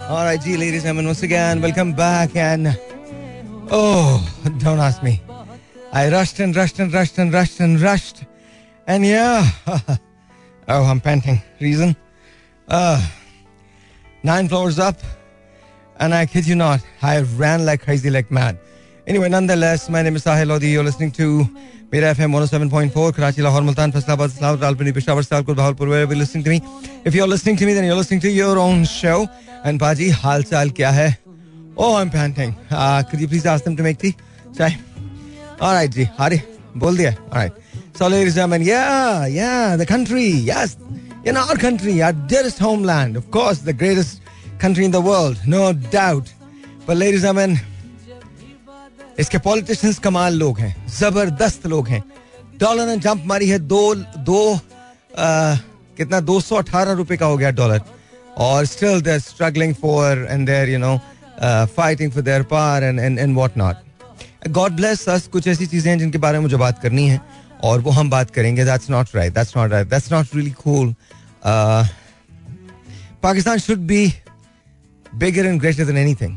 All right, gee, ladies and gentlemen, once again, welcome back. And oh, don't ask me. I rushed and rushed and rushed and rushed and rushed. And yeah, oh, I'm panting. Reason? Uh, nine floors up. And I kid you not, I ran like crazy, like mad. Anyway, nonetheless, my name is Sahil Lodi. You're listening to Mira FM 107.4, Karachi, Lahore, Multan, Faisalabad, Islamabad, Ralpini, Peshawar, Sialkot, Bahawalpur, wherever you're listening to me. If you're listening to me, then you're listening to your own show. And paaji हाल चाल क्या है ओ I am thank could please ask them to make tea chai alright ji हरे बोल दिया alright so ladies and yeah yeah the country yes in our country our dearest homeland of course the greatest country in the world no doubt but ladies and gentleman इसके politicians कमाल लोग हैं ज़बरदस्त लोग हैं। Dollar ने jump मारी है दो दो आ, कितना दो सौ अठारह रुपए का हो गया डॉलर और still they're struggling for and they're you know fighting for their power and and and what not God bless us कुछ ऐसी चीज़ें हैं जिनके बारे में मुझे बात करनी है, और वो हम बात करेंगे। That's not right that's not right that's not really cool Pakistan should be bigger and greater than anything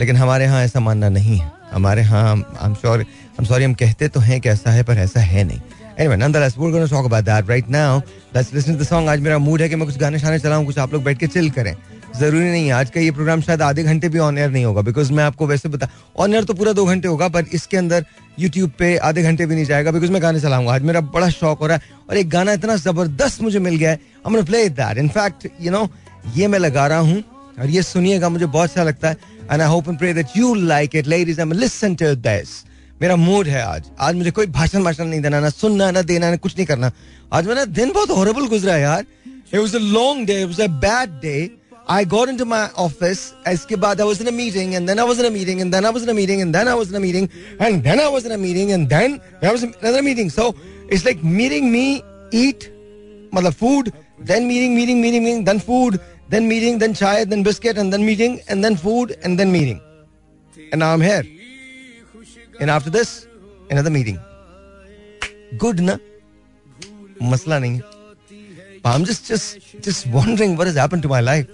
लेकिन हमारे यहाँ ऐसा मानना नहीं है। हमारे यहाँ आई एम श्योर हम सॉरी हम कहते तो हैं कि ऐसा है, पर ऐसा है नहीं। Anyway, nonetheless, we're going to talk about that right now. Let's listen to the song. आज मेरा मूड है कि मैं कुछ गाने शाने चलाऊं कुछ आप लोग बैठ के चिल करें। ज़रूरी नहीं है आज का ये प्रोग्राम शायद आधे घंटे भी ऑन एयर नहीं होगा बिकॉज़ मैं आपको वैसे बता ऑन एयर तो पूरा दो घंटे होगा पर इसके अंदर यूट्यूब पे आधे घंटे भी नहीं जाएगा बिकॉज़ मैं गाने चलाऊँगा। आज मेरा बड़ा शौक हो रहा है और एक गाना इतना ज़बरदस्त मुझे मिल गया है हम play that in fact you know ये मैं लगा रहा हूँ और ये सुनिएगा मुझे बहुत अच्छा लगता है and I hope and pray that you like it ladies and listen to this मेरा मूड है आज। आज मुझे कोई भाषण भाषण नहीं देना, ना सुनना, ना देना, ना कुछ नहीं करना। आज मेरा दिन बहुत हॉरेबल गुजरा है यार। It was a long day it was a bad day I got in to office इसके बाद I was in meeting and then I was in meeting and then I was in meeting and then I was in meeting and then I was in meeting and then I was in meeting so it's like meeting me eat मतलब food then meeting meeting meeting meeting then food then meeting then chai then biscuit and then meeting and then food and then meeting and I am here And after this, another meeting. Good, na? मसला नहीं है. I'm just just just wondering what has happened to my life.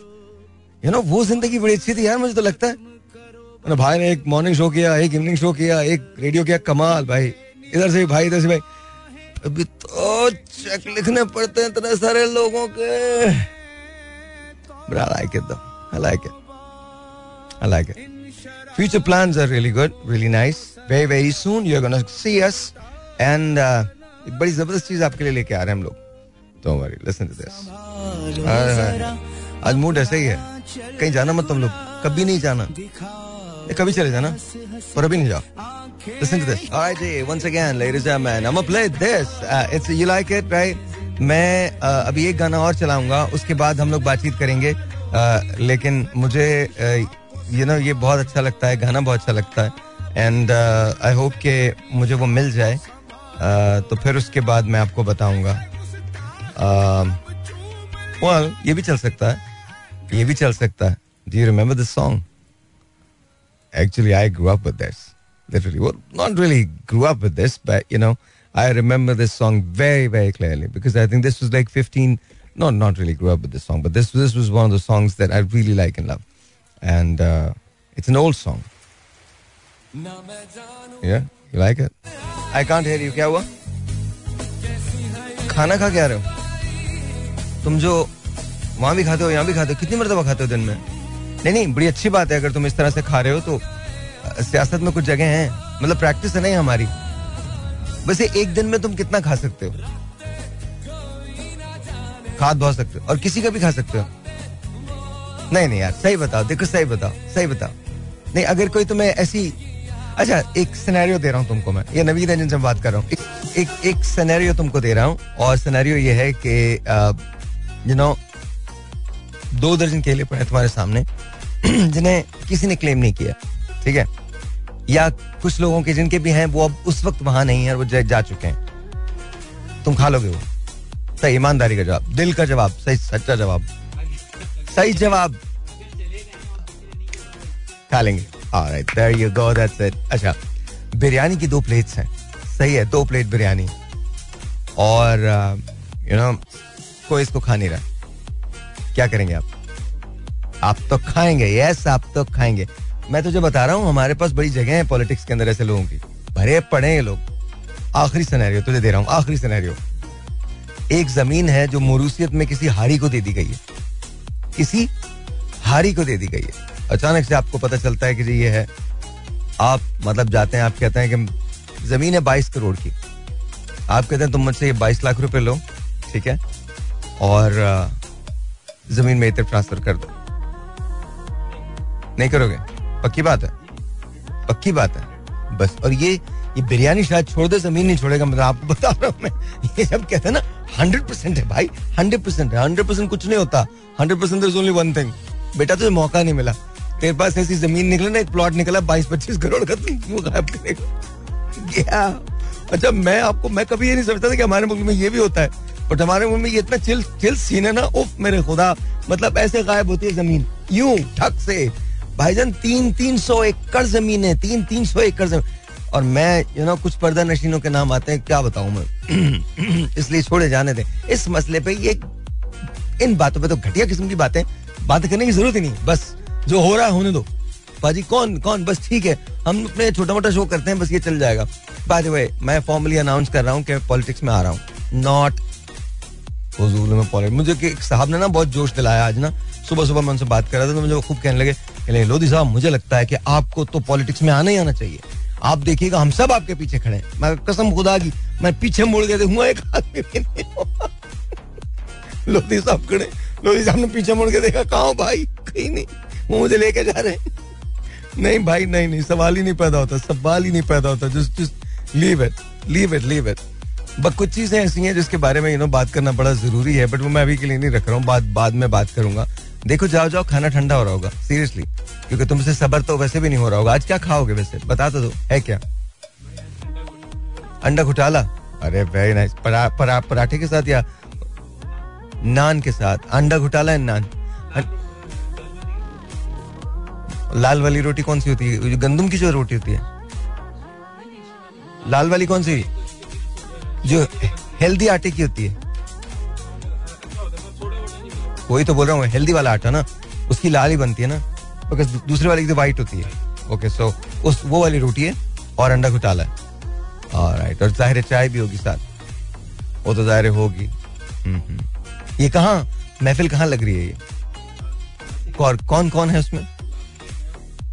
You know, वो ज़िंदगी बड़ी अच्छी थी यार मुझे तो लगता है मैंने भाई ने एक मॉर्निंग शो किया एक इवनिंग शो किया एक रेडियो किया कमाल भाई इधर से भाई इधर से भाई अभी तो चेक लिखने पड़ते हैं इतने सारे लोगों के But I like it though. I like it. I like it. Future plans are really good, really nice. Very very soon you are see us and एक बड़ी ज़बरदस्त चीज़ आपके लिए लेके आ रहे हैं हम लोग। तो हमारी लिसन टू दिस आज मूड ऐसे ही है। कहीं जाना मत तुम लोग। कभी नहीं जाना। कभी चले जाना पर अभी नहीं जाओ। Listen to this alright ji once again ladies and man I am play this it's you like it right मैं uh, अभी एक गाना और चलाऊँगा उसके बाद हम लोग बातचीत करेंगे। Uh, लेकिन मुझे you uh, no you know, ये बहुत अच्छा लगता है गाना बहुत अच्छा लगता है। एंड आई होप कि मुझे वो मिल जाए uh, तो फिर उसके बाद मैं आपको बताऊँगा well, ये भी चल सकता है ये भी चल सकता है do you remember this song actually I grow up with this literally well not really grew up with this but you know i remember this song very very clearly because i think this was like 15 no not really grew up with this song but this this was one of the songs that i really like and love and uh, it's an old song yeah? You like it? I can't hear you. क्या हुआ? खाना खा के आ रहे हो? तुम जो वहाँ भी खाते हो, यहाँ भी खाते हो, कितनी मरतबा खाते हो दिन में? नहीं नहीं, बड़ी अच्छी बात है। अगर तुम इस तरह से खा रहे हो तो सियासत में कुछ जगह हैं। मतलब प्रैक्टिस है नहीं हमारी। वैसे एक दिन में तुम कितना खा सकते हो? खाद बहुत सकते हो। और किसी का भी खा सकते हो? नहीं नहीं यार, सही बताओ। देखो, सही बताओ सही बताओ। नहीं, अगर कोई तुम्हें ऐसी अच्छा एक सिनेरियो दे रहा हूँ तुमको मैं। ये नवीद है जिनसे बात कर रहा हूँ। एक एक, एक सिनेरियो तुमको दे रहा हूँ और सिनेरियो ये है कि यू नो दो दर्जन केले पड़े तुम्हारे सामने जिन्हें किसी ने क्लेम नहीं किया ठीक है? या कुछ लोगों के जिनके भी हैं वो अब उस वक्त वहाँ नहीं है वो जा चुके हैं। तुम खा लोगे वो। सही ईमानदारी का जवाब दिल का जवाब सही सच्चा जवाब। सही जवाब। खा लेंगे. अच्छा बिरयानी की दो प्लेट्स हैं। सही है, दो प्लेट बिरयानी। और यू नो कोई इसको खा नहीं रहा। क्या करेंगे आप? आप तो खाएँगे यस आप तो खाएँगे। मैं तुझे बता रहा हूँ, हमारे पास बड़ी जगह है पॉलिटिक्स के अंदर ऐसे लोगों की। भरे पड़े ये लोग। आखिरी सिनेरियो तुझे दे रहा हूँ, आखिरी सिनेरियो एक ज़मीन है जो मोरूसियत में किसी हारी को दे दी गई है। किसी हारी को दे दी गई है। अचानक से आपको पता चलता है कि ये है। आप मतलब जाते हैं, आप कहते हैं कि ज़मीन है बाईस करोड़ की। आप कहते हैं, तुम मुझसे ये बाईस लाख रुपए लो, ठीक है? और ज़मीन में इतर ट्रांसफ़र कर दो। नहीं करोगे? पक्की बात है। पक्की बात है। बस, और ये ये बिरयानी शायद छोड़ दे, ज़मीन नहीं छोड़ेगा मतलब आपको बता रहा हूँ मैं। ये जब कहते हैं ना हंड्रेड परसेंट है भाई हंड्रेड परसेंट है। हंड्रेड परसेंट कुछ नहीं होता। Hundred percent only one thing बेटा, तुझे मौका नहीं मिला। तेरे पास ऐसी ज़मीन निकले ना, एक प्लॉट निकला बाईस पच्चीस करोड़ का तुम गायब करेगा अच्छा मैं आपको, मैं कभी ये नहीं समझता था कि हमारे मुल्क में ये भी होता है बट हमारे मुल्क में ये इतना चिल चिल सीन है ना, उफ, मेरे खुदा मतलब ऐसे गायब होती है ज़मीन। यूँ ठक से। भाईजान, तीन तीन सौ एकड़ ज़मीन है, तीन तीन सौ एकड़ ज़मीन। और मैं यू नो कुछ पर्दा नशीनों के नाम आते हैं, क्या बताऊँ मैं? इसलिए छोड़े जाने दे। इस मसले पे ये, इन बातों पे तो घटिया किस्म की बातें, बात करने की ज़रूरत ही नहीं बस। जो हो रहा है, होने दो। बाजी, कौन कौन? बस ठीक है। हम अपने छोटा मोटा शो करते हैं, बस ये चल जाएगा। बाय वे मैं फॉर्मली अनाउंस कर रहा हूँ कि पॉलिटिक्स में आ रहा हूँ। नॉट में पॉलिटिक्स मुझे एक साहब ने ना बहुत जोश दिलाया आज ना। सुबह सुबह मैं उनसे बात कर रहा था तो मुझे खूब कहने लगे कि लोधी साहब, मुझे लगता है कि आपको तो पॉलिटिक्स में आना ही आना चाहिए। आप देखिएगा, हम सब आपके पीछे खड़े हैं। मैं कसम खुदा की, मैं पीछे मुड़ के देखूँगा एक आदमी भी नहीं लोधी साहब खड़े लोधी साहब ने पीछे मुड़ के देखा, कहा भाई? कहीं नहीं। वो मुझे लेके जा रहे हैं। नहीं भाई नहीं नहीं सवाल ही नहीं पैदा होता सवाल ही नहीं पैदा होता। Just just leave it leave it leave it but कुछ चीज़ें ऐसी हैं जिसके बारे में यू नो बात करना बड़ा ज़रूरी है बट वो मैं अभी के लिए नहीं रख रहा हूँ बाद बाद में बात करूँगा। देखो जाओ जाओ खाना ठंडा हो रहा होगा सीरियसली क्योंकि तुमसे सबर तो वैसे भी नहीं हो रहा होगा। आज क्या खाओगे वैसे? बता तो दो है क्या? अंडा घुटाला? अरे वेरी नाइस परा, परा, पराठे के साथ या नान के साथ? अंडा घुटाला है नान? लाल वाली रोटी कौन सी होती है? गंदम की जो रोटी होती है। लाल वाली कौन सी? जो हेल्दी आटे की होती है। वही तो बोल रहा हूँ हेल्दी वाला आटा ना उसकी लाल ही बनती है ना। बिकॉज़ दूसरी वाली तो वाइट होती है। ओके सो उस वो वाली रोटी है और अंडा घोटाला है। राइट और ज़ाहिर चाय भी होगी साथ। वो तो ज़ाहिर होगी। हम्म, हम्म। ये कहा महफिल कहाँ लग रही है ये? और कौन कौन है उसमें?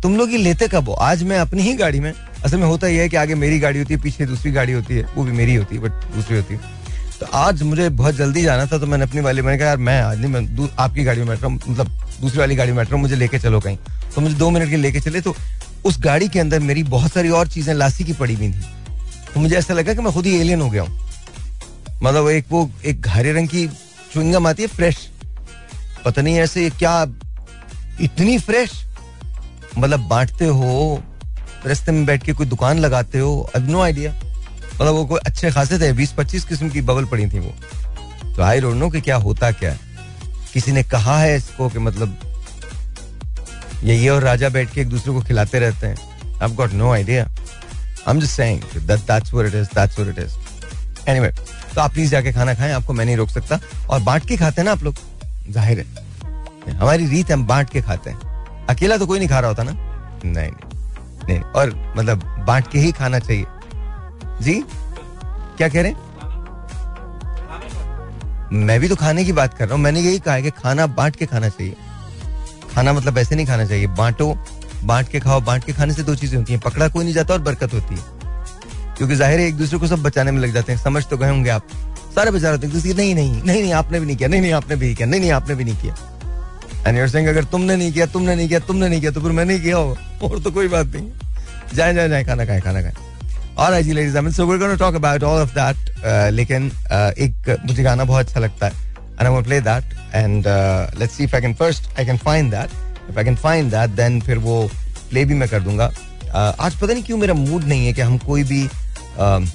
तुम लोग ये लेते कब हो? आज मैं अपनी ही गाड़ी में, असल में होता यह है कि आगे मेरी गाड़ी होती है, पीछे दूसरी गाड़ी होती है, वो भी मेरी होती है बट दूसरी होती है। तो आज मुझे बहुत जल्दी जाना था तो मैंने अपनी वाली, मैंने कहा, यार, मैं आज नहीं, मैं आपकी गाड़ी में बैठ रहा हूँ मतलब दूसरी वाली गाड़ी में बैठ रहा हूँ, मुझे लेके चलो कहीं। तो मुझे दो मिनट के लेके चले तो उस गाड़ी के अंदर मेरी बहुत सारी और चीज़ें लासी की पड़ी हुई थी। तो मुझे ऐसा लगा कि मैं खुद ही एलियन हो गया हूँ। मतलब एक वो, एक हरे रंग की चुंगम आती है फ्रेश पता नहीं ऐसे क्या, इतनी फ्रेश मतलब बांटते हो रस्ते में बैठ के कोई दुकान लगाते हो अब नो आइडिया मतलब वो कोई अच्छे खासे थे बीस पच्चीस किस्म की बबल पड़ी थी वो। तो आई डोंट नो कि क्या होता क्या। किसी ने कहा है इसको कि मतलब ये ये और राजा बैठ के एक दूसरे को खिलाते रहते हैं. I'm just saying that that's what it is. That's what it is. Anyway, तो आप प्लीज़ जाके खाना खाएँ आपको मैं नहीं रोक सकता। और बांट के खाते हैं ना आप लोग? ज़ाहिर है। हमारी रीत हम बांट के खाते हैं। अकेला तो कोई नहीं खा रहा होता ना? नहीं नहीं नहीं और मतलब बांट के ही खाना चाहिए। जी? क्या कह रहे मैं भी तो खाने की बात कर रहा हूँ। मैंने यही कहा है कि खाना बांट के खाना चाहिए। खाना मतलब ऐसे नहीं खाना चाहिए। बांटो, बांट के खाओ। बांट के खाने से दो चीज़ें होती हैं। पकड़ा कोई नहीं जाता और बरकत होती है। क्योंकि ज़ाहिर है एक दूसरे को सब बचाने में लग जाते हैं। समझ तो गए होंगे आप। सारे बचा रहे हैं। नहीं नहीं नहीं नहीं, आपने भी नहीं किया। नहीं नहीं, आपने भी किया। नहीं नहीं, आपने भी नहीं किया। एंड यूर अगर तुमने नहीं किया तुमने नहीं किया तुमने नहीं किया तो फिर मैंने किया और तो कोई बात नहीं। जाए जाए जाए खाना खाए खाना खाए। और I ji ladies I so we gonna talk about all of that लेकिन uh, एक मुझे गाना बहुत अच्छा लगता है and I play that and let's see if I can first I can find that if I can find that then फिर वो प्ले भी मैं कर दूँगा। Uh, आज पता नहीं क्यों मेरा मूड नहीं है कि हम कोई भी uh,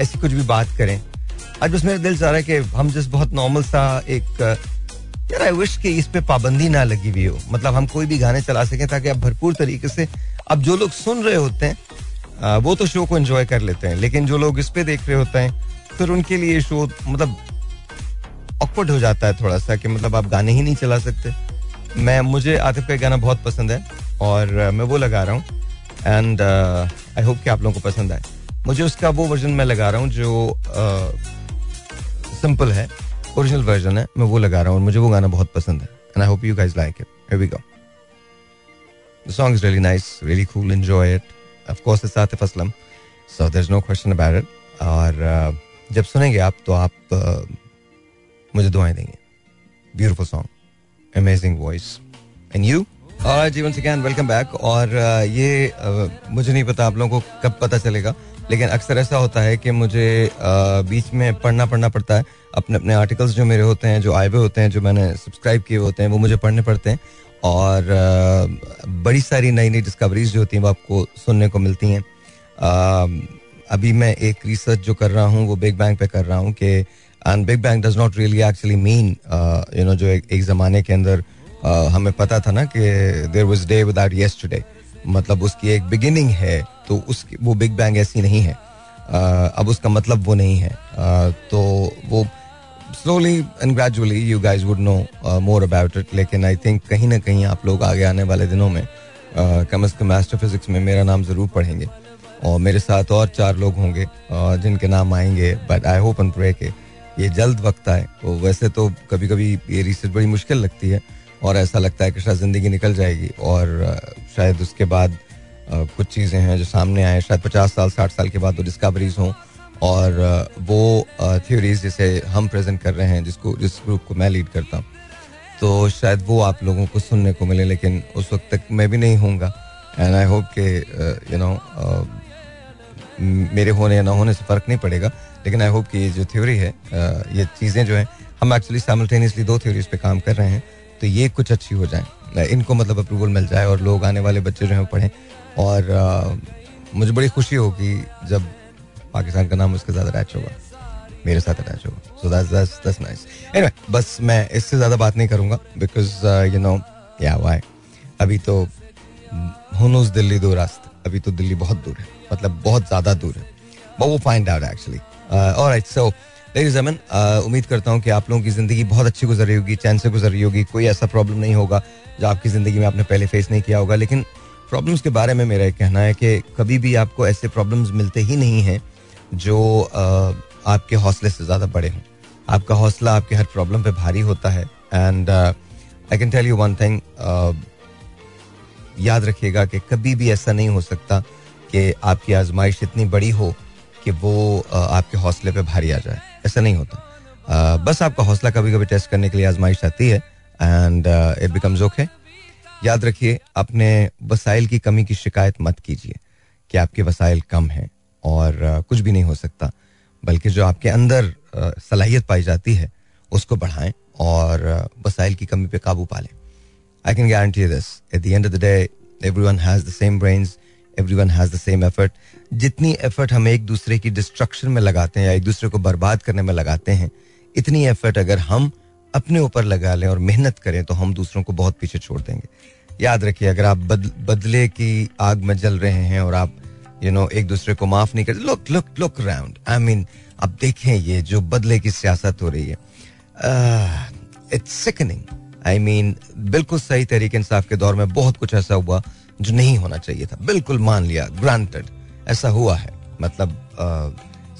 ऐसी कुछ भी बात करें। आज बस मेरा दिल चाह रहा है कि हम जिस बहुत नॉर्मल सा एक यार आई विश कि इस पे पाबंदी ना लगी हुई हो। मतलब हम कोई भी गाने चला सकें ताकि आप भरपूर तरीके से, अब जो लोग सुन रहे होते हैं वो तो शो को एंजॉय कर लेते हैं, लेकिन जो लोग इस पे देख रहे होते हैं, फिर उनके लिए शो मतलब ऑकवर्ड हो जाता है थोड़ा सा कि मतलब आप गाने ही नहीं चला सकते। मैं, मुझे आतिफ का गाना बहुत पसंद है, और मैं वो लगा रहा हूँ एंड आई होप कि आप लोगों को पसंद आए। मुझे उसका वो वर्जन मैं लगा रहा हूँ जो सिंपल है। ओरिजिनल वर्जन है मैं वो लगा रहा हूँ मुझे वो गाना बहुत पसंद है and I hope you guys like it here we go The song is really nice, really cool. Enjoy it. Of course, it's Atif Aslam, so there's no question about it. और uh, जब सुनेंगे आप तो आप uh, मुझे दुआएँ देंगे beautiful song amazing voice and you और जीवन से कैन वेलकम बैक और ये uh, मुझे नहीं पता आप लोगों को कब पता चलेगा लेकिन अक्सर ऐसा होता है कि मुझे बीच में पढ़ना पढ़ना पड़ता है। अपने अपने आर्टिकल्स जो मेरे होते हैं जो आए हुए होते हैं जो मैंने सब्सक्राइब किए होते हैं वो मुझे पढ़ने पड़ते हैं। और बड़ी सारी नई नई डिस्कवरीज जो होती हैं वो आपको सुनने को मिलती हैं। अभी मैं एक रिसर्च जो कर रहा हूँ वो बिग बैंग पे कर रहा हूँ कि and big bang does not really actually mean you know जो एक, एक ज़माने के अंदर हमें पता था ना कि there was day without yesterday मतलब उसकी एक बिगिनिंग है तो उसकी, वो बिग बैंग ऐसी नहीं है। अब उसका मतलब वो नहीं है। तो वो slowly and gradually you guys would know more about it लेकिन आई थिंक कहीं ना कहीं आप लोग आगे आने वाले दिनों में कम अज कम एस्ट्रोफिजिक्स में मेरा नाम ज़रूर पढ़ेंगे। और मेरे साथ और चार लोग होंगे जिनके नाम आएँगे but I hope and pray के ये जल्द वक्त आए। तो वैसे तो कभी कभी ये रिसर्च बड़ी मुश्किल लगती है। और ऐसा लगता है कि शायद ज़िंदगी निकल जाएगी और uh, शायद उसके बाद कुछ चीज़ें हैं जो सामने आए शायद पचास साल साठ साल के बाद वो डिस्कवरीज हों। और वो थ्योरीज जिसे हम प्रेजेंट कर रहे हैं जिसको जिस ग्रुप को मैं लीड करता हूँ। तो शायद वो आप लोगों को सुनने को मिले लेकिन उस वक्त तक मैं भी नहीं होऊँगा। एंड आई होप के यू नो मेरे होने या ना होने से फ़र्क नहीं पड़ेगा। लेकिन आई होप कि ये जो थ्योरी है ये चीज़ें जो हैं हम एक्चुअली साइमल्टेनियसली दो थ्योरीज पे काम कर रहे हैं। तो ये कुछ अच्छी हो जाए। इनको मतलब अप्रूवल मिल जाए और लोग आने वाले बच्चे जो हैं पढ़ें। और मुझे बड़ी खुशी होगी जब पाकिस्तान का नाम उसके साथ अटैच होगा। मेरे साथ अटैच होगा। So that's that's that's nice anyway बस मैं इससे ज़्यादा बात नहीं करूँगा बिकॉज़ यू नो या वाई अभी तो हुनूस दिल्ली दो रास्ते। अभी तो दिल्ली बहुत दूर है। मतलब बहुत ज़्यादा दूर है। बट वो find out actually alright so ladies अमन उम्मीद करता हूँ कि आप लोगों की ज़िंदगी बहुत अच्छी गुजर रही होगी, चैन से गुजर रही होगी, कोई ऐसा प्रॉब्लम नहीं होगा जो आपकी ज़िंदगी में आपने पहले फेस नहीं किया होगा। लेकिन प्रॉब्लम्स के बारे में मेरा कहना है कि कभी भी आपको ऐसे प्रॉब्लम्स मिलते ही नहीं हैं जो आपके हौसले से ज़्यादा बड़े हों। आपका हौसला आपके हर प्रॉब्लम पे भारी होता है। And I can tell you one thing याद रखिएगा कि कभी भी ऐसा नहीं हो सकता कि आपकी आजमाइश इतनी बड़ी हो कि वो आपके हौसले पे भारी आ जाए। ऐसा नहीं होता। बस आपका हौसला कभी कभी टेस्ट करने के लिए आजमाइश आती है एंड इट बिकम्स ओके याद रखिए, अपने वसाइल की कमी की शिकायत मत कीजिए कि आपके वसाइल कम हैं और कुछ भी नहीं हो सकता। बल्कि जो आपके अंदर सलाहियत पाई जाती है, उसको बढ़ाएँ और वसाइल की कमी पे काबू पा लें। I can guarantee this at the end of the day everyone has the same brains everyone has the same effort जितनी एफर्ट हम एक दूसरे की डिस्ट्रक्शन में लगाते हैं या एक दूसरे को बर्बाद करने में लगाते हैं इतनी एफर्ट अगर हम अपने ऊपर लगा लें और मेहनत करें तो हम दूसरों को बहुत पीछे छोड़ देंगे। याद रखिए अगर आप बद, बदले की आग में जल रहे हैं और आप यू नो एक दूसरे को माफ़ नहीं करते look look look round I mean आप देखें ये जो बदले की सियासत हो रही है। इट्स सिकनिंग आई मीन बिल्कुल सही तरीके इंसाफ के दौर में बहुत कुछ ऐसा हुआ जो नहीं होना चाहिए था। बिल्कुल मान लिया ग्रांटेड ऐसा हुआ है। मतलब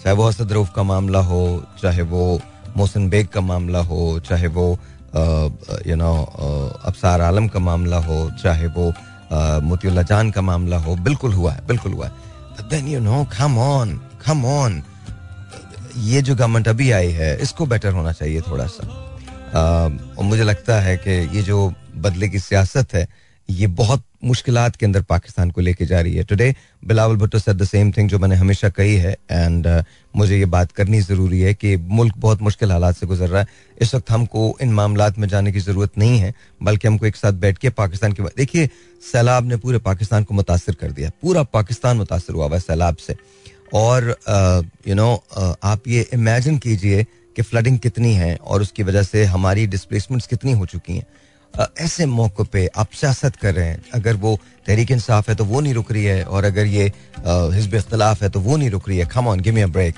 चाहे असद का मामला हो चाहे वो मोहसिन बेग का मामला हो चाहे वो यू नो अफसार आलम का मामला हो चाहे वो मोतीउल्ला जान का मामला हो बिल्कुल हुआ है बिल्कुल हुआ है। Then you know come on come on ये जो गवर्नमेंट अभी आई है इसको बेटर होना चाहिए थोड़ा सा। uh, और मुझे लगता है कि ये जो बदले की सियासत है ये बहुत मुश्किल के अंदर पाकिस्तान को लेके जा रही है। Today Bilawal Bhutto said the same thing जो मैंने हमेशा कही है एंड uh, मुझे ये बात करनी ज़रूरी है कि मुल्क बहुत मुश्किल हालात से गुजर रहा है। इस वक्त हमको इन मामला में जाने की ज़रूरत नहीं है बल्कि हमको एक साथ बैठ के पाकिस्तान के देखिए सैलाब ने पूरे पाकिस्तान को मुतासर कर दिया। पूरा पाकिस्तान मुतासर हुआ हुआ है सैलाब से। और यू uh, नो uh, आप ये इमेजिन कीजिए कि फ्लडिंग कितनी है और उसकी वजह से हमारी डिस्प्लेसमेंट्स कितनी हो चुकी हैं। ऐसे मौके पे आप सियासत कर रहे हैं। अगर वो तहरीक इंसाफ है तो वो नहीं रुक रही है और अगर ये हिजब इख्तलाफ है तो वो नहीं रुक रही है। Come on give me a break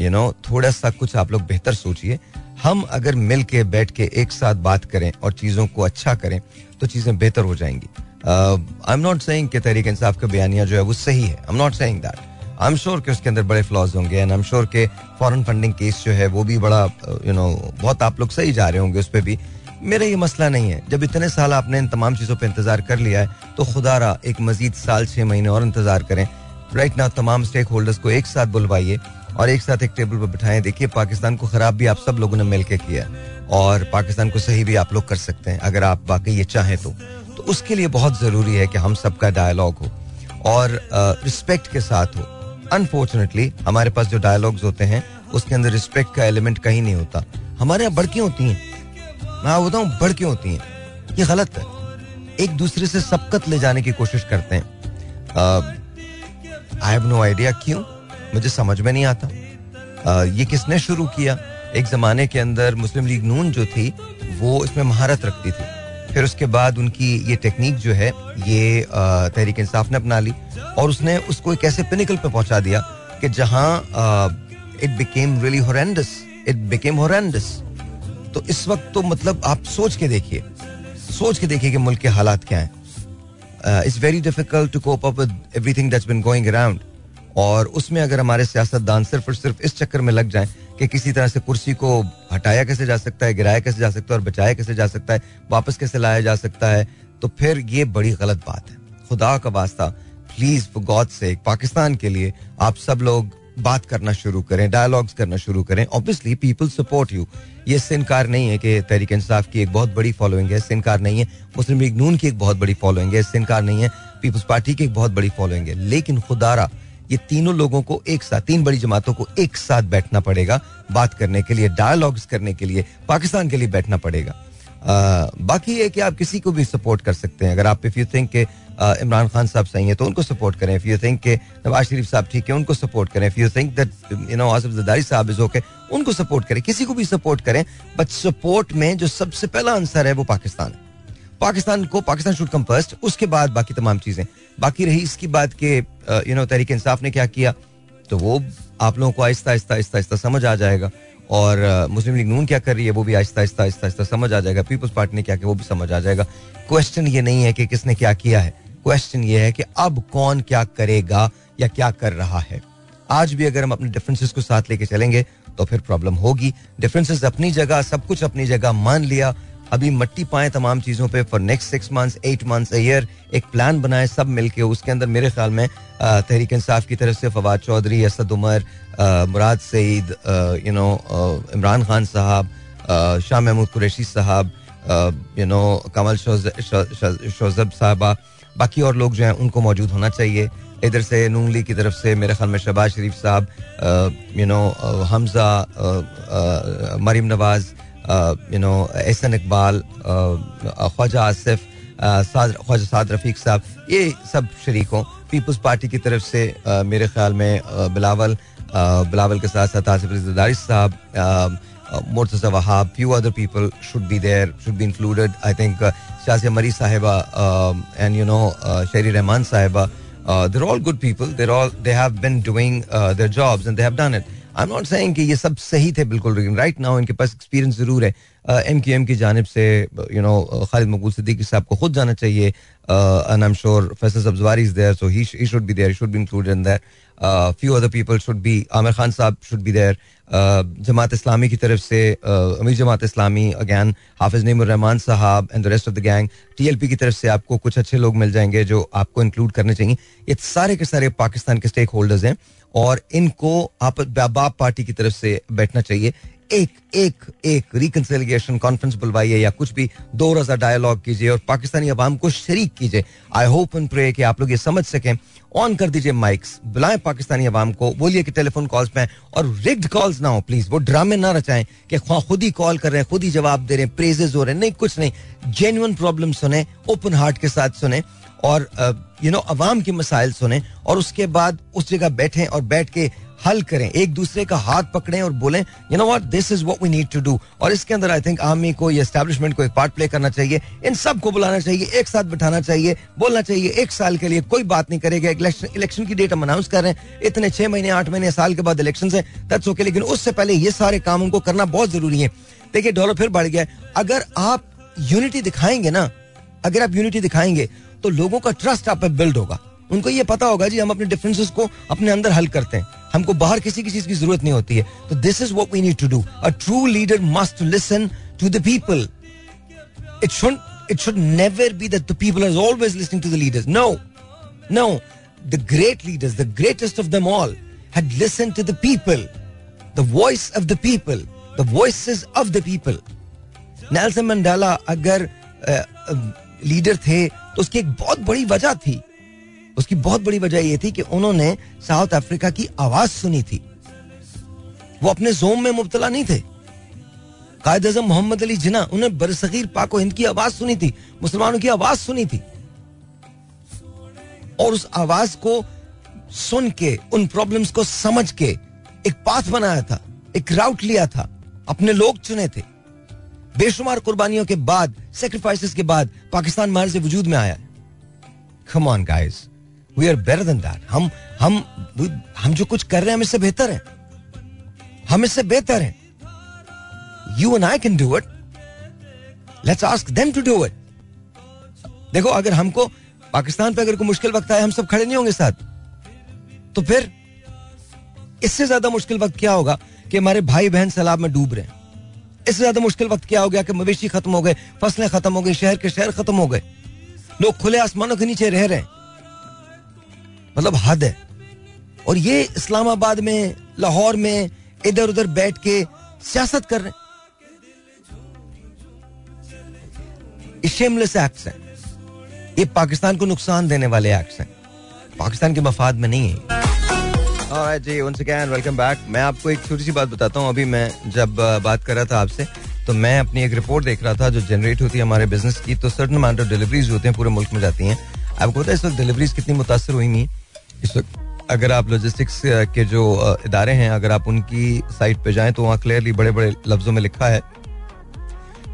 you know थोड़ा सा कुछ आप लोग बेहतर सोचिए। हम अगर मिल के बैठ के एक साथ बात करें और चीज़ों को अच्छा करें तो चीज़ें बेहतर हो जाएँगी। आई एम नॉट सेइंग कि तहरीक इंसाफ का बयानिया जो है वो सही है। I am not saying that I am sure कि उसके अंदर बड़े फ्लॉज होंगे एंड आई एम श्योर के फॉरेन फंडिंग केस जो है वो भी बड़ा यू नो बहुत आप लोग सही जा रहे होंगे उस पर भी। मेरा ये मसला नहीं है। जब इतने साल आपने इन तमाम चीज़ों पर इंतज़ार कर लिया है तो खुदारा एक मजीद साल छः महीने और इंतज़ार करें। राइट ना तमाम स्टेक होल्डर्स को एक साथ बुलवाइए और एक साथ एक टेबल पर बिठाएँ। देखिए, पाकिस्तान को खराब भी आप सब लोगों ने मिलकर किया और पाकिस्तान को सही भी आप लोग कर सकते हैं, अगर आप वाकई ये चाहें तो। तो उसके लिए बहुत ज़रूरी है कि हम सबका डायलॉग हो और रिस्पेक्ट के साथ हो। अनफॉर्चुनेटली हमारे पास जो डायलॉग्स होते हैं, उसके अंदर रिस्पेक्ट का एलिमेंट कहीं नहीं होता। हमारे यहाँ बढ़ होती हैं। मैं बताऊँ बढ़ होती हैं? ये गलत है। एक दूसरे से सबकत ले जाने की कोशिश करते हैं। आई हैव नो आइडिया क्यों? मुझे समझ में नहीं आता। uh, ये किसने शुरू किया? एक जमाने के अंदर मुस्लिम लीग नून जो थी वो इसमें महारत रखती थी। फिर उसके बाद उनकी ये टेक्निक जो है ये तहरीक इंसाफ ने अपना ली और उसने उसको एक ऐसे पिनिकल पे पहुँचा दिया कि जहाँ it became really horrendous it became horrendous तो इस वक्त तो मतलब आप सोच के देखिए, सोच के देखिए कि मुल्क के हालात क्या हैं। It's very difficult to cope up with everything that's been going around और उसमें अगर हमारे सियासतदान सिर्फ़ और सिर्फ़ इस चक्कर में लग जाएँ कि किसी तरह से कुर्सी को हटाया कैसे जा सकता है, गिराया कैसे जा सकता है और बचाया कैसे जा सकता है, वापस कैसे लाया जा सकता है तो फिर ये बड़ी गलत बात है। खुदा का वास्ता प्लीज़ गॉड से पाकिस्तान के लिए आप सब लोग बात करना शुरू करें डायलॉग्स करना शुरू करें। ऑब्वियसली पीपल सपोर्ट यू ये इससे इनकार नहीं है कि तहरीक इंसाफ की एक बहुत बड़ी फॉलोइंग है इससे इनकार नहीं है। मुस्लिम लीग नून की एक बहुत बड़ी फॉलोइंग है इससे इनकार नहीं है। पीपल्स पार्टी की एक बहुत बड़ी फॉलोइंग है। लेकिन खुदारा, ये तीनों लोगों को एक साथ, तीन बड़ी जमातों को एक साथ बैठना पड़ेगा। बात करने के लिए डायलॉग्स करने के लिए, पाकिस्तान के लिए बैठना पड़ेगा। बाकी है कि आप किसी को भी सपोर्ट कर सकते हैं। अगर आप इफ़ यू थिंक के इमरान खान साहब सही हैं तो उनको सपोर्ट करें। इफ़ यू थिंक के नवाज़ शरीफ साहब ठीक है, उनको सपोर्ट करें। If you think that you know Asif Zardari साहब इज़ ओके उनको सपोर्ट करें। किसी को भी सपोर्ट करें बट सपोर्ट में जो सबसे पहला आंसर है वो पाकिस्तान है। पाकिस्तान को, पाकिस्तान शुड कम फ़र्स्ट उसके बाद बाकी तमाम चीज़ें। बाकी रही इसकी बात के यू नो तहरीक इंसाफ ने क्या किया तो वो आप लोगों को आहिस्ता आहिस्ता आहिस्ता आहिस्ता समझ आ जाएगा। और मुस्लिम लीग नून क्या कर रही है, वो भी आहिस्ता आहिस्ता आहिस्ता आहिस्ता समझ आ जाएगा। पीपल्स पार्टी ने क्या किया, वो भी समझ आ जाएगा। क्वेश्चन ये नहीं है कि किसने क्या किया है। क्वेश्चन ये है कि अब कौन क्या करेगा या क्या कर रहा है। आज भी अगर हम अपने डिफरेंसेस को साथ लेके चलेंगे तो फिर प्रॉब्लम होगी। डिफरेंसेस अपनी जगह, सब कुछ अपनी जगह मान लिया। अभी मट्टी पाए तमाम चीज़ों पे for next six months eight months year एक प्लान बनाए सब मिलके, उसके अंदर मेरे ख्याल में तहरीक इंसाफ की तरफ़ से फवाद चौधरी, असद उमर मुराद सईद यू नो इमरान खान साहब शाह महमूद कुरैशी साहब यू नो कमल शोजब साहबा, बाकी और लोग जो हैं, उनको मौजूद होना चाहिए। इधर से नून लीग की तरफ़ से मेरे ख्याल में शहबाज शरीफ साहब you know Hamza Maryam Nawaz you know Ehsan Iqbal Khawaja Asif Khawaja Saad Rafique साहब ये सब शरीक हों पीपल्स पार्टी की तरफ़ से मेरे ख्याल में बिलावल बिलावल के साथ साथ आसिफ रिजदारी साहब Murtaza Wahab few other people should be there should be included I think Shazia Marri साहिबा and you know Sherry Rehman साहिबा they're all good people there all they been doing uh, their jobs and they have done it. I am not saying कि ये सब सही थे बिल्कुल, लेकिन right now इनके पास एक्सपीरियंस ज़रूर है। एम क्यू एम की जानब से यू नो खालिद मकबूल सिद्दीकी साहब को खुद जाना चाहिए। M Faisal should be should few should Aamir Khan साहब should be there Jamaat Islami की तरफ़ से अमीर जमात इस्लामी अगैन हाफिज रहमान साहब and the rest of the gang TLP की तरफ़ से आपको कुछ अच्छे लोग मिल जाएँगे जो आपको इंक्लूड करने चाहिए। ये सारे के सारे पाकिस्तान के स्टेक होल्डर्स हैं। और इनको आप बाप पार्टी की तरफ़ से बैठना चाहिए। एक एक एक रिकनसिलियेशन कॉन्फ्रेंस बुलवाइए या कुछ भी दो रोजा डायलॉग कीजिए और पाकिस्तानी अवाम को शरीक कीजिए। आई होप एंड प्रे कि आप लोग ये समझ सकें। ऑन कर दीजिए माइक्स बुलाएँ पाकिस्तानी अवाम को, बोलिए कि टेलीफोन कॉल्स पे और रिग्ड कॉल्स ना हो प्लीज़ वो ड्रामे ना रचाएँ कि खुद ही कॉल कर रहे हैं, खुद ही जवाब दे रहे हैं प्रेजेज हो रहे हैं, नहीं, कुछ नहीं। जेन्युन प्रॉब्लम सुने ओपन हार्ट के साथ सुने। और यू नो अवाम के मसाइल सुने और उसके बाद उस जगह बैठे और बैठ के हल करें, एक दूसरे का हाथ पकड़ें और बोलें you know what this is what we need to do और इसके अंदर आई थिंक आर्मी को या एस्टेब्लिशमेंट को एक पार्ट प्ले करना चाहिए, इन सबको बुलाना चाहिए, एक साथ बिठाना चाहिए, बोलना चाहिए, एक साल के लिए कोई बात नहीं करेगा, इलेक्शन इलेक्शन की डेट हम अनाउंस कर रहे हैं, इतने छह महीने, आठ महीने, साल के बाद इलेक्शन है दैट्स ओके लेकिन उससे पहले ये सारे काम उनको करना बहुत ज़रूरी है। देखिए डॉलर फिर बढ़ गया अगर आप यूनिटी दिखाएँगे ना, अगर आप यूनिटी दिखाएँगे तो लोगों का ट्रस्ट आप पे बिल्ड होगा। उनको ये पता होगा, जी हम अपने डिफरेंसेस को अपने अंदर हल करते हैं। हमको बाहर किसी की चीज़ की ज़रूरत नहीं होती है। तो this is what we need to do a true leader must listen to the people it should it should never be that the people are always listening to the leaders no no the great leaders the greatest of them all had listened to the people. The voice of the people. The voices of the people. Nelson Mandela अगर leader थे तो उसकी एक बहुत बड़ी वजह थी। उसकी बहुत बड़ी वजह यह थी कि उन्होंने साउथ अफ्रीका की आवाज़ सुनी थी। वो अपने जोम में मुबतला नहीं थे। कायद अजम मोहम्मद अली जिना उन्हें बरसगीर पाको हिंद की आवाज़ सुनी थी, मुसलमानों की आवाज़ सुनी थी। और उस आवाज़ को सुन के, उन प्रॉब्लम्स को समझ के एक पाथ बनाया था, एक राउट लिया था, अपने लोग चुने थे। बेशुमार कुर्बानियों के बाद सेक्रीफाइसेस के बाद पाकिस्तान मार से वजूद में आया। Come on guys we are better than that हम हम हम जो कुछ कर रहे हैं, हम इससे बेहतर हैं। हम इससे बेहतर हैं। You and I can do it let's ask them to do it देखो, अगर हमको, पाकिस्तान पे अगर कोई मुश्किल वक्त आए हम सब खड़े नहीं होंगे साथ। तो फिर, इससे ज़्यादा मुश्किल वक्त क्या होगा कि हमारे भाई बहन सैलाब में डूब रहे हैं। इससे ज़्यादा मुश्किल वक्त क्या हो गया कि मवेशी खत्म हो गए, फ़सलें खत्म हो गई, शहर के शहर खत्म हो गए। लोग खुले आसमानों के नीचे रह रहे हैं। मतलब हद है। और ये इस्लामाबाद में, लाहौर में इधर उधर बैठ के सियासत कर रहे शेमलेस एक्ट्स हैं। ये पाकिस्तान को नुकसान देने वाले एक्ट्स हैं। पाकिस्तान के मफाद में नहीं है Alright, जी once again welcome back. मैं आपको एक छोटी सी बात बताता हूँ। अभी मैं जब बात कर रहा था आपसे तो मैं अपनी एक रिपोर्ट देख रहा था जो जनरेट होती है हमारे बिज़नेस की तो सर्टन अमाउंट ऑफ़ डिलीवरीज होते हैं पूरे मुल्क में जाती हैं। आपको पता है इस वक्त डिलीवरीज कितनी मुतासर हुई नहीं इस वक्त अगर आप लॉजिस्टिक्स के जो इदारे हैं अगर आप उनकी साइट पे जाएँ तो वहाँ क्लियरली बड़े बड़े लफ्जों में लिखा है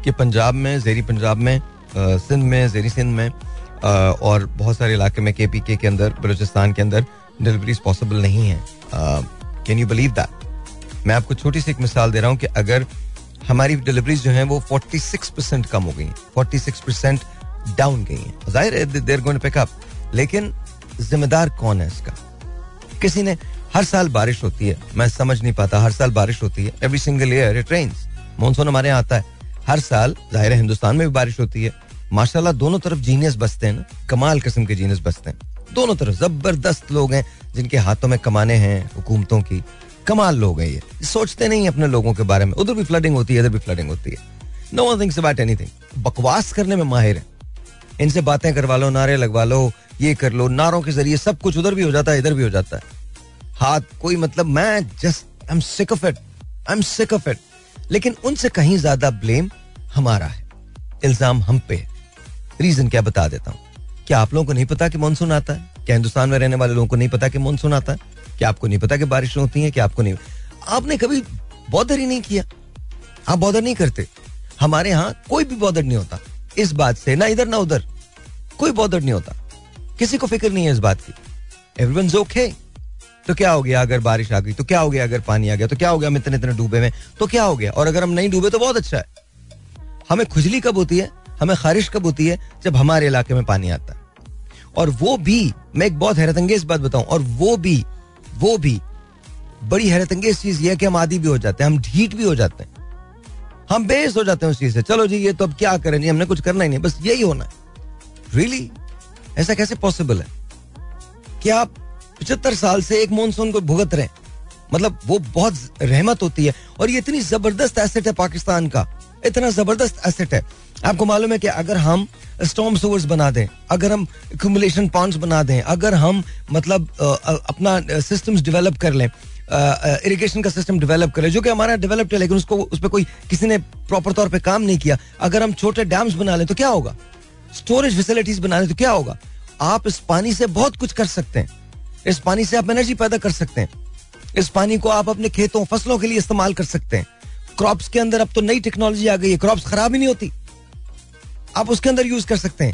कि पंजाब में जेरी पंजाब में सिंध में जेरी सिंध में और बहुत सारे इलाके में के पी के अंदर बलूचिस्तान के अंदर डिलीवरीज पॉसिबल नहीं है। कैन यू बिलीव दैट मैं आपको छोटी सी एक मिसाल दे रहा हूँ कि अगर हमारी डिलीवरीज जो हैं वो 46 परसेंट कम हो गई 46 परसेंट डाउन गई हैं। ज़ाहिर है देर गोइंग पिक अप लेकिन जिम्मेदार कौन है इसका? किसी ने, हर साल बारिश होती है। मैं समझ नहीं पाता, हर साल बारिश होती है। Every single year it rains monsoon हमारे यहाँ आता है। हर साल, ज़ाहिर है, हिंदुस्तान में भी बारिश होती है। माशाल्लाह, दोनों तरफ़ जीनियस बसते हैं ना। कमाल किस्म के जीनियस बसते हैं। दोनों तरफ़ ज़बरदस्त लोग हैं, जिनके हाथों में कमाने हैं हुकूमतों की। कमाल लोग हैं ये। सोचते नहीं अपने लोगों के बारे में। उधर भी फ्लडिंग होती है, इधर भी फ्लडिंग होती है। No one thinks about anything बकवास करने में माहिर है। इनसे बातें करवा लो, नारे लगवा लो, ये कर लो, नारों के ज़रिए सब कुछ उधर भी हो जाता है, इधर भी हो जाता है। हाथ, कोई मतलब मैं just I am sick of it I am sick of it लेकिन उनसे कहीं ज़्यादा ब्लेम हमारा है। इल्ज़ाम हम पे है। रीजन क्या बता देता हूँ। क्या आप लोगों को नहीं पता कि मानसून आता है? क्या हिंदुस्तान में रहने वाले लोगों को नहीं पता कि मानसून आता है? क्या आपको नहीं पता कि बारिश होती है, क्या आपको नहीं? आपने कभी बॉदर ही नहीं किया। आप बॉदर नहीं करते। हमारे यहाँ कोई भी बॉदर नहीं होता। इस बात से ना इधर ना उधर। कोई बॉदर नहीं होता। किसी को फ़िक्र नहीं है इस बात की। एवरीवन ओके तो क्या हो गया अगर बारिश आ गई? तो क्या हो गया अगर पानी आ गया? तो क्या हो गया हम इतने इतने डूबे में तो क्या हो गया? और अगर हम नहीं डूबे तो बहुत अच्छा है। हमें खुजली कब होती है? हमें खारिश कब होती है? जब हमारे इलाके में पानी आता है। और वो भी, मैं एक बहुत हैरत अंगेज बात बताऊँ, और वो भी वो भी, बड़ी हैरत अंगेज चीज़ ये है कि हम आदि भी हो जाते हैं, हम ढीठ भी हो जाते हैं। हम बेस हो जाते हैं उस चीज़ से। चलो जी, ये तो अब क्या करें? जी, हमने कुछ करना ही नहीं, बस यही होना है। Really really? ऐसा कैसे पॉसिबल है? कि आप पचहत्तर साल से एक मानसून को भुगत रहे मतलब वो बहुत रहमत होती है। और ये इतनी ज़बरदस्त एसेट है पाकिस्तान का। इतना ज़बरदस्त एसेट है। आपको मालूम है कि अगर हम स्टॉम सोवर्स बना दें, अगर हम एक्यूमुलेशन पॉन्ड्स बना दें, अगर हम मतलब अपना सिस्टम्स डेवलप कर लें इरिगेशन का सिस्टम डेवलप करें जो कि हमारा डेवलप्ड है, लेकिन उसको उस पर कोई किसी ने प्रॉपर तौर पे काम नहीं किया, अगर हम छोटे डैम्स बना लें तो क्या होगा? स्टोरेज फैसिलिटीज़ बना लें तो क्या होगा? आप इस पानी से बहुत कुछ कर सकते हैं। इस पानी से आप एनर्जी पैदा कर सकते हैं। इस पानी को आप अपने खेतों, फ़सलों के लिए इस्तेमाल कर सकते हैं। क्रॉप्स के अंदर अब तो नई टेक्नोलॉजी आ गई है। क्रॉप्स खराब ही नहीं होती। आप उसके अंदर यूज़ कर सकते हैं।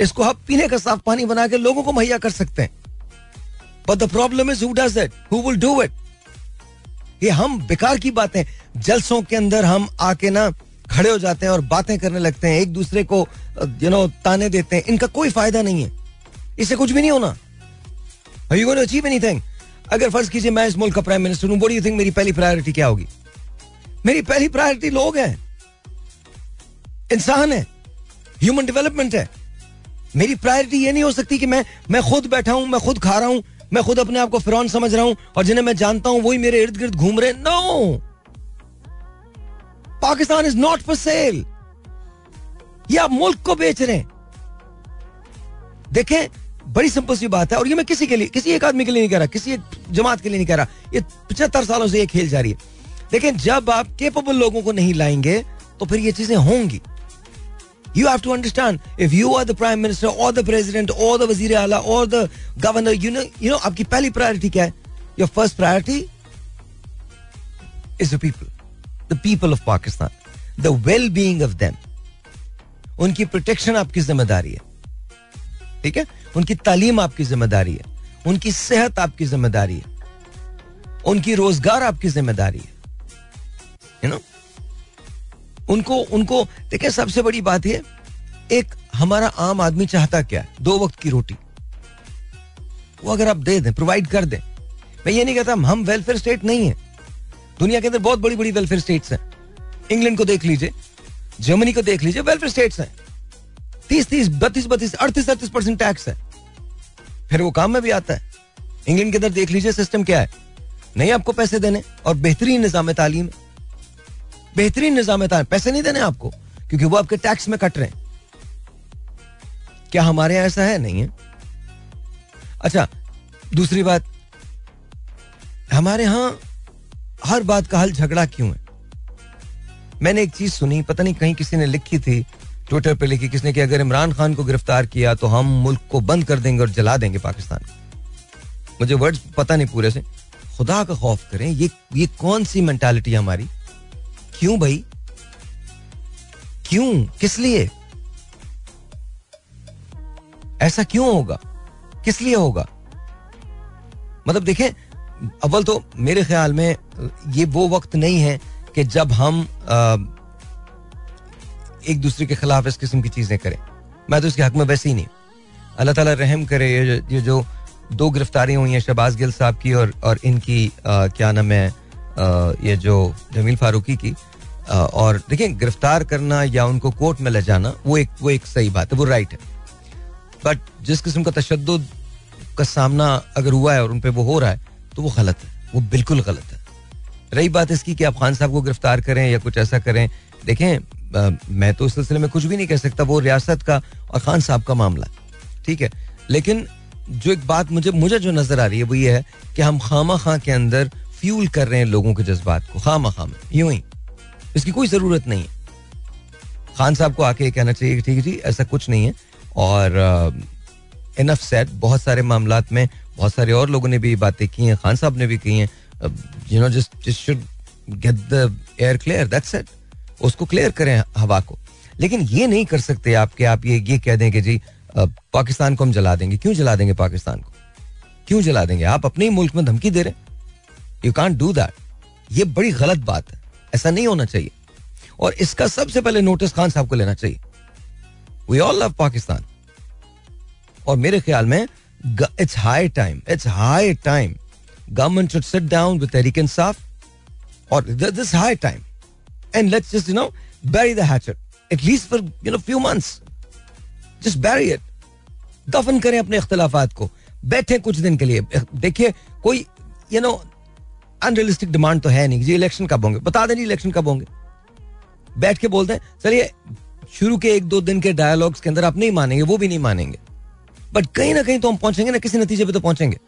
इसको आप पीने का साफ़ पानी बना के लोगों को मुहैया कर सकते हैं। But the problem is who does it who will do it ये हम बेकार की बातें जलसों के अंदर हम आके ना खड़े हो जाते हैं और बातें करने लगते हैं। एक दूसरे को यू नो ताने देते हैं। इनका कोई फ़ायदा नहीं है। इससे कुछ भी नहीं होना। अचीव एनीथिंग अगर फ़र्ज़ कीजिए मैं इस मुल्क का प्राइम मिनिस्टर हूँ। यू थिंक मेरी पहली प्रायोरिटी क्या होगी? मेरी पहली प्रायोरिटी लोग हैं। इंसान है। ह्यूमन डेवलपमेंट है। मेरी प्रायोरिटी ये नहीं हो सकती कि मैं मैं खुद बैठा हूँ, मैं खुद खा रहा हूँ, मैं खुद अपने आप को फिरौन समझ रहा हूँ और जिन्हें मैं जानता हूँ वही मेरे इर्द गिर्द घूम रहे no Pakistan is not for sale ये आप मुल्क को बेच रहे हैं। देखें, बड़ी सिंपल सी बात है और ये मैं किसी के लिए, किसी एक आदमी के लिए नहीं कह रहा, किसी एक जमात के लिए नहीं कह रहा। ये पचहत्तर सालों से ये खेल जा रही है। लेकिन जब आप केपेबल लोगों को नहीं लाएँगे तो फिर ये चीज़ें होंगी। You have to understand if you are the prime minister और द प्रेजिडेंट और द वज़ीर आला और the governor you know you know आपकी पहली प्रायोरिटी क्या है? Your first priority is the people the people of Pakistan the well being of them उनकी प्रोटेक्शन आपकी ज़िम्मेदारी है। ठीक है? उनकी तालीम आपकी ज़िम्मेदारी है। उनकी सेहत आपकी ज़िम्मेदारी है। उनकी रोज़गार आपकी ज़िम्मेदारी है। यू नो उनको उनको, देखिए, सबसे बड़ी बात है एक हमारा आम आदमी चाहता क्या दो वक्त की रोटी। वो अगर आप दे दें प्रोवाइड कर दें। मैं ये नहीं कहता हम वेलफेयर स्टेट नहीं है। दुनिया के अंदर बहुत बड़ी बड़ी वेलफेयर स्टेट्स हैं। इंग्लैंड को देख लीजिए जर्मनी को देख लीजिए वेलफेयर स्टेट्स हैं। तीस तीस बत्तीस बत्तीस अड़तीस अड़तीस परसेंट टैक्स है। फिर वो काम में भी आता है। इंग्लैंड के अंदर देख लीजिए सिस्टम क्या है। नहीं आपको पैसे देने और बेहतरीन निज़ाम तालीम है बेहतरीन निज़ाम पैसे नहीं देने आपको, क्योंकि वो आपके टैक्स में कट रहे हैं। क्या हमारे यहाँ ऐसा है? नहीं है। अच्छा दूसरी बात, हमारे यहाँ हर बात का हल झगड़ा क्यों है? मैंने एक चीज़ सुनी, पता नहीं कहीं किसी ने लिखी थी ट्विटर पे लिखी, किसने कि अगर इमरान खान को गिरफ़्तार किया तो हम मुल्क को बंद कर देंगे और जला देंगे पाकिस्तान। मुझे वर्ड्स पता नहीं पूरे से। खुदा का खौफ करें, ये ये कौन सी मेंटालिटी हमारी? क्यों भाई? क्यों? किस लिए? ऐसा क्यों होगा? किस लिए होगा? मतलब देखें अव्वल तो मेरे ख्याल में ये वो वक्त नहीं है कि जब हम आ, एक दूसरे के खिलाफ इस किस्म की चीज़ें करें। मैं तो इसके हक में वैसे ही नहीं। अल्लाह ताला रहम करे ये, ये जो दो गिरफ्तारियाँ हुई हैं शहबाज गिल साहब की और और इनकी आ, क्या नाम है ये जो जमील फारूकी की और देखिए, गिरफ़्तार करना या उनको कोर्ट में ले जाना, वो एक वो एक सही बात है, वो राइट है। बट जिस किस्म का तशद का सामना अगर हुआ है और उन पर वो हो रहा है तो वो गलत है, वो बिल्कुल गलत है। रही बात इसकी कि आप खान साहब को गिरफ़्तार करें या कुछ ऐसा करें, देखें मैं तो इस सिलसिले में कुछ भी नहीं कह सकता, वो रियासत का और खान साहब का मामला ठीक है? लेकिन जो एक बात मुझे मुझे जो नज़र आ रही है, वो ये है कि हम खामा खां के अंदर फ्यूल कर रहे हैं लोगों के जज्बात को। खामा खाम। यूँ ही। इसकी कोई ज़रूरत नहीं है। खान साहब को आके कहना चाहिए ठीक है जी, ऐसा कुछ नहीं है। और इनफ सेट बहुत सारे मामला में बहुत सारे और लोगों ने भी बातें की हैं, खान साहब ने भी की हैं। You know just just should get the air clear that's it उसको क्लियर करें हवा को। लेकिन ये नहीं कर सकते आपके, आप ये ये कह दें कि जी पाकिस्तान को हम जला देंगे। क्यों जला देंगे पाकिस्तान को? क्यों जला देंगे? आप अपने ही मुल्क में धमकी दे रहे यू कांट डू दैट ये बड़ी गलत बात है। ऐसा नहीं होना चाहिए। और इसका सबसे पहले नोटिस खान साहब को लेना चाहिए। वी ऑल लव पाकिस्तान और मेरे ख्याल में it's high time it's high time government should sit down with Tehreek Insaf और this high time and let's just you know bury the hatchet. At least for you know few months just bury it दफन करें अपने इख्तलाफात को बैठे कुछ दिन के लिए देखिए कोई यू नो अनरियलिस्टिक डिमांड तो है नहीं। जी इलेक्शन कब होंगे? बता दें इलेक्शन कब होंगे? बैठ के बोलते हैं चलिए, शुरू के एक दो दिन के डायलॉग्स के अंदर आप नहीं मानेंगे, वो भी नहीं मानेंगे। बट कहीं ना कहीं तो हम पहुँचेंगे ना, किसी नतीजे पे तो पहुँचेंगे।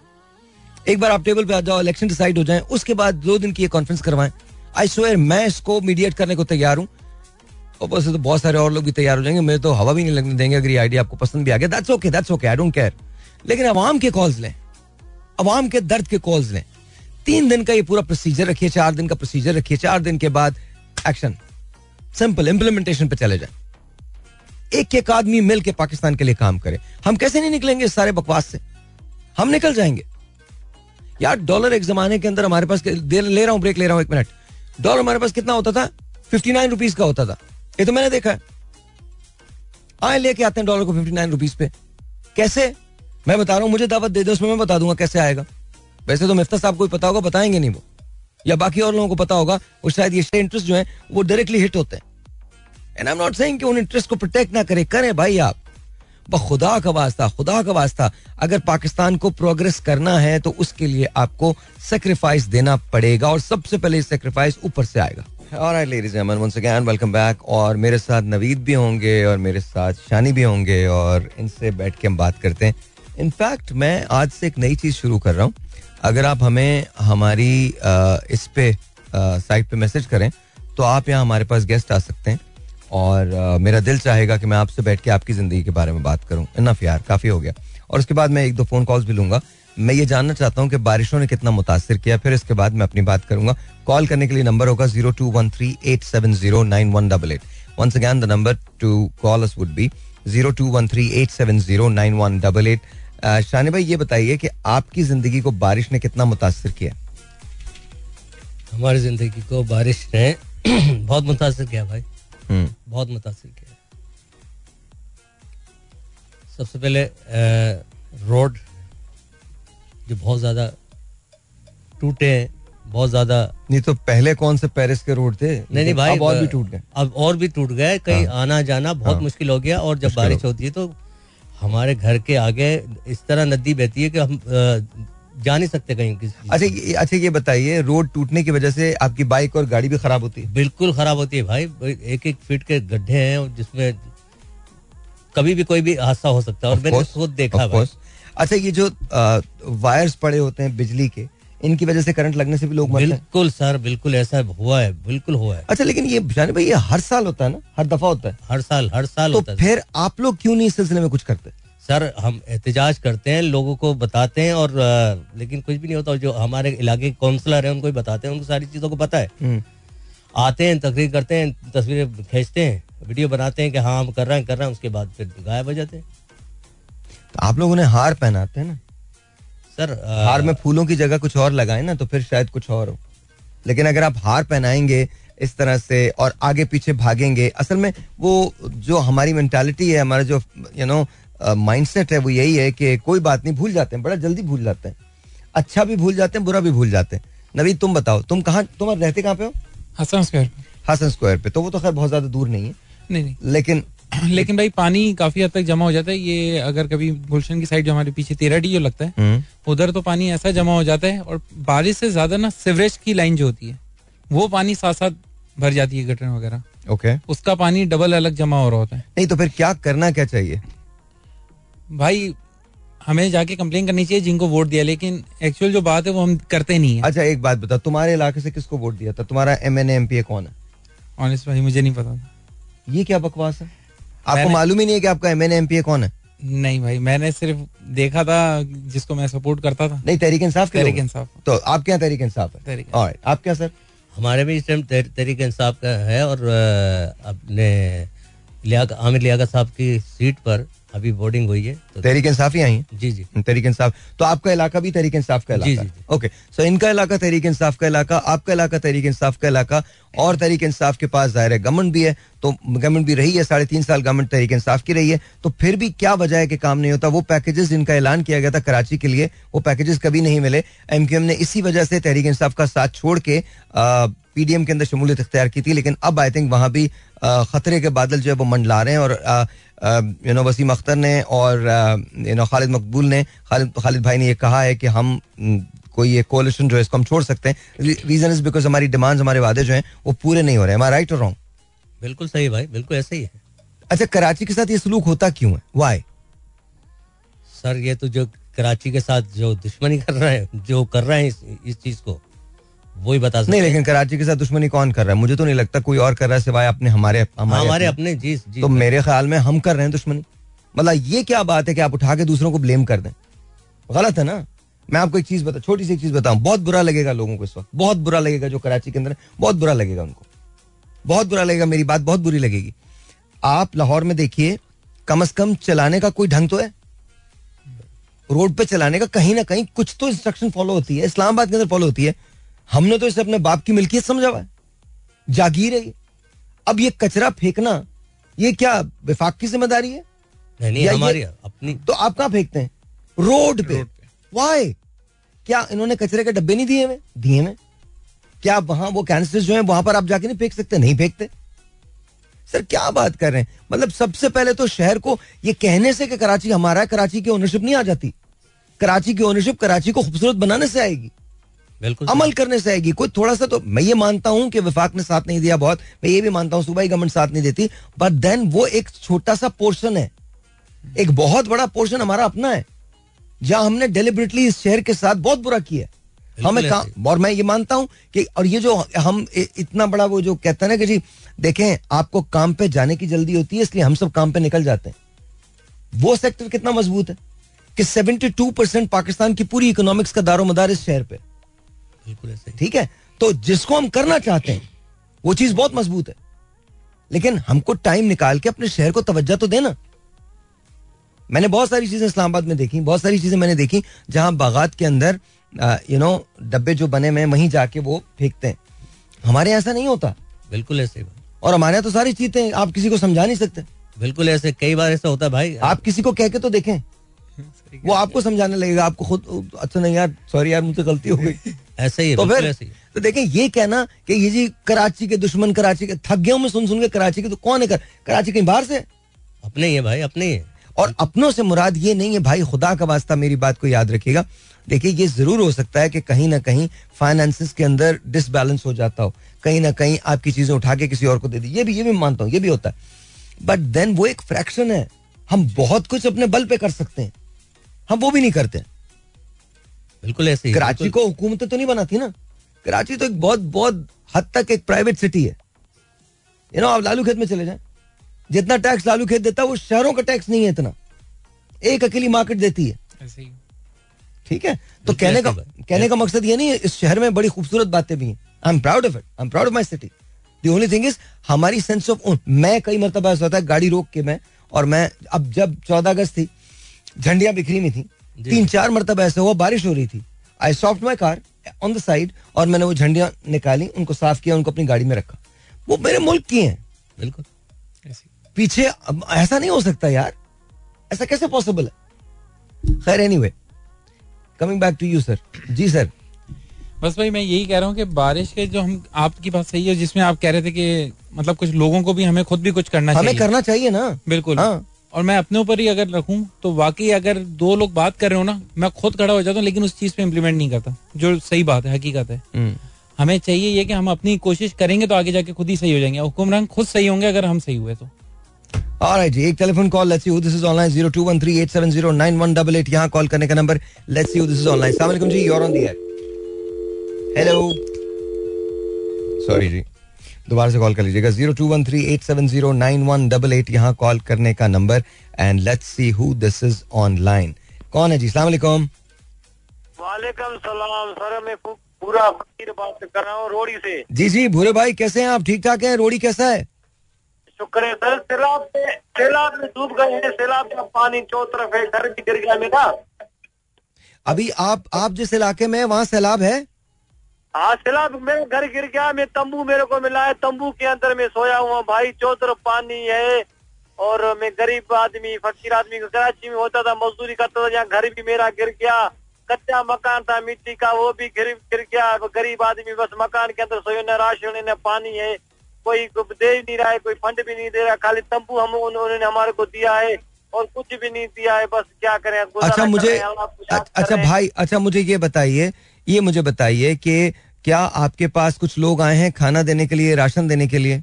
एक बार आप टेबल पे आ जाओ इलेक्शन डिसाइड हो जाए, उसके बाद दो दिन की ये कॉन्फ्रेंस करवाएँ। आई स्वेयर मैं इसको मीडिएट करने को तैयार हूँ। ऊपर से तो बहुत सारे और लोग भी तैयार हो जाएँगे, मेरे तो हवा भी नहीं लगने देंगे, अगर ये आइडिया आपको पसंद भी आ गया that's okay that's okay I don't care लेकिन अवाम के कॉल्स लें। अवाम के दर्द के कॉल्स लें। तीन दिन का ये पूरा प्रोसीजर रखिए, चार दिन का प्रोसीजर रखिए, चार दिन के बाद एक्शन सिंपल इंप्लीमेंटेशन पे चले जाए। एक एक आदमी मिल के पाकिस्तान के लिए काम करे। हम कैसे नहीं निकलेंगे इस सारे बकवास से? हम निकल जाएँगे। यार डॉलर एक जमाने के अंदर हमारे पास ले रहा हूँ ब्रेक ले रहा हूँ एक मिनट डॉलर हमारे पास कितना होता था? फिफ्टी नाइन रुपीज़ का होता था। ये तो मैंने देखा है। आए लेके आते हैं डॉलर को फिफ्टी नाइन रुपीज़ पे। कैसे? मैं बता रहा हूँ, मुझे दावत दे दो, उसमें मैं बता दूँगा कैसे आएगा। वैसे तो मिफ्ता साहब को पता होगा बताएँगे नहीं वो। या बाकी और लोगों को पता होगा वो शायद ये इंटरेस्ट जो है वो डायरेक्टली हिट होते हैं। And I am not saying कि उन इंटरेस्ट को प्रोटेक्ट ना करें करें भाई आप। खुदा का वास्ता खुदा का वास्ता अगर पाकिस्तान को प्रोग्रेस करना है तो उसके लिए आपको सेक्रीफाइस देना पड़ेगा और सबसे पहले सेक्रीफाइस ऊपर से आएगा। Ladies and gentlemen, once again, welcome back. और मेरे साथ नवीद भी होंगे और मेरे साथ शानी भी होंगे और इनसे बैठ के हम बात करते हैं। इनफैक्ट मैं आज से एक नई चीज़ शुरू कर रहा हूँ। अगर आप हमें हमारी आ, इस पे साइट पे मैसेज करें तो आप यहाँ हमारे पास गेस्ट आ सकते हैं। और आ, मेरा दिल चाहेगा कि मैं आपसे बैठ के आपकी ज़िंदगी के बारे में बात करूँ। इनफ यार काफ़ी हो गया। और उसके बाद मैं एक दो फ़ोन कॉल्स भी लूँगा। मैं ये जानना चाहता हूँ कि बारिशों ने कितना मुतासर किया फिर इसके बाद मैं अपनी बात करूँगा। कॉल करने के लिए नंबर होगा zero two one three eight seven zero nine one double eight once again the number to call us would be zero two one three eight seven zero nine one double eight Shani भाई ये बताइए कि आपकी ज़िंदगी को बारिश ने कितना मुतासर किया? हमारी ज़िंदगी को बारिश ने बहुत मुतासर किया भाई। हम्म। बहुत मुतासर किया। सबसे पहले रोड जो बहुत ज़्यादा टूटे हैं बहुत ज़्यादा नहीं तो पहले कौन से पेरिस के रोड थे? नहीं नहीं भाई अब और भी टूट गए। अब और भी टूट गए कहीं हाँ, आना जाना बहुत हाँ, मुश्किल हो गया और जब बारिश होती है तो हमारे घर के आगे इस तरह नदी बहती है कि हम जा नहीं सकते कहीं किसी अच्छा ये अच्छा ये बताइए रोड टूटने की वजह से आपकी बाइक और गाड़ी भी खराब होती है? बिल्कुल खराब होती है भाई। एक एक फीट के गड्ढे हैं जिसमें कभी भी कोई भी हादसा हो सकता है और मैंने खुद देखा भाई। अच्छा ये जो वायर्स पड़े होते हैं बिजली के इनकी वजह से करंट लगने से भी लोग मरते बिल्कुल सर बिल्कुल ऐसा हुआ है बिल्कुल हुआ है। अच्छा लेकिन ये जाने भाई ये हर साल होता है ना? हर दफ़ा होता है। हर साल हर साल तो होता है। फिर आप लोग क्यों नहीं इस सिलसिले में कुछ करते? सर हम एहतजाज करते हैं लोगों को बताते हैं और आ, लेकिन कुछ भी नहीं होता। जो हमारे इलाके के काउंसलर हैं उनको भी बताते हैं उनको सारी चीज़ों को पता है। हम्म। आते हैं तकरीर करते हैं तस्वीरें खींचते हैं वीडियो बनाते हैं कि हाँ हम कर रहे हैं कर रहे हैं उसके बाद फिर गायब हो जाते हैं। तो आप लोग उन्हें हार पहनाते हैं ना? सर आ, हार में फूलों की जगह कुछ और लगाए ना तो फिर शायद कुछ और हो। लेकिन अगर आप हार पहनाएँगे इस तरह से और आगे पीछे भागेंगे असल में वो जो हमारी मेंटालिटी है हमारा जो यू नो माइंडसेट है वो यही है कि कोई बात नहीं भूल जाते हैं बड़ा जल्दी भूल जाते हैं। अच्छा भी भूल जाते हैं बुरा भी भूल जाते हैं। नवीद तुम बताओ तुम कहाँ तुम रहते कहाँ पे हो? हसन स्क्वायर हसन स्क्वायर पे तो वो तो खैर बहुत ज़्यादा दूर नहीं है। नहीं नहीं। लेकिन लेकिन भाई पानी काफ़ी हद तक जमा हो जाता है। ये अगर कभी गुलशन की साइड जो हमारे पीछे तेरह डी जो लगता है हम्म। उधर तो पानी ऐसा जमा हो जाता है और बारिश से ज़्यादा ना सिवरेज की लाइन जो होती है वो पानी साथ साथ भर जाती है गटर वगैरह। ओके। उसका पानी डबल अलग जमा हो रहा होता है। नहीं तो फिर क्या करना क्या चाहिए? भाई हमें जाके कंप्लेन करनी चाहिए जिनको वोट दिया लेकिन एक्चुअल जो बात है वो हम करते नहीं है। अच्छा एक बात बता तुम्हारे इलाके से किसको वोट दिया था? तुम्हारा M N M P A कौन है? ऑनेस्ट भाई मुझे नहीं पता ये क्या बकवास है? आपको मालूम ही नहीं है कि आपका M N M P A कौन है? नहीं भाई मैंने सिर्फ़ देखा था जिसको मैं सपोर्ट करता था। नहीं तहरीक इंसाफ तहरीक इंसाफ। तो आप क्या तहरीक इंसाफ है? आप क्या सर हमारे भी इस टाइम तहरीक इंसाफ का है और अपने लिया आमिर लियाका साहब की सीट पर अभी बोर्डिंग हुई है तो तहरीक इंसाफ ही आई जी जी। तहरीक इंसाफ। तो आपका इलाका भी तहरीक इंसाफ का इलाका जी, जी, ओके सो इनका इलाका तहरीक इंसाफ का इलाका आपका इलाका तहरीक इंसाफ का इलाका और तहरीक इंसाफ के पास ज़ाहिर है गवर्नमेंट भी है तो गवर्नमेंट भी रही है साढ़े तीन साल गवर्नमेंट तहरीक इंसाफ की रही है तो फिर भी क्या वजह है कि काम नहीं होता? वो पैकेजेस जिनका ऐलान किया गया था कराची के लिए वो पैकेजेस कभी नहीं मिले। एमक्यूएम ने इसी वजह से तहरीक इंसाफ का साथ छोड़ के पीडीएम के अंदर शमूलियत इख्तियार की थी लेकिन अब आई थिंक वहाँ भी खतरे के बादल जो है वो मंडला रहे हैं और यू नो वसीम अख्तर ने और यू नो खालिद मकबूल ने खालिद खालिद भाई ने ये कहा है कि हम कोई ये कोलिशन जो है इसको हम छोड़ सकते हैं। रीजन इज़ बिकॉज़ हमारी डिमांड्स हमारे वादे जो हैं वो पूरे नहीं हो रहे हैं। राइट और रॉन्ग बिल्कुल सही भाई बिल्कुल ऐसे ही है। अच्छा कराची के साथ ये सलूक होता क्यों है? वाई सर ये तो जो कराची के साथ जो दुश्मनी कर रहा है जो कर रहे हैं इस, इस चीज़ को वही बता सकते नहीं लेकिन कराची के साथ दुश्मनी कौन कर रहा है? मुझे तो नहीं लगता कोई और कर रहा है सिवाय अपने हमारे हमारे, अपने, जी, जी तो मेरे ख्याल में हम कर रहे हैं दुश्मनी। मतलब ये क्या बात है कि आप उठा के दूसरों को ब्लेम कर दें? गलत है ना? मैं आपको एक चीज़ बता छोटी सी एक चीज़ बताऊँ। बहुत बुरा लगेगा लोगों को इस वक्त। बहुत बुरा लगेगा जो कराची के अंदर बहुत बुरा लगेगा उनको। बहुत बुरा लगेगा मेरी बात बहुत बुरी लगेगी। आप लाहौर में देखिए कम अज कम चलाने का कोई ढंग तो है? रोड पे चलाने का कहीं ना कहीं कुछ तो इंस्ट्रक्शन फॉलो होती है। इस्लामाबाद के अंदर फॉलो होती है। हमने तो इसे अपने बाप की मिल्कियत समझा हुआ है। जागीर है ये। अब ये कचरा फेंकना ये क्या विफाक की ज़िम्मेदारी है? नहीं नहीं हमारी अपनी तो आप कहाँ फेंकते हैं? रोड पे। वाई क्या इन्होंने कचरे के डब्बे नहीं दिए हुए? दिए हुए? क्या वहाँ वो कैंसर जो है वहाँ पर आप जाके नहीं फेंक सकते? नहीं फेंकते। सर क्या बात कर रहे हैं? मतलब सबसे पहले तो शहर को ये कहने से कि कराची हमारा है कराची की ओनरशिप नहीं आ जाती। कराची की ओनरशिप कराची को खूबसूरत बनाने से आएगी। बिल्कुल अमल करने से आएगी। कोई थोड़ा सा तो मैं ये मानता हूँ कि विफाक ने साथ नहीं दिया बहुत। मैं ये भी मानता हूँ सूबाई गवर्नमेंट साथ नहीं देती। बट देन वो एक छोटा सा पोर्शन है। एक बहुत बड़ा पोर्शन हमारा अपना है। जहाँ हमने डेलिबरेटली इस शहर के साथ बहुत बुरा किया हमें काम और मैं ये मानता हूँ कि और ये जो हम इतना बड़ा वो जो कहते हैं ना कि जी देखें आपको काम पे जाने की जल्दी होती है इसलिए हम सब काम पे निकल जाते हैं। वो सेक्टर कितना मज़बूत है कि 72 परसेंट पाकिस्तान की पूरी इकोनॉमिक्स का दारोमदार इस शहर पे। ठीक है? तो जिसको हम करना चाहते हैं वो चीज़ बहुत मज़बूत है। लेकिन हमको टाइम निकाल के अपने शहर को तवज्जो तो देना। मैंने बहुत सारी चीज़ें इस्लामाबाद में देखी बहुत सारी चीज़ें मैंने देखी जहाँ बागात के अंदर यू नो डब्बे जो बने हुए वहीं जाके वो फेंकते हैं। हमारे यहाँ ऐसा नहीं होता। बिल्कुल ऐसे और हमारे यहाँ तो सारी चीज़ें आप किसी को समझा नहीं सकते। बिल्कुल ऐसे कई बार ऐसा होता है भाई। आप किसी को कह के तो देखें। वो आपको समझाने लगेगा आपको खुद अच्छा नहीं यार सॉरी यार मुझसे गलती हो गई। ऐसे ही तो फिर ही है। तो देखें ये कहना कि ये जी कराची के दुश्मन कराची के थक गया मैं सुन सुन के कराची के तो कौन है कर, कराची कहीं बाहर से? अपने ही है भाई अपने ही और अपनों से मुराद ये नहीं है भाई खुदा का वास्ता मेरी बात को याद रखिएगा। देखिए ये ज़रूर हो सकता है कि कहीं ना कहीं फाइनेंसिस के अंदर डिसबैलेंस हो जाता हो। कहीं ना कहीं आपकी चीज़ें उठा के किसी और को दे दी। ये भी ये भी मानता हूँ ये भी होता है। बट देन वो एक फ्रैक्शन है। हम बहुत कुछ अपने बल पे कर सकते हैं। हम वो भी नहीं करते। बिल्कुल ऐसे कराची को हुकूमतें तो नहीं बनाती ना। कराची तो एक बहुत बहुत हद तक एक प्राइवेट सिटी है। यू नो आप लालू खेत में चले जाए। जितना टैक्स लालू खेत देता है वो शहरों का टैक्स नहीं है इतना। एक अकेली मार्केट देती है। ठीक है? तो कहने का कहने का मकसद ये नहीं है इस शहर में बड़ी खूबसूरत बातें भी हैं। I am proud of it I am proud of my city the only thing is हमारी सेंस ऑफ़ ओन मैं कई मरतबा ऐसा होता है गाड़ी रोक के मैं और मैं अब जब चौदह अगस्त थी झंडियाँ बिखरी हुई थी। तीन चार मरतब ऐसे हुआ बारिश हो रही थी। I stopped my car on the side और मैंने वो झंडियाँ निकाली उनको साफ़ किया उनको अपनी गाड़ी में रखा। वो मेरे मुल्क की हैं। बिल्कुल। पीछे अब ऐसा नहीं हो सकता यार। ऐसा कैसे पॉसिबल है? खैर anyway coming back to you sir ji sir बस भाई मैं यही कह रहा हूँ कि बारिश के जो हम आपकी बात सही है जिसमें आप कह रहे थे कि मतलब कुछ लोगों को भी हमें खुद भी कुछ करना हमें चाहिए। हमें करना चाहिए ना। बिल्कुल। हाँ। और मैं अपने ऊपर ही अगर रखूँ तो वाकई अगर दो लोग बात कर रहे हो ना मैं खुद खड़ा हो जाता हूँ लेकिन उस चीज़ पे इम्प्लीमेंट नहीं करता जो सही बात है हकीकत है। हमें चाहिए ये कि हम अपनी कोशिश करेंगे तो आगे जाके खुद ही सही हो जाएँगे हुक्मरान खुद सही होंगे अगर हम सही हुए तो। ऑलराइट जी एक telephone call let's see who this is online 021387091188 यहाँ कॉल करने का number let's see who this is online अस्सलाम वालेकुम जी you are on the air hello sorry जी। दोबारा से कॉल कर लीजिएगा। 021387091188 यहाँ कॉल करने का number. And let's see who this is online कौन है जी? अस्सलाम वालेकुम। वालेकुम सलाम। सर मैं पूरा फकीर बात कर रहा हूँ रोड़ी से। जी जी भूरे भाई कैसे हैं आप? ठीक ठाक हैं? रोड़ी कैसा है? शुक्र है सर। सैलाब से सैलाब में डूब गए हैं। सैलाब का पानी चौ तरफ़ है। घर भी गिर गया मेरा अभी आप आप जिस इलाके में वहाँ सैलाब है? हाँ सैलाब मेरा घर गिर गया मैं तंबू मेरे को मिला है तंबू के अंदर मैं सोया हुआ भाई चौधर पानी है और मैं गरीब आदमी फकीर आदमी कराची में होता था मजदूरी करता था यहाँ घर भी मेरा गिर गया। कच्चा मकान था मिट्टी का वो भी गिर गिर गया। गरीब आदमी बस मकान के अंदर सोए न राशन न पानी है। कोई दे ही नहीं रहा है कोई फंड भी नहीं दे रहा। खाली तंबू हम उन्होंने हमारे को दिया है और कुछ भी नहीं दिया है बस क्या करें? अच्छा मुझे अच्छा भाई अच्छा मुझे ये बताइए ये मुझे बताइए कि क्या आपके पास कुछ लोग आए हैं खाना देने के लिए राशन देने के लिए?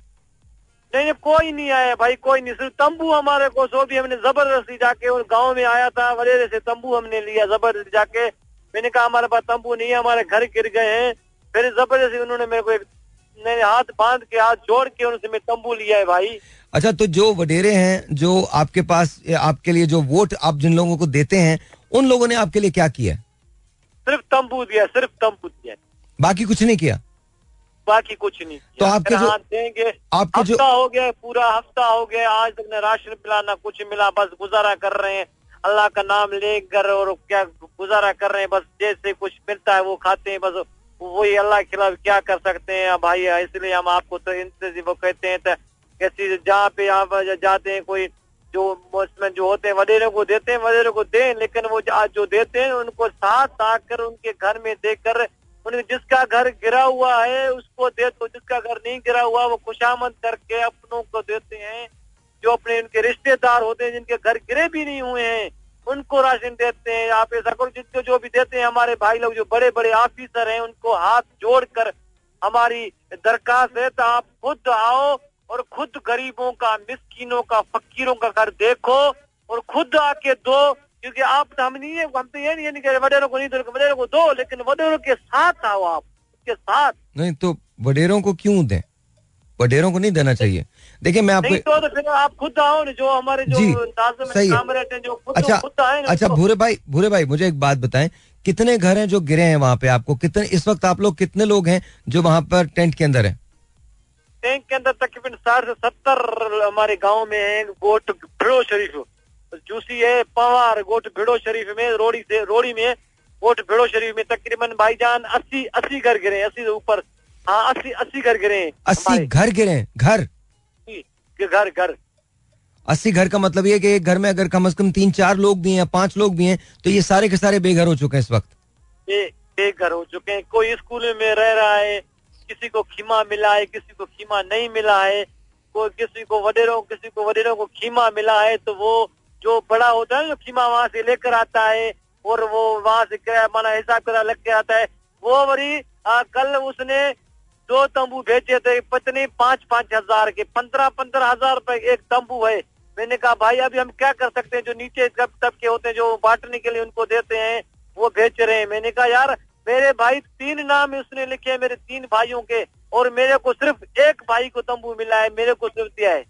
नहीं नहीं कोई नहीं आया भाई कोई नहीं। सिर्फ़ तंबू हमारे को सो भी हमने ज़बरदस्ती जाके उन गाँव में आया था वडेरे से तंबू हमने लिया ज़बरदस्ती जाके। मैंने कहा हमारे पास तंबू नहीं है हमारे घर गिर गए हैं। फिर ज़बरदस्ती उन्होंने मेरे को एक मैंने हाथ बाँध के हाथ जोड़ के उनसे मैं तंबू लिया है भाई। अच्छा तो जो वडेरे हैं जो आपके पास आपके लिए जो वोट आप जिन लोगों को देते हैं उन लोगों ने आपके लिए क्या किया? सिर्फ़ तंबू दिया सिर्फ़ तंबू दिया। बाकी कुछ नहीं किया? बाकी कुछ नहीं तो आपके जो- देंगे। आपके जो- हफ़्ता हो गया पूरा हफ़्ता हो गया। आज तक न राशन मिला ना कुछ मिला बस गुजारा कर रहे हैं। अल्लाह का नाम लेकर और क्या गुजारा कर रहे हैं बस जैसे कुछ मिलता है वो खाते हैं बस वही अल्लाह के खिलाफ क्या कर सकते हैं। भाई इसलिए हम आपको तो इनसे वो कहते हैं तो कैसी जहाँ पे आप जाते हैं कोई जो उसमें जो होते हैं वडेरों को देते हैं वडेरों को दें लेकिन वो आज जो देते हैं उनको साथ आकर उनके घर में देकर जिसका घर गिरा हुआ है, उसको दे दो। जिसका घर नहीं गिरा हुआ, वो खुशामद करके अपनों को देते हैं। जो अपने उनके रिश्तेदार होते हैं, जिनके घर गिरे भी नहीं हुए हैं, उनको राशन देते हैं। आप ऐसा करो, जिनको जो भी देते हैं, हमारे भाई लोग जो बड़े बड़े ऑफिसर हैं, उनको हाथ जोड़कर हमारी दरखास्त है तो आप खुद आओ और खुद गरीबों का, मिस्किनों का, फकीरों का घर देखो और खुद आके दो क्योंकि आप हम नहीं है हम तो ये नहीं, कह रहे वडेरों को नहीं दो वडेरों को दो लेकिन वडेरों के साथ आओ आप उसके साथ। नहीं तो वडेरों को क्यों दें? वडेरों को नहीं देना चाहिए। देखिए मैं आपको तो, तो फिर आप खुद आओ ना जो हमारे जो में सही है। हैं जो खुद अच्छा खुद आए ना अच्छा तो- भूरे भाई भूरे भाई मुझे एक बात बताएँ कितने घर हैं जो गिरे हैं वहाँ पे आपको? कितने इस वक्त आप लोग कितने लोग हैं जो वहाँ पर टेंट के अंदर हैं? टेंट के अंदर तकरीबन साठ से सत्तर हमारे गाँव में है गोट भिड़ो शरीफ। जूसी है पवार गोट भिड़ो शरीफ में रोड़ी से रोड़ी में गोट भिड़ो शरीफ में तकरीबन भाईजान अस्सी अस्सी घर गिरे अस्सी से ऊपर। हाँ अस्सी अस्सी घर गिरे। अस्सी घर गिरे? घर? घर घर। अस्सी घर का मतलब ये कि एक घर में अगर कम से कम तीन चार लोग भी हैं पाँच लोग भी हैं तो ये सारे के सारे बेघर हो चुके हैं इस वक्त। ये बेघर हो चुके हैं। कोई स्कूल में रह रहा है किसी को खीमा मिला है किसी को खीमा नहीं मिला है कोई किसी को वडेरों किसी को वडेरों को खीमा मिला है तो वो जो बड़ा होता है जो खीमा वहाँ से लेकर आता है और वो वहाँ से माना हिसाब किताब लग के आता है। वो वरी आ, कल उसने दो तंबू भेजे थे पत्नी पाँच पाँच हज़ार के पंद्रह पंद्रह हज़ार रुपए एक तंबू है। मैंने कहा भाई अभी हम क्या कर सकते हैं? जो नीचे तब तब के होते हैं जो बांटने के लिए उनको देते हैं वो बेच रहे हैं। मैंने कहा यार मेरे भाई तीन नाम उसने लिखे हैं मेरे तीन भाइयों के और मेरे को सिर्फ़ एक भाई को तंबू मिला है मेरे को सिर्फ़ दिया है।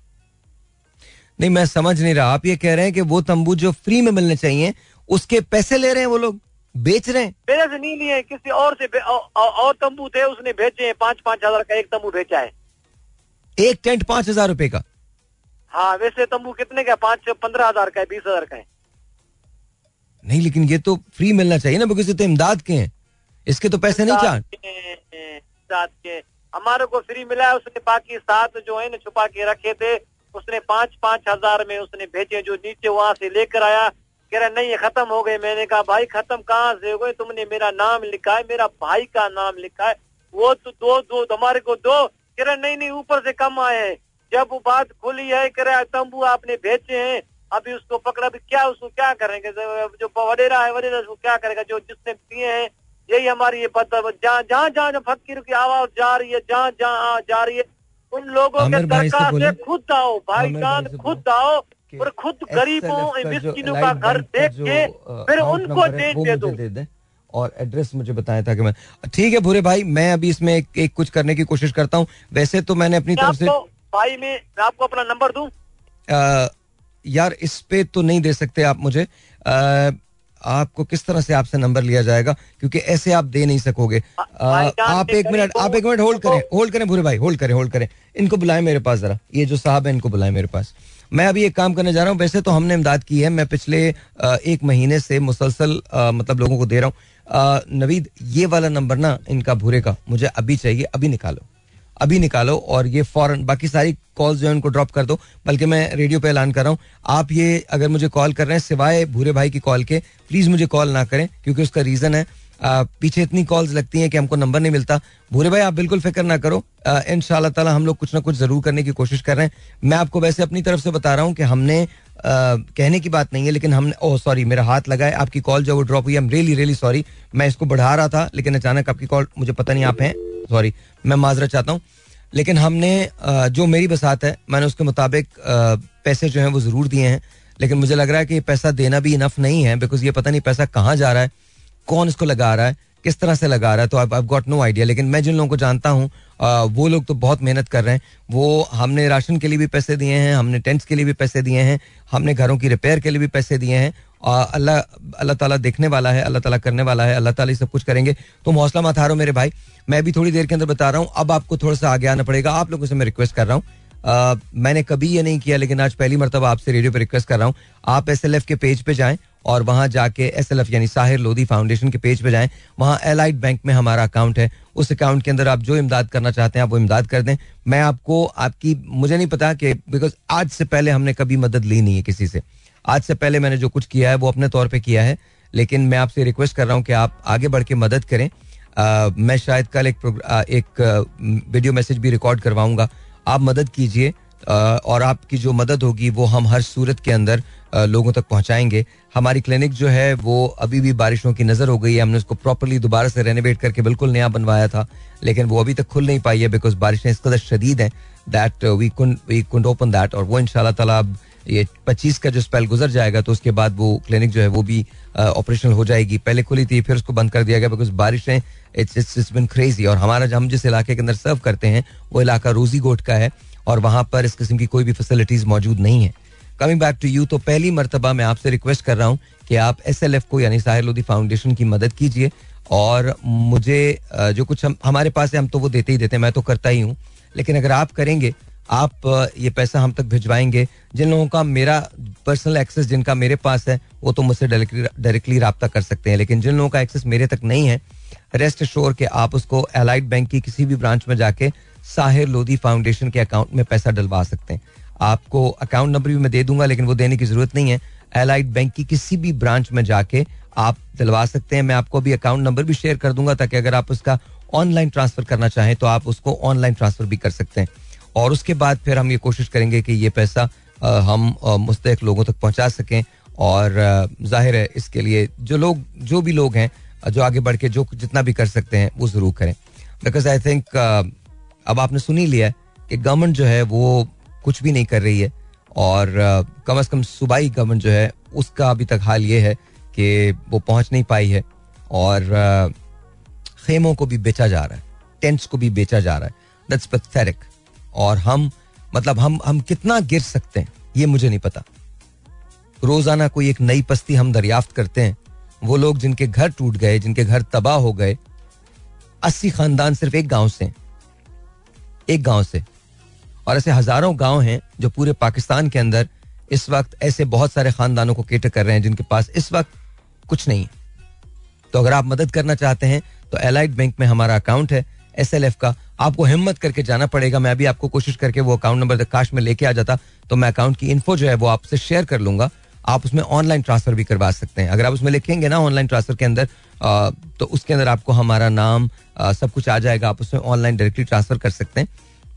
नहीं मैं समझ नहीं रहा। आप ये कह रहे हैं कि वो तंबू जो फ्री में मिलने चाहिए उसके पैसे ले रहे हैं वो लोग? बेच रहे हैं? मेरे से नहीं लिए किसी और से औ- औ- और तंबू थे उसने भेजे हैं। पाँच पाँच हज़ार का एक तंबू भेजा है। एक टेंट पाँच हज़ार रुपए का? हाँ वैसे तंबू कितने का पाँच पंद्रह हज़ार का है बीस हज़ार का है। नहीं लेकिन ये तो फ्री मिलना चाहिए ना बिकॉज़ ये तो इमदाद के हैं। इसके तो पैसे नहीं चार्ज के हमारे को फ्री मिला है उसने बाकी सात जो है ना छुपा के रखे थे। उसने पाँच पाँच हज़ार में उसने भेजे जो नीचे वहाँ से लेकर आया। कह रहा, नहीं, ये खत्म हो गए मैंने कहा, भाई, खत्म कहाँ से हो गए? तुमने मेरा नाम लिखा है, मेरा भाई का नाम लिखा है। वो तो दो दो हमारे को दो। कह रहा, नहीं नहीं, ऊपर से कम आए हैं। जब वो बात खुली है, कह रहा, तंबू आपने भेजे हैं, अभी उसको पकड़ा, अभी क्या उसको क्या करेंगे? जो वडेरा है, वडेरा उसको क्या करेगा? जो जिसने पिए हैं, यही हमारी ये पता जहाँ जहाँ जहाँ फकीर की आवाज़ जा रही है, जहाँ जहाँ जा रही है उन लोगों के आमिर से दरकार से खुद आओ भाई से खुद आओ और खुद गरीबों मिस्किनों का घर देख के फिर उनको है, दे। दे और एड्रेस मुझे बताया था कि मैं ठीक है भूरे भाई मैं अभी इसमें एक, एक कुछ करने की कोशिश करता हूँ। वैसे तो मैंने अपनी तरफ़ से भाई में आपको अपना नंबर दूँ? अ, यार इस पे तो नहीं दे सकते आप मुझे। अ, आपको किस तरह से आपसे नंबर लिया जाएगा? क्योंकि ऐसे आप दे नहीं सकोगे। भाईजान आप एक मिनट आप एक मिनट होल्ड करें होल्ड करें भूरे भाई होल्ड करें होल्ड करें। इनको बुलाएँ मेरे पास जरा। ये जो साहब है इनको बुलाएँ मेरे पास। मैं अभी एक काम करने जा रहा हूँ। वैसे तो हमने इमदाद की है। मैं पिछले एक महीने से मुसलसल मतलब लोगों को दे रहा हूँ। नवीद ये वाला नंबर ना इनका भूरे का मुझे अभी चाहिए अभी निकालो। अभी निकालो और ये फॉरन बाकी सारी कॉल जो है उनको ड्रॉप कर दो। बल्कि मैं रेडियो पे ऐलान कर रहा हूँ। आप ये अगर मुझे कॉल कर रहे हैं सिवाय भूरे भाई की कॉल के प्लीज़ मुझे कॉल ना करें क्योंकि उसका रीजन है। आ, पीछे इतनी कॉल्स लगती हैं कि हमको नंबर नहीं मिलता। भूरे भाई आप बिल्कुल फ़िक्र ना करो। इन ताला हम लोग कुछ ना कुछ ज़रूर करने की कोशिश कर रहे हैं। मैं आपको वैसे अपनी तरफ़ से बता रहा हूँ कि हमने आ, कहने की बात नहीं है लेकिन हमने ओह सॉरी मेरा हाथ लगा है। आपकी कॉल जो वो ड्रॉप हुई I am really really sorry मैं इसको बढ़ा रहा था लेकिन अचानक आपकी कॉल मुझे पता नहीं आप हैं। सॉरी, मैं माजरा चाहता हूँ। लेकिन हमने जो मेरी बसात है, मैंने उसके मुताबिक पैसे जो हैं वो ज़रूर दिए हैं। लेकिन मुझे लग रहा है कि पैसा देना भी इनफ नहीं है बिकॉज़ ये पता नहीं पैसा कहाँ जा रहा है, कौन इसको लगा रहा है, किस तरह से लगा रहा है तो आई गॉट नो आइडिया लेकिन मैं जिन लोगों को जानता हूँ वो लोग तो बहुत मेहनत कर रहे हैं। वो हमने राशन के लिए भी पैसे दिए हैं, हमने टेंट्स के लिए भी पैसे दिए हैं, हमने घरों की रिपेयर के लिए भी पैसे दिए हैं अल्लाह अल्लाह ताला देखने वाला है, अल्लाह ताला करने वाला है, अल्लाह ताला सब कुछ करेंगे। तुम हौसला मत हारो मेरे भाई। मैं भी थोड़ी देर के अंदर बता रहा हूँ। अब आपको थोड़ा सा आगे आना पड़ेगा। आप लोगों से मैं रिक्वेस्ट कर रहा हूँ। मैंने कभी ये नहीं किया, लेकिन आज पहली मरतबा आपसे रेडियो पर रिक्वेस्ट कर रहा हूँ। आप एसएलएफ के पेज पे जाएँ और वहाँ जाके एस एल एफ़ यानी साहिर लोधी फाउंडेशन के पेज पे जाएँ। वहाँ एलाइड बैंक में हमारा अकाउंट है। उस अकाउंट के अंदर आप जो इमदाद करना चाहते हैं, आप वो इमदाद कर दें। मैं आपको, आपकी, मुझे नहीं पता कि बिकॉज़ आज से पहले हमने कभी मदद ली नहीं है किसी से। आज से पहले मैंने जो कुछ किया है वो अपने तौर पर किया है लेकिन मैं आपसे रिक्वेस्ट कर रहा हूँ कि आप आगे बढ़ के मदद करें। आ, मैं शायद कल एक एक वीडियो मैसेज भी रिकॉर्ड करवाऊँगा। आप मदद कीजिए और आपकी जो मदद होगी वो हम हर सूरत के अंदर लोगों तक पहुंचाएँगे। हमारी क्लिनिक जो है वो अभी भी बारिशों की नज़र हो गई है। हमने उसको प्रॉपरली दोबारा से रेनोवेट करके बिल्कुल नया बनवाया था लेकिन वो अभी तक खुल नहीं पाई है बिकॉज़ बारिशें इस कदर शदीद हैं that we we couldn't open that और वो इन ताला अब ये पच्चीस का जो स्पेल गुजर जाएगा तो उसके बाद वो क्लिनिक जो है, वो भी ऑपरेशनल हो जाएगी। पहले खुली थी, फिर उसको बंद कर दिया गया बिकॉज़ बारिशें इट्स इट्स बिन क्रेजी और हमारा हम जिस इलाके के अंदर सर्व करते हैं, वो इलाका रोजी गोट का है, और वहाँ पर इस किस्म की कोई भी फैसिलिटीज़ मौजूद नहीं है। कमिंग बैक टू यू तो पहली मरतबा मैं आपसे रिक्वेस्ट कर रहा हूँ कि आप एस एल एफ़ को, यानी साहिर लोधी फाउंडेशन की मदद कीजिए। और मुझे जो कुछ हम, हमारे पास है, हम तो वो देते ही देते हैं, मैं तो करता ही हूँ। लेकिन अगर आप करेंगे आप ये पैसा हम तक भिजवाएँगे। जिन लोगों का मेरा पर्सनल एक्सेस जिनका मेरे पास है, वो तो मुझसे डायरेक्टली रबता कर सकते हैं। लेकिन जिन लोगों का एक्सेस मेरे तक नहीं है रेस्ट श्योर के आप उसको एलाइड बैंक की किसी भी ब्रांच में जाके साहिर लोधी फाउंडेशन के अकाउंट में पैसा डलवा सकते हैं। आपको अकाउंट नंबर भी मैं दे दूँगा, लेकिन वो देने की ज़रूरत नहीं है। एलाइड बैंक की किसी भी ब्रांच में जाके आप दिलवा सकते हैं। मैं आपको अभी अकाउंट नंबर भी शेयर कर दूँगा, ताकि अगर आप उसका ऑनलाइन ट्रांसफ़र करना चाहें तो आप उसको ऑनलाइन ट्रांसफ़र भी कर सकते हैं। और उसके बाद फिर हम ये कोशिश करेंगे कि ये पैसा हम मुस्तक लोगों तक पहुँचा सकें। और ज़ाहिर है इसके लिए जो लोग, जो भी लोग हैं, जो आगे बढ़ के जो जितना भी कर सकते हैं, वो ज़रूर करें। बिकॉज़ आई थिंक अब आपने सुन ही लिया कि गवर्नमेंट जो है वो कुछ भी नहीं कर रही है। और कम अज कम सूबाई गवर्नमेंट जो है, उसका अभी तक हाल ये है कि वो पहुँच नहीं पाई है। और खेमों को भी बेचा जा रहा है टेंट्स को भी बेचा जा रहा है। दैट्स पैथेटिक और हम मतलब हम हम कितना गिर सकते हैं, ये मुझे नहीं पता। रोज़ाना कोई एक नई पस्ती हम दरियाफ्त करते हैं, वो लोग जिनके घर टूट गए, जिनके घर तबाह हो गए, अस्सी खानदान सिर्फ़ एक गाँव से एक गाँव से। और ऐसे हज़ारों गाँव हैं जो पूरे पाकिस्तान के अंदर इस वक्त ऐसे बहुत सारे खानदानों को केटर कर रहे हैं, जिनके पास इस वक्त कुछ नहीं है। तो अगर आप मदद करना चाहते हैं तो एलाइड बैंक में हमारा अकाउंट है। एस एल एफ़ का। आपको हिम्मत करके जाना पड़ेगा। मैं अभी आपको कोशिश करके वो अकाउंट नंबर काश में लेके आ जाता तो मैं अकाउंट की इन्फो जो है वो आपसे शेयर कर लूँगा। आप उसमें ऑनलाइन ट्रांसफ़र भी करवा सकते हैं। अगर आप उसमें लिखेंगे ना ऑनलाइन ट्रांसफ़र के अंदर आ, तो उसके अंदर आपको हमारा नाम आ, सब कुछ आ जाएगा। आप उसमें ऑनलाइन डायरेक्टली ट्रांसफ़र कर सकते हैं।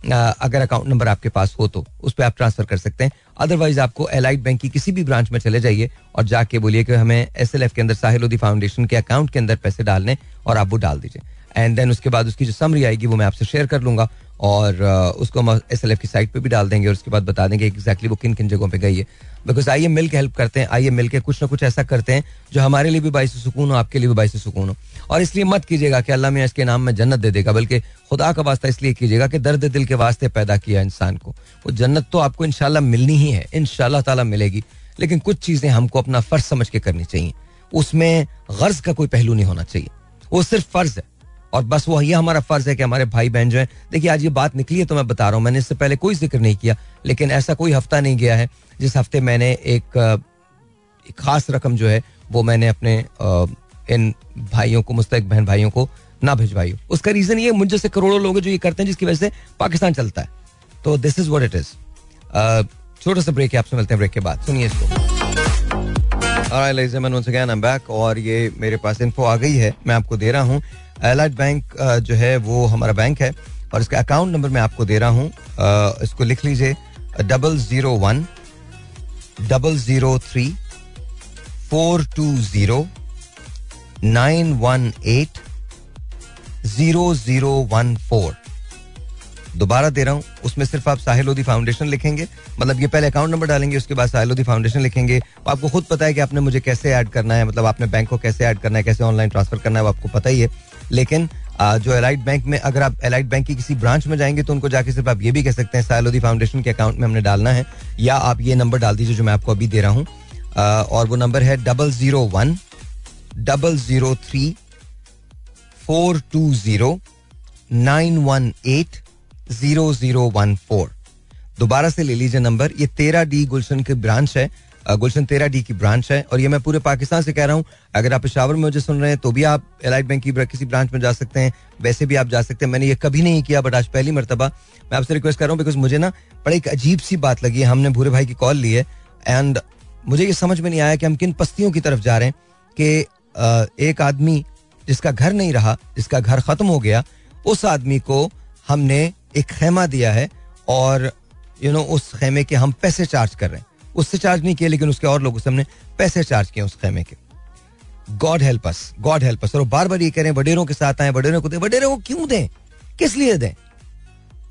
अगर अकाउंट नंबर आपके पास हो तो उस पर आप ट्रांसफ़र कर सकते हैं। अदरवाइज़ आपको एलाइड बैंक की किसी भी ब्रांच में चले जाइए और जाके बोलिए कि हमें एसएलएफ के अंदर साहिलोदी फाउंडेशन के अकाउंट के अंदर पैसे डालने और आप वो डाल दीजिए। एंड देन उसके बाद उसकी जो समरी आएगी, वो मैं आपसे शेयर कर लूँगा और उसको हम एस एल एफ़ की साइट पे भी डाल देंगे और उसके बाद बता देंगे एग्जैक्टली वो किन किन जगहों पे गई है। बिकॉज़ आइए मिल के हेल्प करते हैं, आइए मिल के कुछ ना कुछ ऐसा करते हैं जो हमारे लिए भी बाईस सुकून हो, आपके लिए भी बाईस सुकून हो। और इसलिए मत कीजिएगा कि अल्लाह में इसके नाम में जन्नत दे देगा, बल्कि खुदा का वास्ता इसलिए कीजिएगा कि दर्द दिल के वास्ते पैदा किया इंसान को। वो जन्नत तो आपको इनशाला मिलनी ही है इन ताला मिलेगी, लेकिन कुछ चीज़ें हमको अपना फ़र्ज़ समझ के करनी चाहिए। उसमें गर्ज का कोई पहलू नहीं होना चाहिए। वो सिर्फ़ फ़र्ज़ है। और बस वो ये हमारा फ़र्ज़ है कि हमारे भाई बहन जो है देखिए आज ये बात निकली है तो मैं बता रहा हूँ मैंने इससे पहले कोई ज़िक्र नहीं किया लेकिन ऐसा कोई हफ़्ता नहीं गया है जिस हफ़्ते मैंने एक, एक खास रकम जो है वो मैंने अपने इन भाइयों को मुस्तक बहन भाइयों को ना भिजवाई उसका रीजन ये मुझे से करोड़ों लोग जो ये करते हैं जिसकी वजह से पाकिस्तान चलता है। तो this is what it is छोटा सा ब्रेक है आपसे मिलते हैं ब्रेक के बाद। सुनिए इसको। और ये मेरे पास इन्फो आ गई है मैं आपको दे रहा हूँ। एलाइट बैंक जो है, वो हमारा बैंक है और इसका अकाउंट नंबर मैं आपको दे रहा हूँ। इसको लिख लीजिए। Double zero one double zero three four two zero nine one eight zero zero one four दोबारा दे रहा हूँ। उसमें सिर्फ़ आप साहिल लोधी फाउंडेशन लिखेंगे। मतलब ये पहले अकाउंट नंबर डालेंगे, उसके बाद साहिल लोधी फाउंडेशन लिखेंगे। आपको खुद पता है कि आपने मुझे कैसे ऐड करना है मतलब आपने बैंक को कैसे ऐड करना है, कैसे ऑनलाइन ट्रांसफ़र करना है, वो आपको पता ही है। लेकिन जो एलाइट बैंक में, अगर आप एलाइट बैंक की किसी ब्रांच में जाएँगे तो उनको जाके सिर्फ़ आप ये भी कह सकते हैं सालोदी फाउंडेशन के अकाउंट में हमने डालना है, या आप ये नंबर डाल दीजिए जो मैं आपको अभी दे रहा हूँ। और वो नंबर है double zero one double zero three four two zero nine one eight zero zero one four दोबारा से ले लीजिए नंबर ये तेरह डी गुलशन की ब्रांच है गुलशन तेरह डी की ब्रांच है। और ये मैं पूरे पाकिस्तान से कह रहा हूँ, अगर आप पेशावर में मुझे सुन रहे हैं तो भी आप एलाइट बैंक की किसी ब्रांच में जा सकते हैं। वैसे भी आप जा सकते हैं। मैंने ये कभी नहीं किया बट आज पहली मरतबा मैं आपसे रिक्वेस्ट कर रहा हूँ बिकॉज़ मुझे ना बड़ी एक अजीब सी बात लगी। है हमने भूरे भाई की कॉल ली है एंड मुझे ये समझ में नहीं आया कि हम किन पस्तियों की तरफ़ जा रहे हैं, कि एक आदमी जिसका घर नहीं रहा, जिसका घर खत्म हो गया, उस आदमी को हमने एक खेमा दिया है, और यू नो उस खेमे के हम पैसे चार्ज कर रहे हैं। उससे चार्ज नहीं किया, लेकिन उसके और लोगों से हमने पैसे चार्ज किए उस खेमे के। God help us God help us और बार बार ये कह रहे हैं, वडेरों के साथ आए, वडेरों को दें। वडेरों को क्यों दें? किस लिए दें?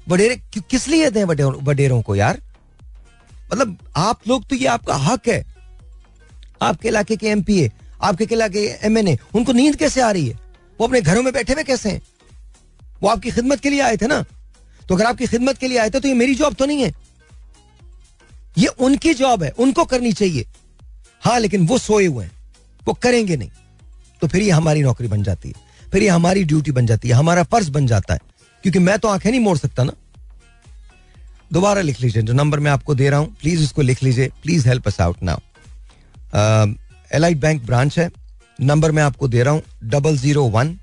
वडेरे किस लिए दें वडेरों को यार? मतलब आप लोग तो ये आपका हक है। आपके इलाके के एमपीए आपके इलाके के एमएनए उनको नींद कैसे आ रही है? वो अपने घरों में बैठे हुए कैसे हैं? वो आपकी खिदमत के लिए आए थे ना? तो अगर आपकी खिदमत के लिए आए थे तो ये मेरी जॉब तो नहीं है। ये उनकी जॉब है, उनको करनी चाहिए। हाँ लेकिन वो सोए हुए हैं, वो करेंगे नहीं। तो फिर ये हमारी नौकरी बन जाती है, फिर ये हमारी ड्यूटी बन जाती है, हमारा फ़र्ज़ बन जाता है। क्योंकि मैं तो आँखें नहीं मोड़ सकता ना। दोबारा लिख लीजिए, जो नंबर मैं आपको दे रहा हूँ प्लीज़ उसको लिख लीजिए। Please help us out now elite bank branch है। नंबर मैं आपको दे रहा हूँ double zero one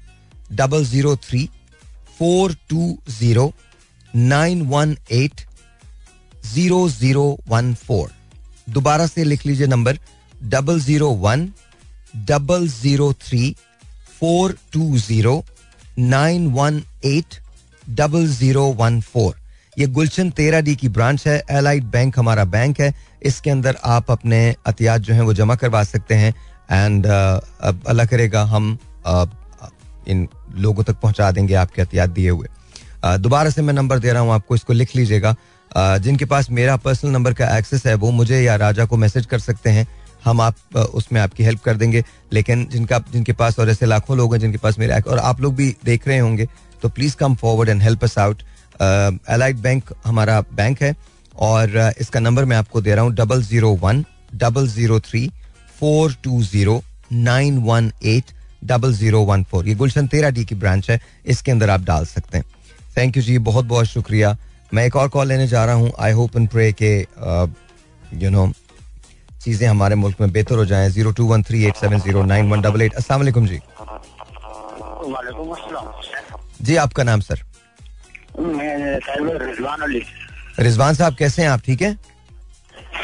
double zero three four two zero nine one eight zero zero one four दोबारा से लिख लीजिए number double zero one double zero three four two zero nine one eight double zero one four ये गुलशन तेरह D की branch है allied bank हमारा bank है। इसके अंदर आप अपने अतियात जो हैं वो जमा करवा सकते हैं। एंड uh, अल्लाह करेगा हम uh, इन लोगों तक पहुँचा देंगे आपके अतियात दिए हुए। Uh, दोबारा से मैं नंबर दे रहा हूँ आपको इसको लिख लीजिएगा। जिनके पास मेरा पर्सनल नंबर का एक्सेस है, वो मुझे या राजा को मैसेज कर सकते हैं। हम आप उसमें आपकी हेल्प कर देंगे। लेकिन जिनका, जिनके पास और ऐसे लाखों लोग हैं, जिनके पास मेरे और आप लोग भी देख रहे होंगे तो please come forward and help us out elite bank हमारा बैंक है, और इसका नंबर मैं आपको दे रहा हूँ double zero one double zero three four two zero nine one eight double zero one four ये गुलशन तेरा डी की ब्रांच है, इसके अंदर आप डाल सकते हैं। थैंक यू जी बहुत बहुत शुक्रिया। मैं एक और कॉल लेने जा रहा हूँ। आई होप एंड प्रे के यू नो चीज़ें हमारे मुल्क में बेहतर हो जाएँ। Zero two one three eight seven zero nine one double eight Aslam जी। जी आपका नाम सर? रिजवान साहब कैसे हैं आप? ठीक है?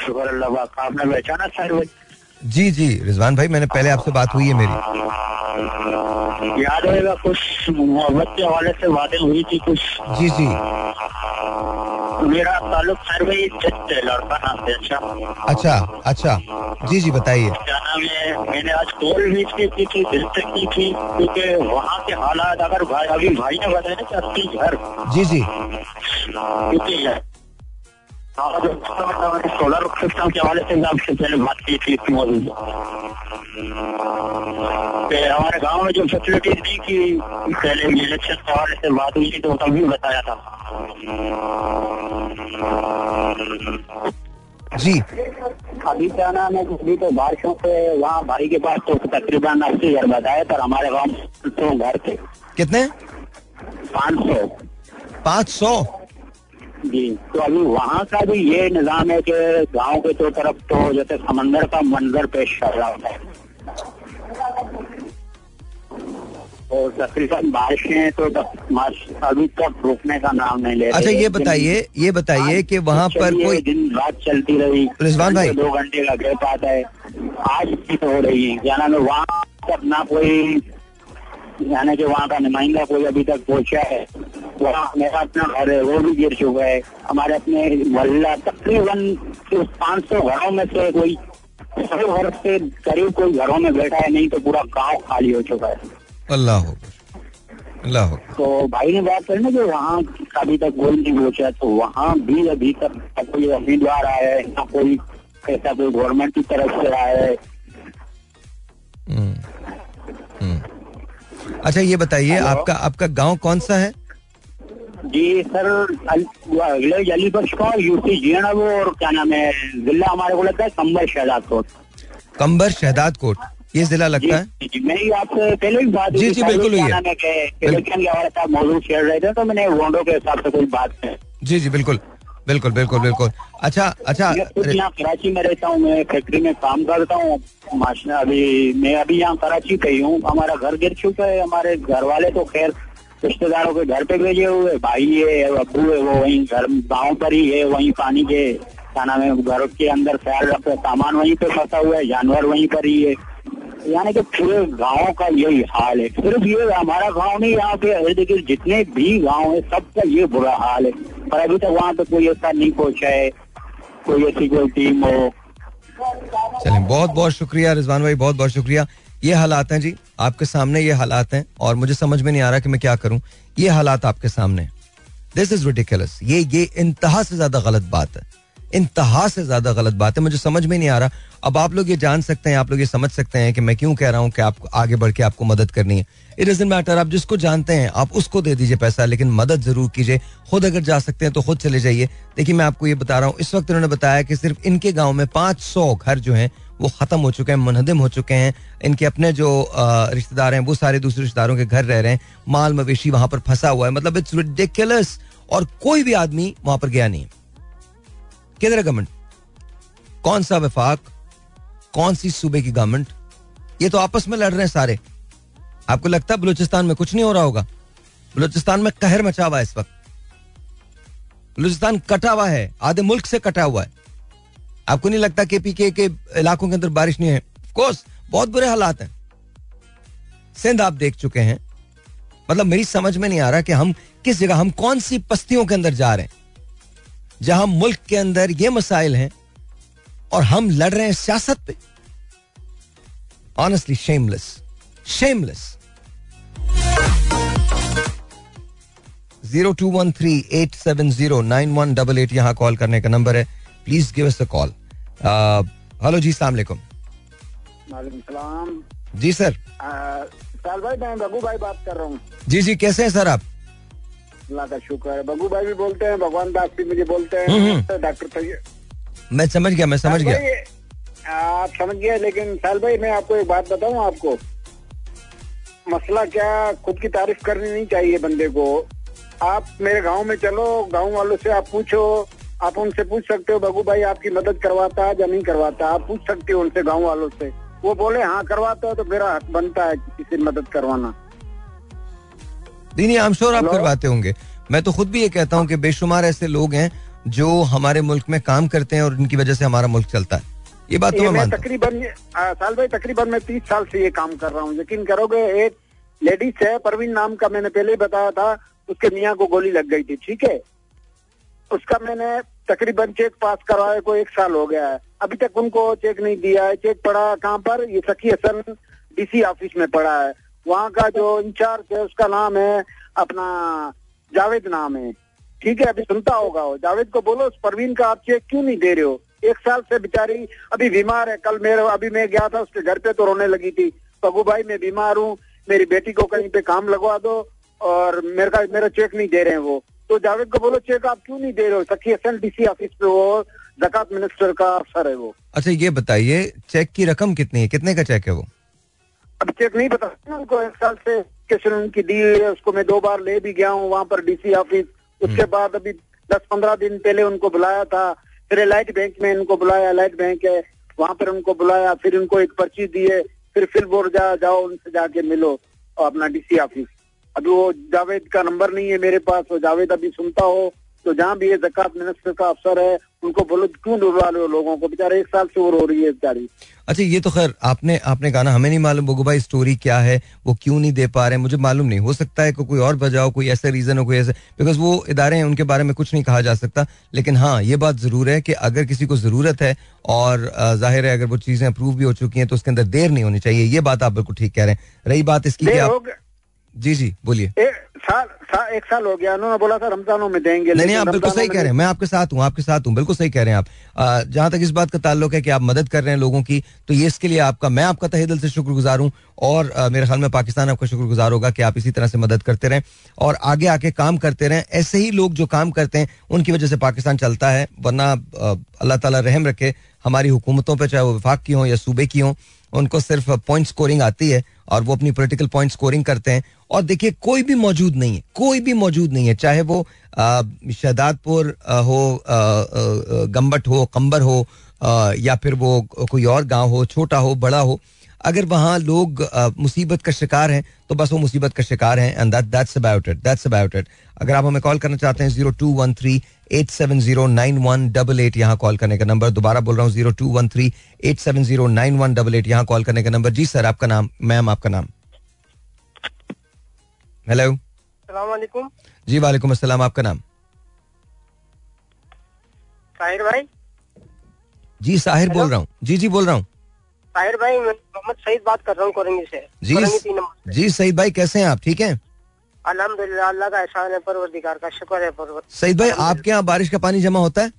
शुक्र अल्लाह आपने पहचाना सर जी जी रिजवान भाई मैंने पहले आपसे बात हुई है मेरी। याद रहेगा कुछ मोहब्बत के हवाले से बातें हुई थी कुछ। जी जी। मेरा ताल्लुक सर भाई लड़का नाम से अच्छा। अच्छा अच्छा। जी जी बताइए। क्या नाम है? मैंने आज कॉल भी इसकी की थी दिल से की थी क्योंकि वहाँ के हालात अगर भाई अभी भाई ने बताया ना कि अस्सी घर। जी जी। क्योंकि सोलर सिस्टम के हवाले से आपसे पहले बात की थी इस मौजूद हमारे गाँव में जो। फैसिलिटीज़ दी की पहले इलेक्शन के हवाले से बात हुई थी तो तभी बताया था जी अभी क्या नाम है अभी तो बारिशों से वहाँ भाई के पास तो तकरीबन अस्सी घर बताए पर हमारे गाँव में तो घर थे। कितने? पाँच सौ। पाँच सौ? जी तो अभी वहाँ का भी ये निज़ाम है कि गाँव के तो तरफ़ तो जैसे समंदर का मंजर पेश कर रहा है। और तकरीबन बारिशें तो अभी तक रुकने का नाम नहीं ले अच्छा ये बताइए ये बताइए कि वहाँ पर कोई दिन रात चलती रही। रिजवान भाई। दो घंटे का गैप आता है। आज भी तो हो रही है। क्या नाम है वहाँ तक ना कोई यानी कि वहाँ का नुमाइंदा कोई अभी तक पहुँचा है। वहाँ मेरा अपना घर है वो भी गिर चुका है। हमारे अपने मोहल्ला तकरीबन पाँच सौ घरों में से कोई सौ घर से करीब कोई घरों में बैठा है नहीं तो पूरा गाँव खाली हो चुका है। अल्लाह अल्लाह तो भाई ने बात करी ना कि वहाँ अभी तक कोई नहीं पहुँचा तो वहाँ भी अभी तक कोई उम्मीदवार आया है ना कोई ऐसा कोई गवर्नमेंट की तरफ़ से आया है। अच्छा ये बताइए आपका आपका गाँव कौन सा है? जी सर विलेज अलीबख्श का यूपी जीना वो और क्या नाम है जिला हमारे को लगता है कंबल शहजाद कोट। कंबर शहजाद कोट ये जिला लगता है? जी, जी, मेरी आपसे पहले भी बात जी, जी, बिल्कुल हुई है। कि इलेक्शन के हमारे साथ मौजूद शेयर रहे थे तो मैंने वोटों के हिसाब से कोई बात है जी जी बिल्कुल बिल्कुल बिल्कुल बिल्कुल। अच्छा अच्छा यहाँ कराची में रहता हूँ मैं फैक्ट्री में काम करता हूँ अभी मैं अभी यहाँ कराची ही हूँ हमारा घर गिर चुका है हमारे घर वाले तो खैर रिश्तेदारों के घर पे भेजे हुए, भाई है अब्बू है, वो वहीं घर, गाँव पर ही है, वहीं पानी के नाम है, घर के अंदर ख्याल रखते सामान वहीं पे फंसा हुआ है, जानवर वहीं पर ही है। यानी कि पूरे गाँव का यही हाल है। सिर्फ़ ये हमारा गाँव नहीं, यहाँ पे इर्द गिर्द जितने भी गाँव है, सबका ये बुरा हाल है। पर अभी तक वहाँ पे कोई ऐसा नहीं पहुँचा है, कोई ऐसी कोई टीम हो। चलें बहुत बहुत शुक्रिया, रिजवान भाई बहुत बहुत शुक्रिया। ये हालात हैं जी, आपके सामने ये हालात हैं और मुझे समझ में नहीं आ रहा कि मैं क्या करूँ। ये हालात आपके सामने दिस इज़ रिडिकुलस ये ये इंतहा से ज़्यादा गलत बात है। इंतहा से ज़्यादा गलत बात है। मुझे समझ में नहीं आ रहा। अब आप लोग ये जान सकते हैं, आप लोग ये समझ सकते हैं कि मैं क्यों कह रहा हूँ कि आपको आगे बढ़ के आपको मदद करनी है। इट डजेंट मैटर आप जिसको जानते हैं, आप उसको दे दीजिए पैसा, लेकिन मदद ज़रूर कीजिए। खुद अगर जा सकते हैं तो खुद चले जाइए। देखिए, मैं आपको ये बता रहा हूँ। इस वक्त उन्होंने बताया कि सिर्फ़ इनके गाँव में पाँच सौ घर जो हैं वो खत्म हो चुके हैं, मुनहदम हो चुके हैं। इनके अपने जो रिश्तेदार हैं, वो सारे दूसरे रिश्तेदारों के घर रह रहे हैं। माल मवेशी वहाँ पर फंसा हुआ है। मतलब इट्स रिडिकुलस और कोई भी आदमी वहाँ पर गया नहीं किधर गवर्नमेंट कौन सा विफाक? कौन सी सूबे की गवर्नमेंट ये तो आपस में लड़ रहे हैं सारे। आपको लगता है बलूचिस्तान में कुछ नहीं हो रहा होगा? बलूचिस्तान में कहर मचा हुआ है इस वक्त। बलूचिस्तान कटा हुआ है, आधे मुल्क से कटा हुआ है। आपको नहीं लगता के पीके के इलाकों के अंदर बारिश नहीं है? कोर्स बहुत बुरे हालात हैं। सिंध आप देख चुके हैं। मतलब मेरी समझ में नहीं आ रहा कि हम किस जगह, हम कौन सी पस्तियों के अंदर जा रहे हैं? जहाँ मुल्क के अंदर ये मसाइल हैं और हम लड़ रहे हैं सियासत पे। Honestly shameless shameless zero two one three eight seven zero nine one double eight यहाँ कॉल करने का नंबर है। Please give us a call hello जी सलाम जी सर साल भाई मैं बगू भाई बात कर रहा हूँ जी जी कैसे हैं सर आप अल्लाह का शुक्र है बगू भाई भी बोलते हैं भगवान दास भी मुझे बोलते हैं। डॉक्टर मैं समझ गया मैं समझ गया आप समझ गए लेकिन साल भाई मैं आपको एक बात बताऊँ आपको मसला क्या खुद की तारीफ़ करनी नहीं चाहिए बंदे को आप मेरे गाँव में चलो गाँव वालों से आप पूछो आप उनसे पूछ सकते हो बगू भाई आपकी मदद करवाता है या नहीं करवाता? आप पूछ सकते हो उनसे गाँव वालों से। वो बोले हाँ करवाता है तो मेरा हक बनता है किसी मदद करवाना। दीनी आई श्योर आप करवाते होंगे। मैं तो खुद भी ये कहता हूँ कि बेशुमार ऐसे लोग हैं जो हमारे मुल्क में काम करते हैं और इनकी वजह से हमारा मुल्क चलता है। ये बात तो मैं तकरीबन साल भाई तकरीबन मैं तीस साल से ये काम कर रहा हूँ। यकीन करोगे एक लेडीज़ है परवीन नाम का मैंने पहले ही बताया था उसके मियाँ को गोली लग गई थी ठीक है? उसका मैंने तकरीबन चेक पास करवाए को एक साल हो गया है। अभी तक उनको चेक नहीं दिया है। चेक पड़ा कहाँ पर? ये सखी हसन डीसी ऑफ़िस में पड़ा है। वहाँ का जो इंचार्ज है, उसका नाम है, अपना जावेद नाम है। ठीक है, अभी सुनता होगा वो। जावेद को बोलो, परवीन का आप चेक क्यों नहीं दे रहे हो? एक साल से बेचारी अभी बीमार है। कल मेरे, अभी मैं गया था, उसके घर पे तो रोने लगी थी। पगू भाई, मैं बीमार हूँ। मेरी बेटी को कहीं पे काम लगवा दो और मेरे का, मेरा चेक नहीं दे रहे हैं वो। तो जावेद को बोलो चेक आप क्यों नहीं दे रहे हो? सखी हसन डीसी ऑफ़िस पे वो जकात मिनिस्टर का अफसर है वो. अच्छा ये बताइए चेक की रकम कितनी है? कितने का चेक है वो? अब चेक नहीं पता उनको एक साल से कैसे उनकी दी हुई है उसको मैं दो बार ले भी गया हूँ वहाँ पर डीसी ऑफ़िस उसके बाद अभी दस पंद्रह दिन पहले उनको बुलाया था फिर लाइट बैंक में इनको बुलाया लाइट बैंक है वहाँ पर उनको बुलाया फिर उनको एक पर्ची दिए फिर फिर बोर जा जाओ उनसे जाके मिलो अपना डीसी ऑफ़िस अभी वो जावेद का नंबर नहीं है मेरे पास वो जावेद अभी सुनता हो तो जहाँ भी ये जक़ात मिनिस्टर का अफसर है उनको बोलो क्यों डुबा रहे हो लोगों को? बेचारे एक साल से वो रो रही है बेचारी। अच्छा ये तो खैर आपने आपने कहा ना हमें नहीं मालूम बगू भाई स्टोरी क्या है वो क्यों नहीं दे पा रहे मुझे मालूम नहीं हो सकता है कि कोई और वजह हो कोई ऐसा रीजन हो कोई ऐसे बिकॉज़ वो इदारे हैं उनके बारे में कुछ नहीं कहा जा सकता लेकिन हाँ ये बात ज़रूर है कि अगर किसी को ज़रूरत है और ज़ाहिर है अगर वो चीज़ें अप्रूव भी हो चुकी हैं तो उसके अंदर देर नहीं होनी चाहिए ये बात आप बिल्कुल ठीक कह रहे हैं। रही बात इसकी आप जी जी बोलिए। साल सा, एक साल हो गया उन्होंने बोला था रमजानों में देंगे नहीं नहीं आप बिल्कुल सही कह रहे हैं। मैं आपके साथ हूँ आपके साथ हूँ बिल्कुल सही कह रहे हैं आप। जहाँ तक इस बात का ताल्लुक है कि आप मदद कर रहे हैं लोगों की तो ये इसके लिए आपका मैं आपका तहे दिल से शुक्रगुजार हूँ और आ, मेरे ख्याल में पाकिस्तान आपका शुक्रगुजार होगा कि आप इसी तरह से मदद करते रहें और आगे आके काम करते रहें। ऐसे ही लोग जो काम करते हैं उनकी वजह से पाकिस्तान चलता है वरना अल्लाह ताला रहम रखे हमारी हुकूमतों पर चाहे वो विफाक की हों या सूबे की हों उनको सिर्फ़ पॉइंट स्कोरिंग आती है और वो अपनी पोलिटिकल पॉइंट स्कोरिंग करते हैं। और देखिए, कोई भी मौजूद नहीं है, कोई भी मौजूद नहीं है, चाहे वो शहदादपुर हो गंबट हो, कंबर हो या फिर वो कोई और गाँव हो, छोटा हो, बड़ा हो अगर वहाँ लोग मुसीबत का शिकार हैं तो बस वो मुसीबत का शिकार हैं and that's about it that's about it अगर आप हमें कॉल करना चाहते हैं zero two one three eight seven zero nine one double eight यहाँ कॉल करने का नंबर दोबारा बोल रहा हूँ zero two one three eight seven zero nine one double eight यहाँ कॉल करने का नंबर जी सर आपका नाम मैम आपका नाम। हेलो सलामकुम जी वालेकुम अस्सलाम आपका नाम? साहिर भाई। जी साहिर बोल रहा हूँ। जी जी बोल रहा हूँ। साहिर भाई मैं मोहम्मद सईद बात कर रहा हूँ कोरंगी से। जी जी सईद भाई कैसे हैं आप? ठीक हैं? अल्हम्दुलिल्लाह अल्लाह का एहसान है परवरदिगार का शुक्र है परवर सईद भाई आपके यहाँ बारिश का पानी जमा होता है?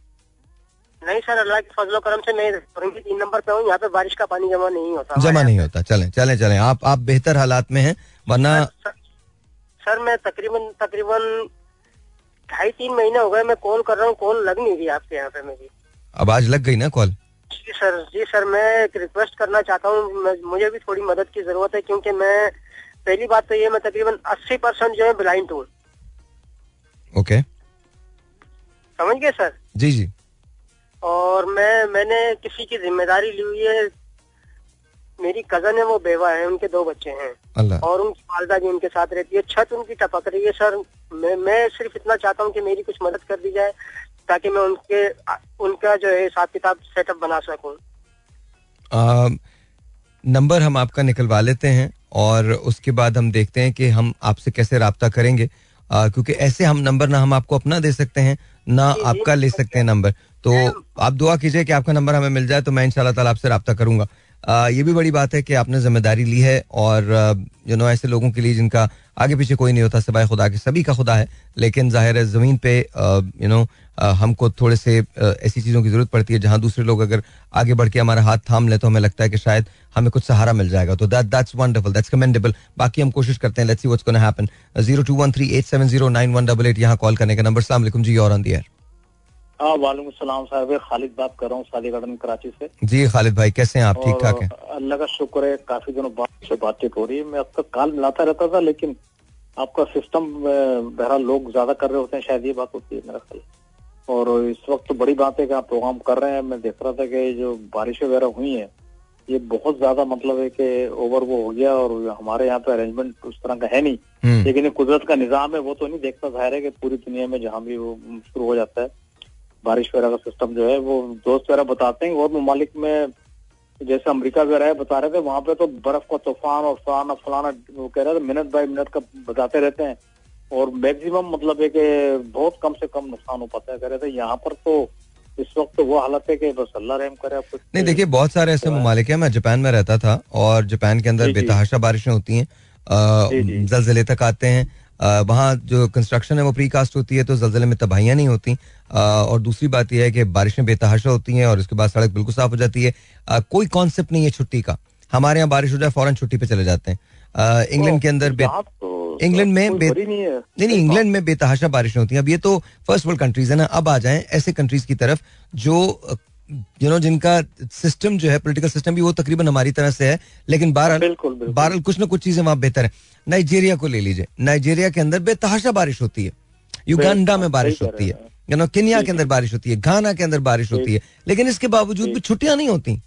नहीं सर अल्लाह के फजलो करम से मैं कोरंगी तीन नंबर पे हूँ यहाँ पे बारिश का पानी जमा नहीं होता। जमा नहीं होता। चले चले चले। आप आप बेहतर हालात में हैं वरना सर मैं तकरीबन तकरीबन ढाई तीन महीने हो गए मैं कॉल कर रहा हूँ कॉल लग नहीं रही आपके यहाँ पे मेरी। अब आज लग गई ना कॉल? जी सर जी सर मैं एक रिक्वेस्ट करना चाहता हूँ। मुझे भी थोड़ी मदद की ज़रूरत है क्योंकि मैं पहली बात तो ये मैं तकरीबन अस्सी परसेंट जो है ब्लाइंड हूँ। Okay okay. समझ गए सर? जी जी। और मैं मैंने किसी की ज़िम्मेदारी ली हुई है। मेरी कज़न है वो बेवा है उनके दो बच्चे हैं। और उनकी वालदा भी उनके साथ रहती है। छत उनकी टपक रही है सर। मैं मैं सिर्फ़ इतना चाहता हूँ कि मेरी कुछ मदद कर दी जाए। ताकि मैं उनके उनका जो है हिसाब किताब सेटअप बना सकूँ। नंबर हम आपका निकलवा लेते हैं और उसके बाद हम देखते हैं कि हम आपसे कैसे रबता करेंगे। आ, क्योंकि ऐसे हम नंबर ना हम आपको अपना दे सकते हैं ना आपका ले सकते हैं नंबर तो आप दुआ कीजिए कि आपका नंबर हमें मिल जाए तो मैं इंशाल्लाह ताला आपसे रबता करूँगा। ये भी बड़ी बात है कि आपने ज़िम्मेदारी ली है और यू नो ऐसे लोगों के लिए जिनका आगे पीछे कोई नहीं होता सिवाय खुदा के, सभी का खुदा है। लेकिन ज़ाहिर है ज़मीन पे यू नो हमको थोड़े से ऐसी चीज़ों की ज़रूरत पड़ती है जहाँ दूसरे लोग अगर आगे बढ़ के हमारा हाथ थाम लें तो हमें लगता है कि शायद हमें कुछ सहारा मिल जाएगा। तो that that's wonderful that's commendable बाकी हम कोशिश करते हैं let's see what's gonna happen zero two one three eight seven zero nine one double eight यहाँ कॉल करने का नंबर। सलाम जी और ऑन दी एयर वालेकुम सलाम साहब खालिद बात कर रहा हूँ सादी गार्डन कराची से। जी खालिद भाई कैसे हैं आप? ठीक ठाक हैं? अल्लाह का शुक्र है काफ़ी दिनों बाद से बातचीत हो रही है। मैं अब तक काल मिलाता रहता था लेकिन आपका सिस्टम बहरहाल लोग ज़्यादा कर रहे होते हैं शायद ये बात होती है मेरा ख्याल। और इस वक्त तो बड़ी बात है कि आप प्रोग्राम कर रहे हैं। मैं देख रहा था कि जो बारिश वगैरह हुई है ये बहुत ज़्यादा मतलब है कि ओवर वो हो गया और हमारे यहाँ पे अरेंजमेंट उस तरह का है नहीं। हम्म। लेकिन कुदरत का निज़ाम है वो तो नहीं देखता ज़ाहिर है कि पूरी दुनिया में जहाँ भी वो शुरू हो जाता है। बारिश वगैरह का सिस्टम जो है वो दोस्त वगैरह बताते हैं और ममालिक में जैसे अमेरिका वगैरह है बता रहे थे वहाँ पे तो बर्फ़ का तूफ़ान और फलाना फलाना वो कह रहे थे मिनट बाय मिनट का बताते रहते हैं। और मैक्सिमम मतलब है कि बहुत कम से कम नुकसान हो पाता है। कह रहे थे यहाँ पर तो इस वक्त तो वो हालत है कि बस अल्लाह रहम करे आपको नहीं देखिए बहुत सारे ऐसे ममालिक हैं मैं जापान में रहता था और जापान के अंदर बेतहाशा बारिशें होती हैं जलजिले तक आते हैं वहाँ जो कंस्ट्रक्शन है वो प्री कास्ट होती है तो जलजिले में तबाहियाँ नहीं होती। और दूसरी बात यह है कि बारिशें बेतहाशा होती हैं और उसके बाद सड़क बिल्कुल साफ़ हो जाती है। कोई कॉन्सेप्ट नहीं है छुट्टी का। हमारे यहाँ बारिश हो जाए फ़ौरन छुट्टी पे चले जाते हैं। इंग्लैंड के अंदर तो इंग्लैंड में नहीं नहीं इंग्लैंड में बेतहाशा बारिशें होती हैं। अब ये तो फ़र्स्ट वर्ल्ड कंट्रीज़ है ना अब आ जाएँ ऐसे कंट्रीज़ की तरफ़ जो यू नो जिनका सिस्टम जो है पोलिटिकल सिस्टम भी वो तकरीबन हमारी तरह से है लेकिन बहरहाल बहरहाल कुछ ना कुछ चीज़ें वहाँ बेहतर है। नाइजीरिया को ले लीजिए। नाइजीरिया के अंदर बेतहाशा बारिश होती है। युगांडा में बारिश होती है। यू नो किनिया के अंदर बारिश होती है। घाना के अंदर बारिश होती है। लेकिन इसके बावजूद भी छुट्टियाँ नहीं होती।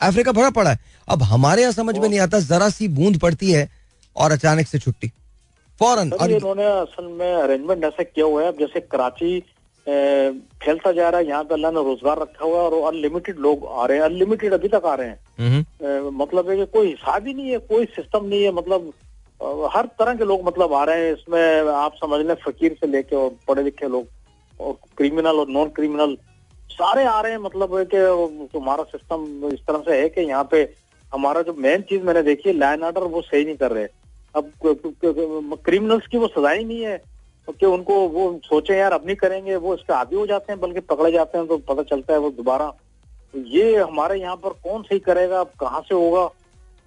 अफ्रीका भरा पड़ा है। अब हमारे यहाँ समझ में नहीं आता जरा सी बूंद पड़ती है और अचानक से छुट्टी। फ़ौरन और इन्होंने असल में अरेंजमेंट ऐसा किया हुआ है। अब जैसे कराची फैलता जा रहा है यहाँ पे अल्लाह ने रोज़गार रखा हुआ है और अनलिमिटेड लोग आ रहे हैं अनलिमिटेड अभी तक आ रहे हैं। मतलब है कि कोई हिसाब ही नहीं है कोई सिस्टम नहीं है मतलब हर तरह के लोग मतलब आ रहे हैं इसमें आप समझ लें फकीर से लेके और पढ़े लिखे लोग और क्रिमिनल और नॉन क्रिमिनल सारे आ रहे हैं मतलब है कि हमारा सिस्टम इस तरह से है कि यहाँ पे हमारा जो मेन चीज़ मैंने देखी है लाइन ऑर्डर वो सही नहीं कर रहे। अब क्रिमिनल्स की वो सजा ही नहीं है कि उनको वो सोचे, यार, अब नहीं करेंगे, वो इसके आदि हो जाते हैं, बल्कि पकड़े जाते हैं तो पता चलता है वो दोबारा ये हमारे यहाँ पर कौन सही करेगा, अब कहाँ से होगा,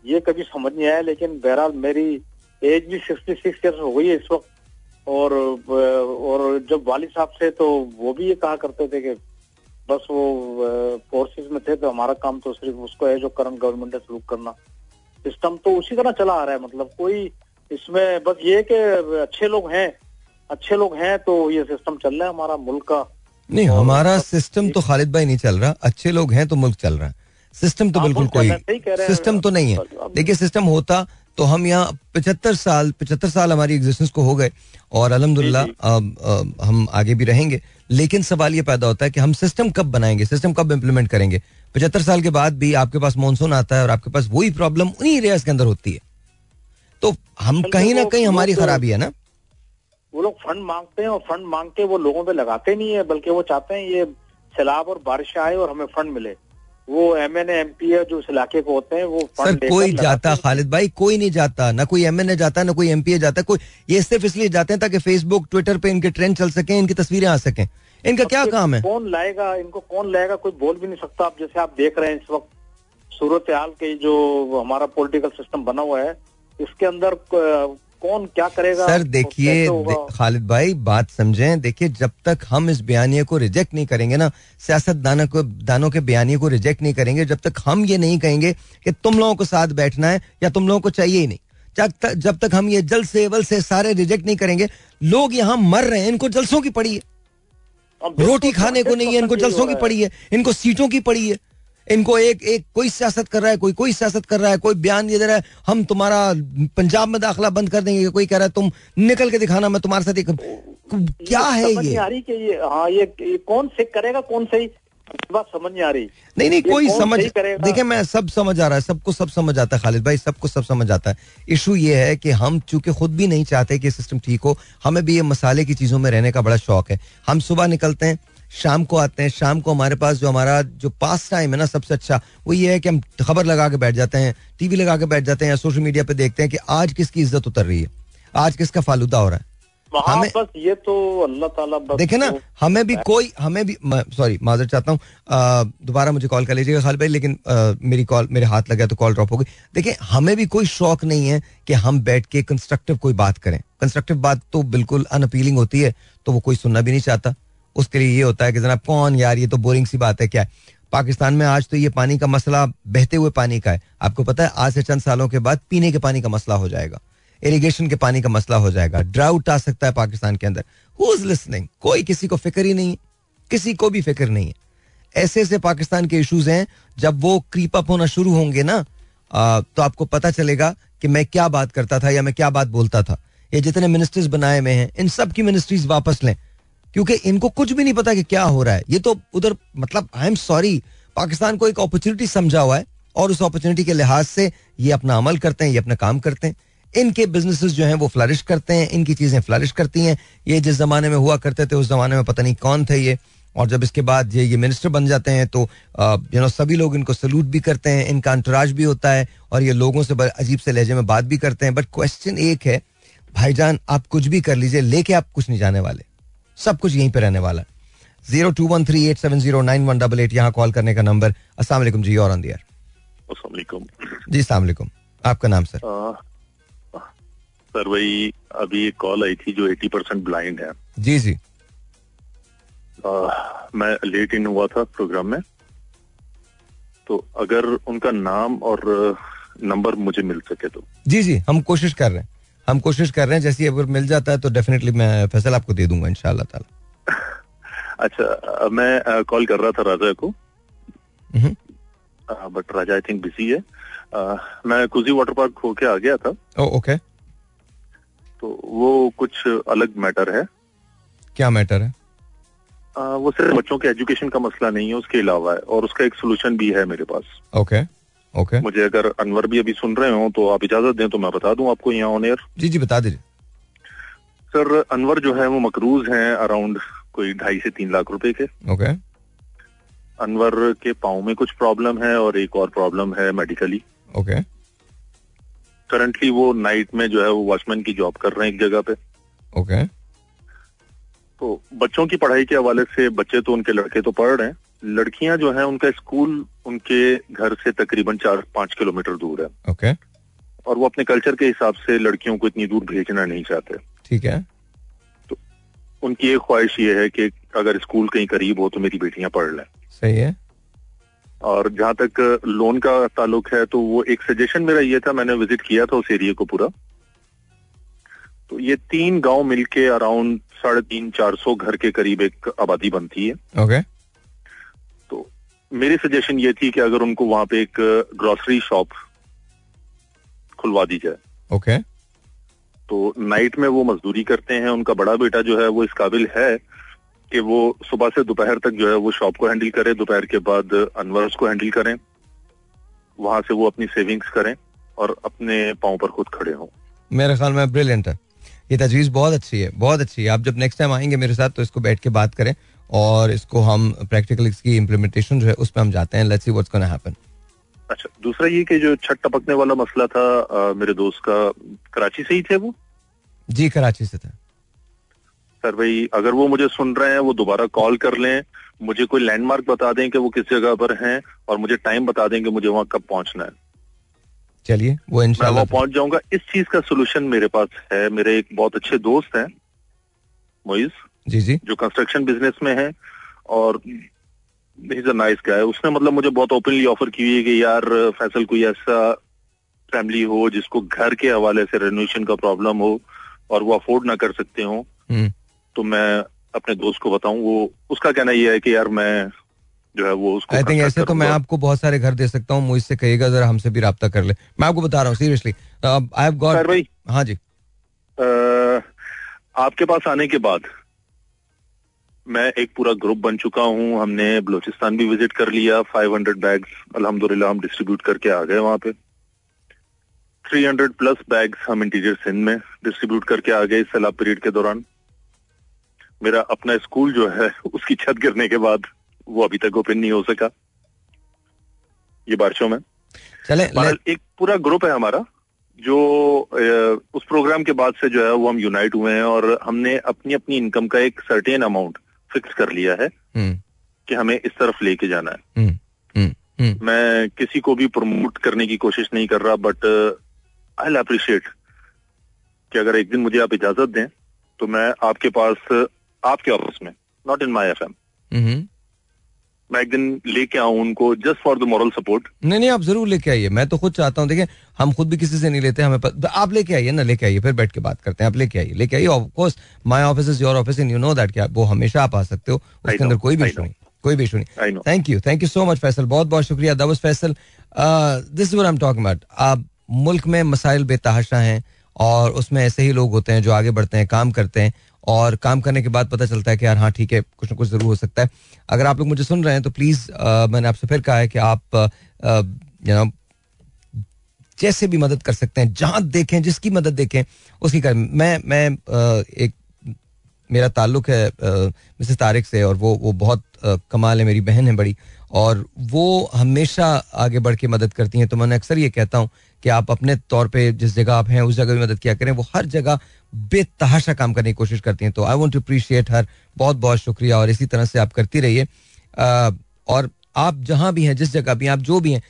ये कभी समझ नहीं आया, लेकिन बहरहाल मेरी एज भी सिक्सटी सिक्स ईयर्स हो गई है इस वक्त, और और जब वाली साहब से तो वो भी ये कहा करते थे कि बस वो फोर्सेस में थे तो हमारा काम तो सिर्फ़ उसको है जो करंट गवर्नमेंट है सलूक करना। सिस्टम तो उसी तरह चला आ रहा है मतलब कोई इसमें बस ये कि अच्छे लोग हैं अच्छे लोग हैं तो ये सिस्टम चल रहा है हमारा मुल्क का। नहीं हमारा सिस्टम तो खालिद भाई नहीं चल रहा। अच्छे लोग हैं तो मुल्क चल रहा है। सिस्टम तो हाँ, बिल्कुल कोई सिस्टम तो नहीं है। देखिए सिस्टम होता तो हम यहाँ पचहत्तर साल पचहत्तर साल हमारी एग्जिस्टेंस को हो गए। और अलहमदुल्ला हम आगे भी रहेंगे। लेकिन सवाल ये पैदा होता है कि हम सिस्टम कब बनाएँगे? सिस्टम कब इम्प्लीमेंट करेंगे? पचहत्तर साल के बाद भी आपके पास मानसून आता है और आपके पास वही प्रॉब्लम उन्हीं एरियाज़ के अंदर होती है। तो हम कहीं ना कहीं हमारी खराबी है ना? वो लोग फंड मांगते हैं और फंड मांग के वो लोगों पे लगाते नहीं है बल्कि वो चाहते हैं ये सैलाब और बारिश आए और हमें फंड मिले। वो एम एन एम पी जो इस इलाके को होते हैं वो सर कोई जाता खालिद भाई कोई नहीं जाता ना कोई एम एन ए जाता ना कोई एम पी ए जाता कोई ये सिर्फ़ इसलिए जाते हैं ताकि फेसबुक ट्विटर पे इनके ट्रेंड चल सके इनकी तस्वीरें आ सकें। इनका क्या काम है? कौन लाएगा इनको कौन लाएगा कोई बोल भी नहीं सकता। आप जैसे आप देख रहे हैं इस वक्त सूरत हाल के जो हमारा पॉलिटिकल सिस्टम बना हुआ है इसके अंदर कौन क्या करेगा? सर देखिए खालिद भाई बात समझें। देखिए जब तक हम इस बयानिए को रिजेक्ट नहीं करेंगे ना सियासत दानों को दानों के बयानिए को रिजेक्ट नहीं करेंगे जब तक हम ये नहीं कहेंगे कि तुम लोगों को साथ बैठना है या तुम लोगों को चाहिए ही नहीं। जब तक जब तक हम ये जल से वल से सारे रिजेक्ट नहीं करेंगे लोग यहाँ मर रहे हैं इनको जलसों की पड़ी है। रोटी खाने को नहीं है इनको जलसों की पड़ी है इनको सीटों की पड़ी है। इनको एक एक कोई सियासत कर रहा है कोई कोई सियासत कर रहा है कोई बयान ये दे रहा है हम तुम्हारा पंजाब में दाखिला बंद कर देंगे कोई कह रहा है तुम निकल के दिखाना मैं तुम्हारे साथ एक क्या है ये? आ रही कि ये हाँ ये, ये कौन से करेगा कौन सही? बात समझ नहीं आ रही। नहीं नहीं कोई समझ देखिए मैं सब समझ आ रहा है सबको सब समझ आता है खालिद भाई सबको सब समझ आता है। इशू ये है कि हम चूँकि खुद भी नहीं चाहते कि सिस्टम ठीक हो हमें भी ये मसाले की चीज़ों में रहने का बड़ा शौक है। हम सुबह निकलते हैं शाम को आते हैं शाम को हमारे पास जो हमारा जो पास टाइम है ना सबसे अच्छा वो ये है कि हम खबर लगा के बैठ जाते हैं टीवी लगा के बैठ जाते हैं या सोशल मीडिया पे देखते हैं कि आज किसकी इज़्ज़त उतर रही है आज किसका फालूदा हो रहा है। हमें बस ये तो अल्लाह ताला देखे ना तो हमें भी कोई हमें भी सॉरी माजर चाहता हूँ दोबारा मुझे कॉल कर लीजिएगा खाल भाई लेकिन आ, मेरी कॉल मेरे हाथ लगा तो कॉल ड्रॉप हो गई। देखिए हमें भी कोई शौक नहीं है कि हम बैठ के कंस्ट्रक्टिव कोई बात करें। कंस्ट्रक्टिव बात तो बिल्कुल अनअपीलिंग होती है तो वो कोई सुनना भी नहीं चाहता। उसके लिए ये होता है कि जनाब कौन यार, ये तो बोरिंग सी बात है क्या? पाकिस्तान में आज तो ये पानी का मसला बहते हुए पानी का है। आपको पता है, आज से चंद सालों के बाद पीने के पानी का मसला हो जाएगा। इरिगेशन के पानी का मसला हो जाएगा। ड्राउट आ सकता है पाकिस्तान के अंदर। हु इज़ लिसनिंग कोई किसी को फ़िक्र ही नहीं है। किसी को भी फ़िक्र नहीं है। ऐसे ऐसे पाकिस्तान के इश्यूज़ हैं, जब वो क्रीप अप होना शुरू होंगे ना तो आपको पता चलेगा कि मैं क्या बात करता था या मैं क्या बात बोलता था। ये जितने मिनिस्टर्स बनाए हुए हैं, इन सब की मिनिस्ट्रीज वापस लें। क्योंकि इनको कुछ भी नहीं पता कि क्या हो रहा है। ये तो उधर मतलब आई एम सॉरी पाकिस्तान को एक अपॉर्चुनिटी समझा हुआ है और उस अपॉर्चुनिटी के लिहाज से ये अपना अमल करते हैं, ये अपना काम करते हैं। इनके बिजनेसेस जो हैं, वो फ्लरिश करते हैं, इनकी चीज़ें फ्लरिश करती हैं। ये जिस जमाने में हुआ करते थे, उस जमाने में पता नहीं कौन थे ये। और जब इसके बाद ये ये मिनिस्टर बन जाते हैं तो यू नो सभी लोग इनको सल्यूट भी करते हैं, इनका अंतराज भी होता है और ये लोगों से अजीब से लहजे में बात भी करते हैं। बट क्वेश्चन एक है, भाईजान, आप कुछ भी कर लीजिए, लेके आप कुछ नहीं जाने वाले। सब कुछ यहीं पे रहने वाला है। Zero two one three eight seven zero nine one double eight यहाँ कॉल करने का नंबर असला जी और अंदियर जी सलामकुम आपका नाम सर सर वही अभी एक कॉल आई थी जो एटी परसेंट ब्लाइंड है। जी जी। आ, मैं लेट इन हुआ था प्रोग्राम में। तो अगर उनका नाम और नंबर मुझे मिल सके तो। जी जी हम कोशिश कर रहे हैं। हम कोशिश कर रहे हैं जैसे अगर मिल जाता है तो डेफिनेटली मैं फैसल आपको दे दूँगा इनशाला ताला। अच्छा मैं कॉल कर रहा था राजा को। But Raja I think busy है। आ, मैं कुजी वाटर पार्क होके आ गया था। ओके तो वो कुछ अलग मैटर है। क्या मैटर है? आ, वो सिर्फ़ बच्चों के एजुकेशन का मसला नहीं है उसके अलावा है और उसका एक सोल्यूशन भी है मेरे पास। Okay okay. Okay okay. मुझे अगर अनवर भी अभी सुन रहे हो तो आप इजाज़त दें तो मैं बता दूँ आपको यहाँ ऑन एयर जी जी बता दीजिए सर अनवर जो है वो मकरूज हैं अराउंड कोई ढाई से तीन लाख रुपए के ओके okay. अनवर के पाँव में कुछ प्रॉब्लम है और एक और प्रॉब्लम है मेडिकली ओके okay. करंटली वो नाइट में जो है वो वॉचमैन की जॉब कर रहे हैं एक जगह पे ओके okay. तो बच्चों की पढ़ाई के हवाले से बच्चे तो उनके लड़के तो पढ़ रहे हैं लड़कियाँ जो हैं उनका स्कूल उनके घर से तकरीबन चार पाँच किलोमीटर दूर है। ओके। और वो अपने कल्चर के हिसाब से लड़कियों को इतनी दूर भेजना नहीं चाहते। ठीक है। तो उनकी एक ख्वाहिश ये है कि अगर स्कूल कहीं करीब हो तो मेरी बेटियाँ पढ़ लें। सही है। और जहाँ तक लोन का ताल्लुक है तो वो एक सजेशन मेरा ये था मैंने विज़िट किया था उस एरिया को पूरा। तो ये तीन गाँव मिलके अराउंड साढ़े तीन चार सौ घर के करीब एक आबादी बनती है। ओके। तो मेरी सजेशन ये थी कि अगर उनको वहाँ पे एक ग्रोसरी शॉप खुलवा दी जाए। ओके तो नाइट में वो मजदूरी करते हैं उनका बड़ा बेटा जो है वो इस काबिल है कि वो सुबह से दोपहर तक जो है वो शॉप को हैंडल करे दोपहर के बाद अनवर्स को हैंडल करें वहाँ से वो अपनी सेविंग्स करें और अपने पाँव पर खुद खड़े हों। मेरे ख्याल में ब्रिलियंट है। ये तजवीज़ बहुत अच्छी है बहुत अच्छी है। आप जब नेक्स्ट टाइम आएँगे मेरे साथ तो इसको बैठ के बात करें। और इसको हम प्रैक्टिकल इसकी इम्प्लीमेंटेशन जो है उस पर हम जाते हैं। Let's see what's gonna happen अच्छा दूसरा ये कि जो छत टपकने वाला मसला था आ, मेरे दोस्त का कराची से ही थे वो? जी कराची से था। सर भाई अगर वो मुझे सुन रहे हैं वो दोबारा कॉल कर लें मुझे कोई लैंडमार्क बता दें कि वो किस जगह पर हैं और मुझे टाइम बता दें कि मुझे वहाँ कब पहुँचना है। चलिए वो इंशाल्लाह वहाँ पहुँच जाऊँगा। इस चीज़ का सोल्यूशन मेरे पास है। मेरे एक बहुत अच्छे दोस्त हैं मोइज। जी जी। जो कंस्ट्रक्शन बिज़नेस में है और नाइस गाय उसने मतलब मुझे बहुत ओपनली ऑफ़र की हुई है कि यार फैसल कोई ऐसा फैमिली हो जिसको घर के हवाले से रेनोवेशन का प्रॉब्लम हो और वो अफोर्ड ना कर सकते हो हम्म, तो मैं अपने दोस्त को बताऊँ वो उसका कहना ये है कि यार मैं जो है वो उसको आई थिंक ऐसे तो मैं आपको बहुत सारे घर दे सकता हूँ मुझसे कहेगा जरा हमसे भी रब्ता कर ले। मैं आपको बता रहा हूँ सीरियसली आई हैव गॉट भाई। हाँ जी। अ, आपके पास आने के बाद मैं एक पूरा ग्रुप बन चुका हूँ। हमने बलूचिस्तान भी विज़िट कर लिया। 500 बैग्स अल्हम्दुलिल्लाह हम डिस्ट्रीब्यूट करके आ गए वहाँ पे। 300 प्लस बैग्स हम इंटीरियर सिंध में डिस्ट्रीब्यूट करके आ गए इस सैलाब पीरियड के दौरान। मेरा अपना स्कूल जो है उसकी छत गिरने के बाद वो अभी तक ओपन नहीं हो सका। ये बारिशों में। चले एक पूरा ग्रुप है हमारा जो उस प्रोग्राम के बाद से जो है वो हम यूनाइट हुए हैं और हमने अपनी अपनी इनकम का एक सर्टेन अमाउंट फिक्स कर लिया है हम्म, कि हमें इस तरफ़ लेके जाना है। हम्म, हम्म, मैं किसी को भी प्रमोट करने की कोशिश नहीं कर रहा बट आई अप्रिशिएट कि अगर एक दिन मुझे आप इजाज़त दें तो मैं आपके पास आपके ऑफ़िस में नॉट इन माई एफ़ हम्म। मैं एक दिन लेके आऊँ उनको just for the moral support नहीं नहीं आप ज़रूर लेके आइए। मैं तो खुद चाहता हूँ देखिए हम खुद भी किसी से नहीं लेते हमें पत... आप लेके आइए ना लेके आइए फिर बैठ के बात करते हैं आप लेके आइए लेके आइए। Of course my office is your office and you know that कि आप वो हमेशा आप आ सकते हो उसके अंदर कोई भी इशू नहीं कोई भी इशू नहीं। Thank you thank you so much Faisal बहुत बहुत शुक्रिया दबस Faisal this is what I am talking about आप मुल्क में मसाइल बेतहाशा हैं और उसमें ऐसे ही लोग होते हैं जो आगे बढ़ते हैं काम करते हैं। और काम करने के बाद पता चलता है कि यार हाँ ठीक है, कुछ ना कुछ ज़रूर हो सकता है। अगर आप लोग मुझे सुन रहे हैं तो प्लीज़ मैंने आपसे फिर कहा है कि आप यू नो जैसे भी मदद कर सकते हैं, जहाँ देखें, जिसकी मदद देखें, उसकी कर, मैं मैं एक मेरा ताल्लुक है मिसेस तारिक से और वो वो बहुत कमाल है मेरी बहन है बड़ी। और वो हमेशा आगे बढ़ के मदद करती हैं। तो मैंने अक्सर ये कहता हूँ कि आप अपने तौर पे जिस जगह आप हैं उस जगह भी मदद किया करें। वो हर जगह बेतहाशा काम करने की कोशिश करती हैं। तो I want to appreciate her बहुत बहुत शुक्रिया। और इसी तरह से आप करती रहिए। और आप जहाँ भी हैं जिस जगह भी हैं, आप जो भी हैं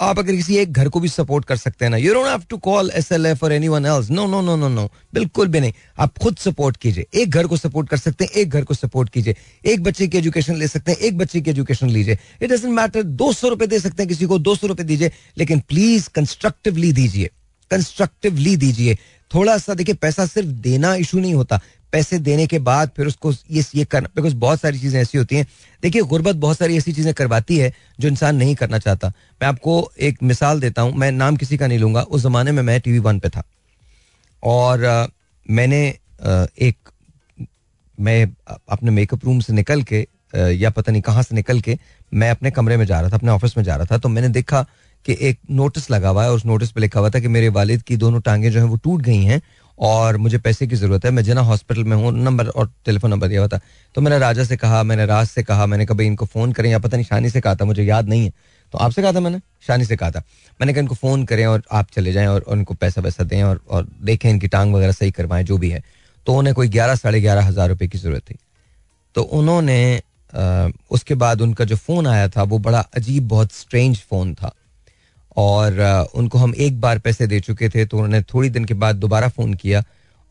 आप अगर किसी एक घर को भी सपोर्ट कर सकते हैं ना you don't have to call SLF और anyone else no no no no no बिल्कुल भी नहीं। आप खुद सपोर्ट कीजिए। एक घर को सपोर्ट कर सकते हैं, एक घर को सपोर्ट कीजिए। एक बच्चे की एजुकेशन ले सकते हैं, एक बच्चे की एजुकेशन लीजिए। इट डजेंट मैटर दो सौ रुपए दे सकते हैं किसी को, दो सौ रुपए दीजिए, लेकिन प्लीज़ कंस्ट्रक्टिवली दीजिए। कंस्ट्रक्टिवली दीजिए। थोड़ा सा देखिए, पैसा सिर्फ़ देना इशू नहीं होता। पैसे देने के बाद फिर उसको ये ये करना बिकॉज़ बहुत सारी चीज़ें ऐसी होती हैं। देखिए गुर्बत बहुत सारी ऐसी चीज़ें करवाती है जो इंसान नहीं करना चाहता। मैं आपको एक मिसाल देता हूँ। मैं नाम किसी का नहीं लूँगा। उस जमाने में मैं टी वी वन पे था। और अ, मैंने अ, एक मैं अपने मेकअप रूम से निकल के अ, या पता नहीं कहाँ से निकल के मैं अपने कमरे में जा रहा था अपने ऑफ़िस में जा रहा था तो मैंने देखा कि एक नोटिस लगा हुआ है और उस नोटिस पे लिखा हुआ था कि मेरे वालिद की दोनों टांगे जो है वो टूट गई हैं और मुझे पैसे की ज़रूरत है, मैं जिना हॉस्पिटल में हूँ, नंबर और टेलीफोन नंबर दिया हुआ था। तो मैंने राजा से कहा, मैंने राज से कहा, मैंने कभी इनको फ़ोन करें, या पता नहीं, शानी से कहा था, मुझे याद नहीं है। तो आपसे कहा था मैंने, शानी से कहा था। मैंने कहा, इनको फ़ोन करें और आप चले जाएँ और उनको पैसा वैसा दें और और देखें इनकी टांग वगैरह सही करवाएँ, जो भी है। तो उन्हें कोई ग्यारह, साढ़े ग्यारह हज़ार रुपए की ज़रूरत थी। तो उन्होंने उसके बाद उनका जो फ़ोन आया था, वो बड़ा अजीब, बहुत स्ट्रेंज फ़ोन था। और उनको हम एक बार पैसे दे चुके थे तो उन्होंने थोड़ी दिन के बाद दोबारा फ़ोन किया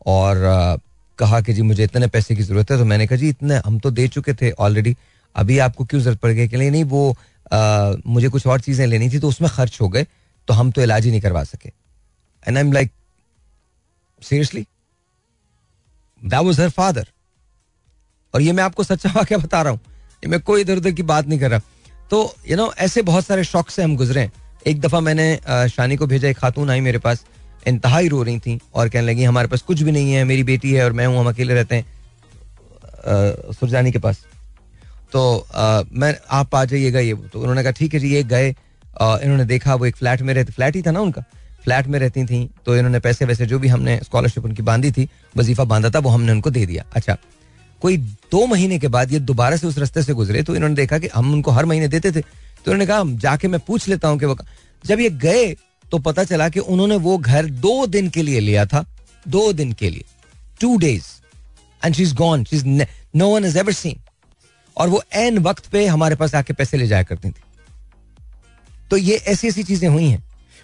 और कहा कि जी मुझे इतने पैसे की ज़रूरत है। तो मैंने कहा जी इतने हम तो दे चुके थे ऑलरेडी अभी आपको क्यों ज़रूरत पड़ गई? कि नहीं वो आ, मुझे कुछ और चीज़ें लेनी थी तो उसमें खर्च हो गए तो हम तो इलाज ही नहीं करवा सके। And I am like seriously that was her father और ये मैं आपको सच्चा वाक्य बता रहा हूँ। मैं कोई इधर उधर की बात नहीं कर रहा। तो यू you नो know, ऐसे बहुत सारे शौक से हम गुजरे एक दफ़ा मैंने शानी को भेजा एक खातून आई मेरे पास इंतहाई रो रही थी और कहने लगी हमारे पास कुछ भी नहीं है मेरी बेटी है और मैं हूँ हम अकेले रहते हैं सुरजानी के पास। तो आ, मैं आप आ जाइएगा ये। तो उन्होंने कहा ठीक है जी ये गए। इन्होंने देखा वो एक फ्लैट में रहते फ्लैट ही था ना उनका फ्लैट में रहती थी तो इन्होंने पैसे वैसे जो भी हमने स्कॉलरशिप उनकी बांधी थी वजीफा बांधा था वो हमने उनको दे दिया। अच्छा कोई दो महीने के बाद ये दोबारा से उस रास्ते से गुजरे तो इन्होंने देखा कि हम उनको हर महीने देते थे। उन्होंने कहा, जाके मैं पूछ लेता हूँ कि वो जब ये गए तो पता चला कि उन्होंने वो घर दो दिन के लिए लिया था, दो दिन के लिए two days and she is gone she is no one is ever seen और वो एन वक्त पे हमारे पास आके पैसे ले जाया करती थी। तो ये ऐसी ऐसी चीज़ें हुई हैं,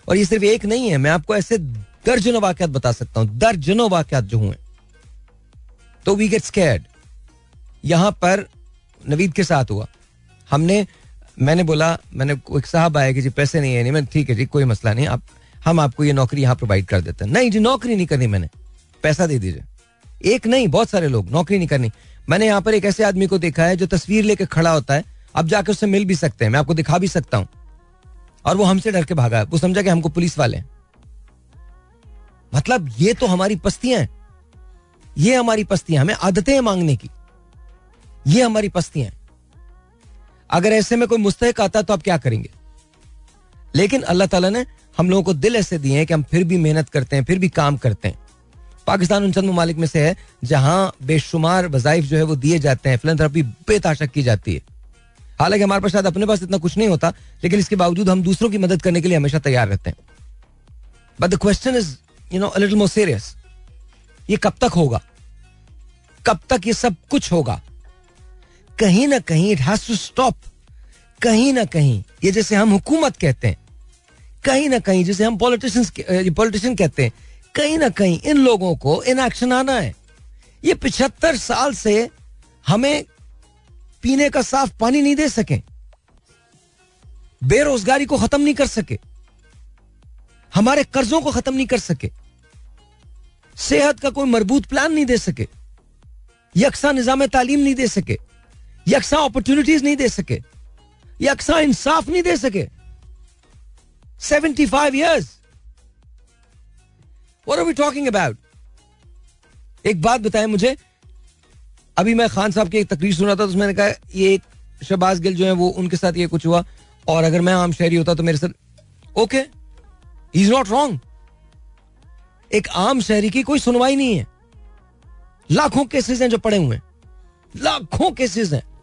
और ये सिर्फ़ एक नहीं है, मैं आपको ऐसे दर्जनों वाक्यात बता सकता हूँ, दर्जनों वाक्यात जो हुए तो वी गेट स्कैर्ड यहाँ पर नवीद के साथ हुआ। हमने मैंने बोला, मैंने एक साहब आया कि जी पैसे नहीं है, नहीं मैं ठीक है जी, कोई मसला नहीं, आप, हम आपको ये नौकरी यहाँ प्रोवाइड कर देते हैं। नहीं जी, नौकरी नहीं करनी मैंने, पैसा दे दीजिए। एक नहीं, बहुत सारे लोग, नौकरी नहीं करनी। मैंने यहाँ पर एक ऐसे आदमी को देखा है जो तस्वीर लेके खड़ा होता है अब जाके उससे मिल भी सकते हैं, मैं आपको दिखा भी सकता हूँ। और वो हमसे डर के भागा वो समझा कि हमको पुलिस वाले हैं। मतलब ये तो हमारी पस्तियाँ हैं, ये हमारी पस्तियाँ हमें आदतें मांगने की, ये हमारी पस्तियाँ हैं। अगर ऐसे में कोई मुस्तक आता तो आप क्या करेंगे? लेकिन अल्लाह ताला ने हम लोगों को दिल ऐसे दिए हैं कि हम फिर भी मेहनत करते हैं, फिर भी काम करते हैं। पाकिस्तान उन चंद ममालिक में से है जहाँ बेशुमार वजाइफ जो है वो दिए जाते हैं फिलंथ्रपी बेताशक की जाती है। हालाँकि हमारे पास शायद अपने पास इतना कुछ नहीं होता, लेकिन इसके बावजूद हम दूसरों की मदद करने के लिए हमेशा तैयार रहते हैं। But the question is you know little more serious ये कब तक होगा? कब तक ये सब कुछ होगा? कहीं ना कहीं इट हैज़ टू स्टॉप कहीं ना कहीं, ये जैसे हम हुकूमत कहते हैं, कहीं ना कहीं, जैसे हम पॉलिटिशियंस पॉलिटिशियन कहते हैं, कहीं ना कहीं इन लोगों को इन एक्शन आना है। ये पिछहत्तर साल से हमें पीने का साफ़ पानी नहीं दे सके। बेरोजगारी को खत्म नहीं कर सके। हमारे कर्जों को खत्म नहीं कर सके। सेहत का कोई मज़बूत प्लान नहीं दे सके। यकसा निज़ाम तालीम नहीं दे सके। यकसा अपॉर्चुनिटीज़ नहीं दे सके। यकसा इंसाफ नहीं दे सके। Seventy five years are we talking about? एक बात बताएँ मुझे। अभी मैं खान साहब की एक तकरीर सुना था तो मैंने कहा, ये शबाज गिल जो है, वो उनके साथ ये कुछ हुआ, और अगर मैं आम शहरी होता तो मेरे साथ ओके इज़ नॉट रॉन्ग एक आम शहरी की कोई सुनवाई नहीं है। लाखों केसेस हैं जो पड़े हुए हैं। लाखों केसेस हैं।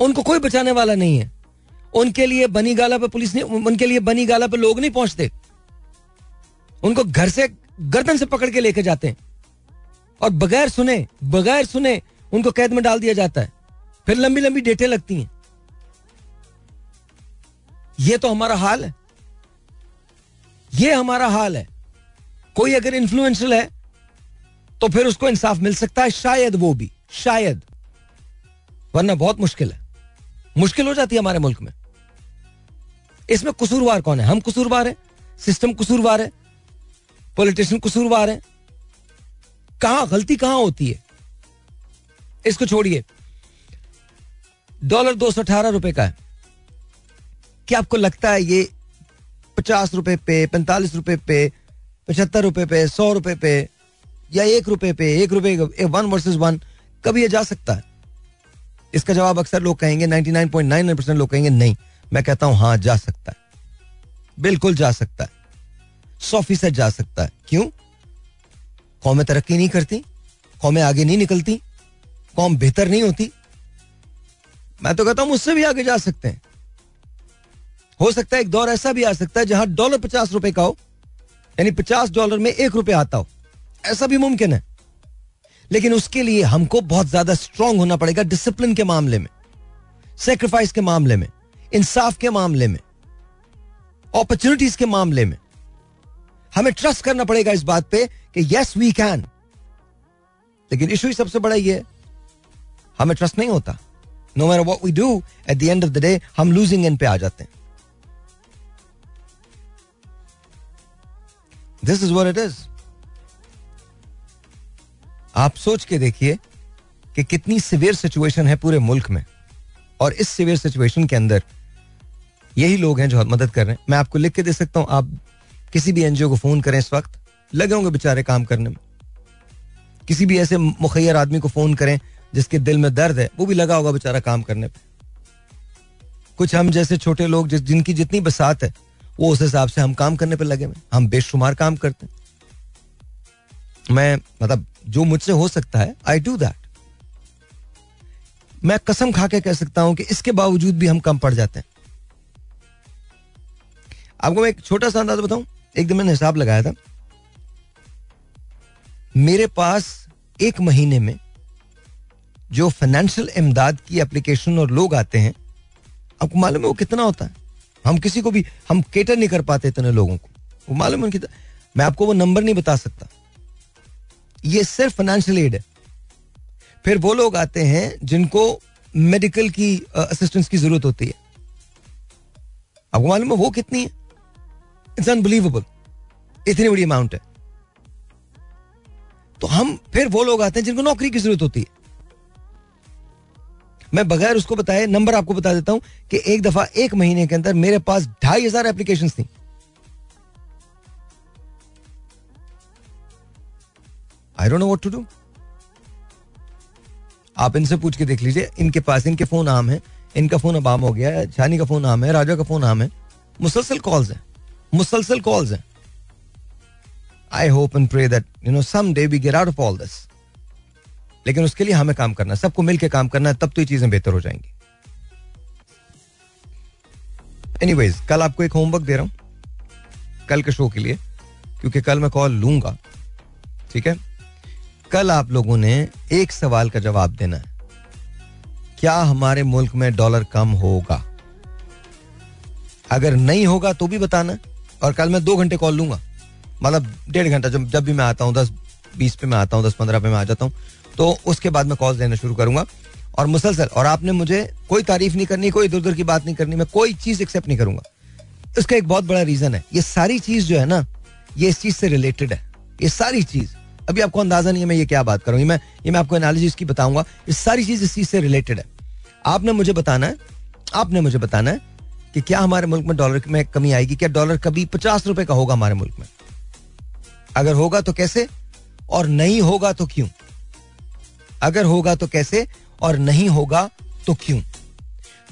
उनको कोई बचाने वाला नहीं है। उनके लिए बनी गाला पे पुलिस नहीं उनके लिए बनी गाला पे लोग नहीं पहुँचते। उनको घर से गर्दन से पकड़ के लेके जाते हैं। और बगैर सुने बगैर सुने उनको कैद में डाल दिया जाता है। फिर लंबी लंबी डेटें लगती हैं। ये तो हमारा हाल है। ये हमारा हाल है। कोई अगर इन्फ्लुएंशियल है तो फिर उसको इंसाफ मिल सकता है, शायद वो भी, शायद। वरना बहुत मुश्किल है। मुश्किल हो जाती है हमारे मुल्क में। इसमें कसूरवार कौन है? हम कसूरवार है, सिस्टम कसूरवार है, पॉलिटिशियन कसूरवार है। कहाँ, गलती कहाँ होती है? इसको छोड़िए। डॉलर दो सौ अठारह रुपए का है। क्या आपको लगता है ये पचास रुपए पे, पैंतालीस रुपए पे, पचहत्तर रुपए पे, सौ रुपए पे या एक रुपए पे, एक रुपए वन वर्सेस वन, कभी ये जा सकता है? इसका जवाब अक्सर लोग कहेंगे 99.99 परसेंट लोग कहेंगे, नहीं, मैं कहता हूँ हाँ जा सकता है। बिल्कुल जा सकता है। सौ फ़ीसद जा सकता है। क्यों? कौमें तरक्की नहीं करती, कौमें आगे नहीं निकलती, कौम बेहतर नहीं होती। मैं तो कहता हूँ, मुझसे भी आगे जा सकते हैं। हो सकता है एक दौर ऐसा भी आ सकता है जहाँ डॉलर पचास रुपए का हो, यानी पचास डॉलर में एक रुपए आता हो। ऐसा भी मुमकिन है। लेकिन उसके लिए हमको बहुत ज़्यादा स्ट्रांग होना पड़ेगा डिसिप्लिन के मामले में सेक्रीफाइस के मामले में, इंसाफ के मामले में अपॉर्चुनिटीज़ के मामले में। हमें ट्रस्ट करना पड़ेगा इस बात पे कि यस वी कैन लेकिन इशू ही सबसे बड़ा ये हमें ट्रस्ट नहीं होता। No matter what we do at the end of the day हम लूजिंग एंड पे आ जाते हैं। This is what it is आप सोच के देखिए कि कितनी सिवियर सिचुएशन है पूरे मुल्क में। और इस सिवियर सिचुएशन के अंदर यही लोग हैं जो मदद कर रहे हैं। मैं आपको लिख के दे सकता हूँ, आप किसी भी एनजीओ को फ़ोन करें इस वक्त, लगे होंगे बेचारे काम करने में। किसी भी ऐसे मुखैर आदमी को फ़ोन करें जिसके दिल में दर्द है, वो भी लगा होगा बेचारा काम करने पर कुछ हम जैसे छोटे लोग जिनकी जितनी बसात है, वो उस हिसाब से हम काम करने पर लगे हुए हम बेशुमार काम करते हैं। मैं मतलब जो मुझसे हो सकता है आई डू दैट मैं कसम खा के कह सकता हूँ कि इसके बावजूद भी हम कम पड़ जाते हैं। आपको मैं एक छोटा सा अंदाज़ा बताऊँ? एक दिन मैंने हिसाब लगाया था। मेरे पास एक महीने में जो फाइनेंशियल इमदाद की एप्लीकेशन और लोग आते हैं, आपको मालूम है वो कितना होता है? हम किसी को भी, हम केटर नहीं कर पाते इतने लोगों को। वो मालूम है मैं आपको वो नंबर नहीं बता सकता। ये सिर्फ़ फाइनेंशियल एड है। फिर वो लोग आते हैं जिनको मेडिकल की असिस्टेंस की ज़रूरत होती है। आपको मालूम है वो कितनी है? इट्स अनबिलीवेबल इतनी बड़ी अमाउंट है। तो हम फिर वो लोग आते हैं जिनको नौकरी की ज़रूरत होती है। मैं बगैर उसको बताए नंबर आपको बता देता हूँ कि एक दफ़ा एक महीने के अंदर मेरे पास ढाई हज़ार एप्लीकेशन थी। I don't know what to do आप इनसे पूछ के देख लीजिए, इनके पास इनके फ़ोन आम है, इनका फ़ोन अब आम हो गया है, शानी का फ़ोन आम है, राजा का फ़ोन आम है, मुसलसल कॉल्स हैं, मुसलसल कॉल्स हैं। I hope and pray that you know some day we get out of all this लेकिन उसके लिए हमें काम करना है, सबको मिलकर काम करना है, तब तो ये चीज़ें बेहतर हो जाएँगी। एनीवेज कल आपको एक होमवर्क दे रहा हूँ, कल के शो के लिए, क्योंकि कल मैं कॉल लूँगा, ठीक है? कल आप लोगों ने एक सवाल का जवाब देना है। क्या हमारे मुल्क में डॉलर कम होगा? अगर नहीं होगा तो भी बताना, और कल मैं दो घंटे कॉल लूँगा। मतलब डेढ़ घंटा, जब जब भी मैं आता हूँ, दस, बीस पे मैं आता हूँ, दस, पंद्रह पे मैं आ जाता हूँ तो उसके बाद मैं कॉल देना शुरू करूँगा। और मुसलसल, और आपने मुझे कोई तारीफ़ नहीं करनी, कोई इधर उधर की बात नहीं करनी, मैं कोई चीज़ एक्सेप्ट नहीं करूँगा। इसका एक बहुत बड़ा रीजन है। ये सारी चीज़ जो है ना, ये इस चीज़ से रिलेटेड है। ये सारी चीज़ अभी आपको अंदाज़ा नहीं है मैं ये क्या बात करूँ मैं, ये मैं आपको एनालिजी इसकी बताऊँगा। ये सारी चीज़ इस से रिलेटेड है। आपने मुझे बताना है, आपने मुझे बताना है कि क्या हमारे मुल्क में डॉलर में कमी आएगी, क्या डॉलर कभी पचास रुपए का होगा हमारे मुल्क में? अगर होगा तो कैसे? और नहीं होगा तो क्यों? अगर होगा तो कैसे? और नहीं होगा तो क्यों?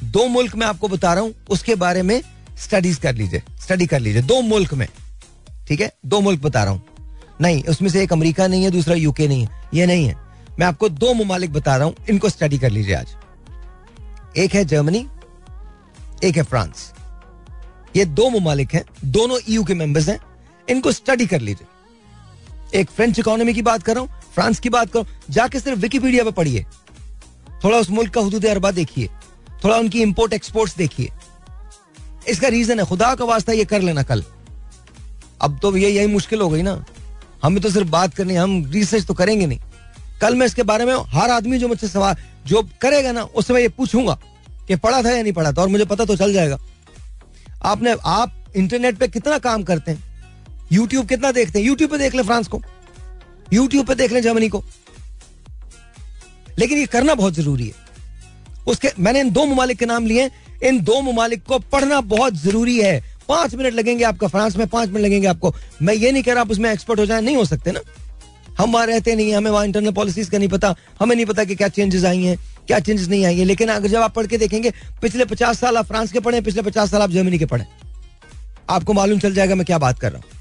दो मुल्क में आपको बता रहा हूँ, उसके बारे में स्टडीज़ कर लीजिए स्टडी कर लीजिए, दो मुल्क में। ठीक है? दो मुल्क बता रहा हूँ। नहीं, उसमें से एक अमेरिका नहीं है, दूसरा यूके नहीं है। ये नहीं है। मैं आपको दो ममालिक बता रहा हूँ, इनको स्टडी कर लीजिए आज। एक है जर्मनी एक है फ्रांस ये दो ममालिक हैं, दोनों ईयू के मेंबर्स हैं, इनको स्टडी कर लीजिए। एक फ्रेंच इकोनॉमी की बात कर रहा हूँ फ्रांस की बात करो, जाके सिर्फ़ विकीपीडिया पर पढ़िए। थोड़ा उस मुल्क का हदूद अरबा देखिए, थोड़ा उनकी इंपोर्ट एक्सपोर्ट्स देखिए। इसका रीजन है, खुदा का वास्ता ये कर लेना कल। अब तो ये यही मुश्किल हो गई ना। हमें तो सिर्फ़ बात करनी हम रिसर्च तो करेंगे नहीं। कल मैं इसके बारे में हर आदमी जो मुझसे सवाल, जो करेगा ना, उससे मैं ये पूछूँगा कि पढ़ा था या नहीं पढ़ा था, और मुझे पता तो चल जाएगा। आपने, आप इंटरनेट पे कितना काम करते हैं? यूट्यूब कितना देखते हैं? यूट्यूब पे देख ले फ्रांस को। यूट्यूब पे देख ले जर्मनी को। लेकिन ये करना बहुत ज़रूरी है। उसके, मैंने इन दो ममालिक के नाम लिए इन दो ममालिक को पढ़ना बहुत ज़रूरी है। पाँच मिनट लगेंगे आपका फ्रांस में, पाँच मिनट लगेंगे आपको। मैं ये नहीं कह रहा आप उसमें एक्सपर्ट हो जाए, नहीं हो सकते ना। हम वहाँ रहते नहीं हमें वहाँ इंटरनल पॉलिसीज़ का नहीं पता, हमें नहीं पता कि क्या चेंजेस आई हैं, क्या चेंजेस नहीं आई है। लेकिन अगर जब आप पढ़ के देखेंगे, पिछले पचास साल आप फ्रांस के पढ़े पिछले पचास साल आप जर्मनी के पढ़े आपको मालूम चल जाएगा मैं क्या बात कर रहा हूँ।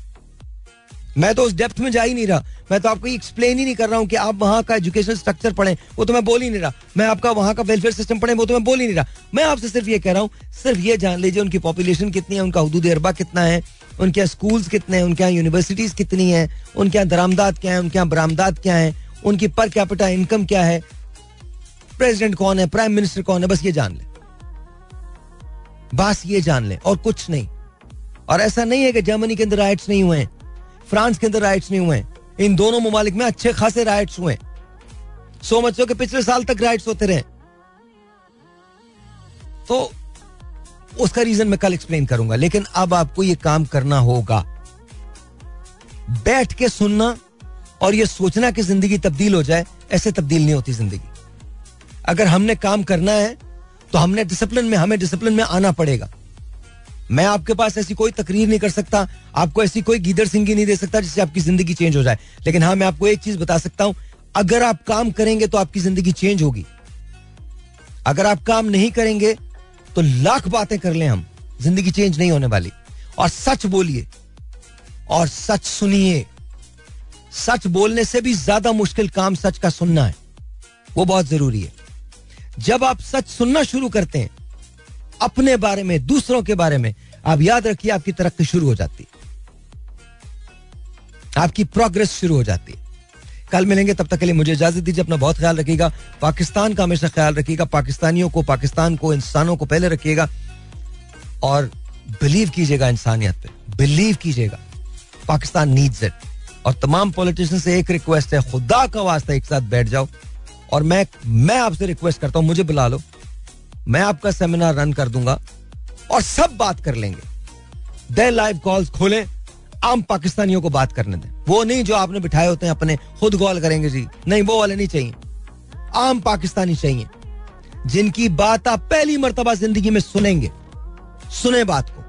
मैं तो उस डेप्थ में जा ही नहीं रहा। मैं तो आपको एक्सप्लेन ही नहीं कर रहा हूँ कि आप वहाँ का एजुकेशन स्ट्रक्चर पढ़े, वो तो मैं बोल ही नहीं रहा। मैं आपका वहाँ का वेलफेयर सिस्टम पढ़े, वो तो मैं बोल ही नहीं रहा। मैं आपसे सिर्फ़ ये कह रहा हूँ, सिर्फ़ ये जान लीजिए उनकी पॉपुलेशन कितनी है, उनका हदूद अरबा कितना है, उनके यहाँ स्कूल्स कितने हैं, उनके यहाँ यूनिवर्सिटीज कितनी है, उनके यहाँ दरामदाद क्या है, उनके यहाँ बरामदाद क्या है, उनकी पर कैपिटा इनकम क्या है प्रेसिडेंट कौन है प्राइम मिनिस्टर कौन है, बस ये जान ले। बस ये जान ले और कुछ नहीं। और ऐसा नहीं है कि जर्मनी के अंदर राइट्स नहीं हुए फ्रांस के अंदर राइट्स नहीं हुए इन दोनों ममालिक में अच्छे खासे राइट्स हुए सो मच कि पिछले साल तक राइट्स होते रहे। तो उसका रीजन मैं कल एक्सप्लेन करूँगा, लेकिन अब आपको ये काम करना होगा। बैठ के सुनना और ये सोचना कि ज़िंदगी तब्दील हो जाए, ऐसे तब्दील नहीं होती ज़िंदगी। अगर हमने काम करना है तो हमने डिसिप्लिन में, हमें डिसिप्लिन में आना पड़ेगा। मैं आपके पास ऐसी कोई तकरीर नहीं कर सकता, आपको ऐसी कोई गीदर सिंगी नहीं दे सकता जिससे आपकी ज़िंदगी चेंज हो जाए। लेकिन हाँ मैं आपको एक चीज़ बता सकता हूँ, अगर आप काम करेंगे तो आपकी ज़िंदगी चेंज होगी। अगर आप काम नहीं करेंगे तो लाख बातें कर लें हम, ज़िंदगी चेंज नहीं होने वाली। और सच बोलिए, और सच सुनिए, सच बोलने से भी ज़्यादा मुश्किल काम सच का सुनना है, वो बहुत ज़रूरी है। जब आप सच सुनना शुरू करते हैं अपने बारे में, दूसरों के बारे में। आप याद रखिए, आपकी तरक्की शुरू हो जाती है। आपकी प्रोग्रेस शुरू हो जाती है। कल मिलेंगे, तब तक के लिए मुझे इजाज़त दीजिए, अपना बहुत ख्याल रखिएगा। पाकिस्तान का हमेशा ख्याल रखिएगा, पाकिस्तानियों को, पाकिस्तान को, इंसानों को पहले रखिएगा। और बिलीव कीजिएगा इंसानियत पे। बिलीव कीजिएगा। पाकिस्तान नीड्स इट और तमाम पॉलिटिशियन से एक रिक्वेस्ट है, खुदा का वास्ता एक साथ बैठ जाओ। और मैं मैं आपसे रिक्वेस्ट करता हूँ, मुझे बुला लो। मैं आपका सेमिनार रन कर दूँगा और सब बात कर लेंगे। दे लाइव कॉल्स खोलें, आम पाकिस्तानियों को बात करने दें। वो नहीं जो आपने बिठाए होते हैं, अपने खुद कॉल करेंगे जी। नहीं, वो वाले नहीं चाहिए। आम पाकिस्तानी चाहिए, जिनकी बात आप पहली मरतबा ज़िंदगी में सुनेंगे, सुने बात को।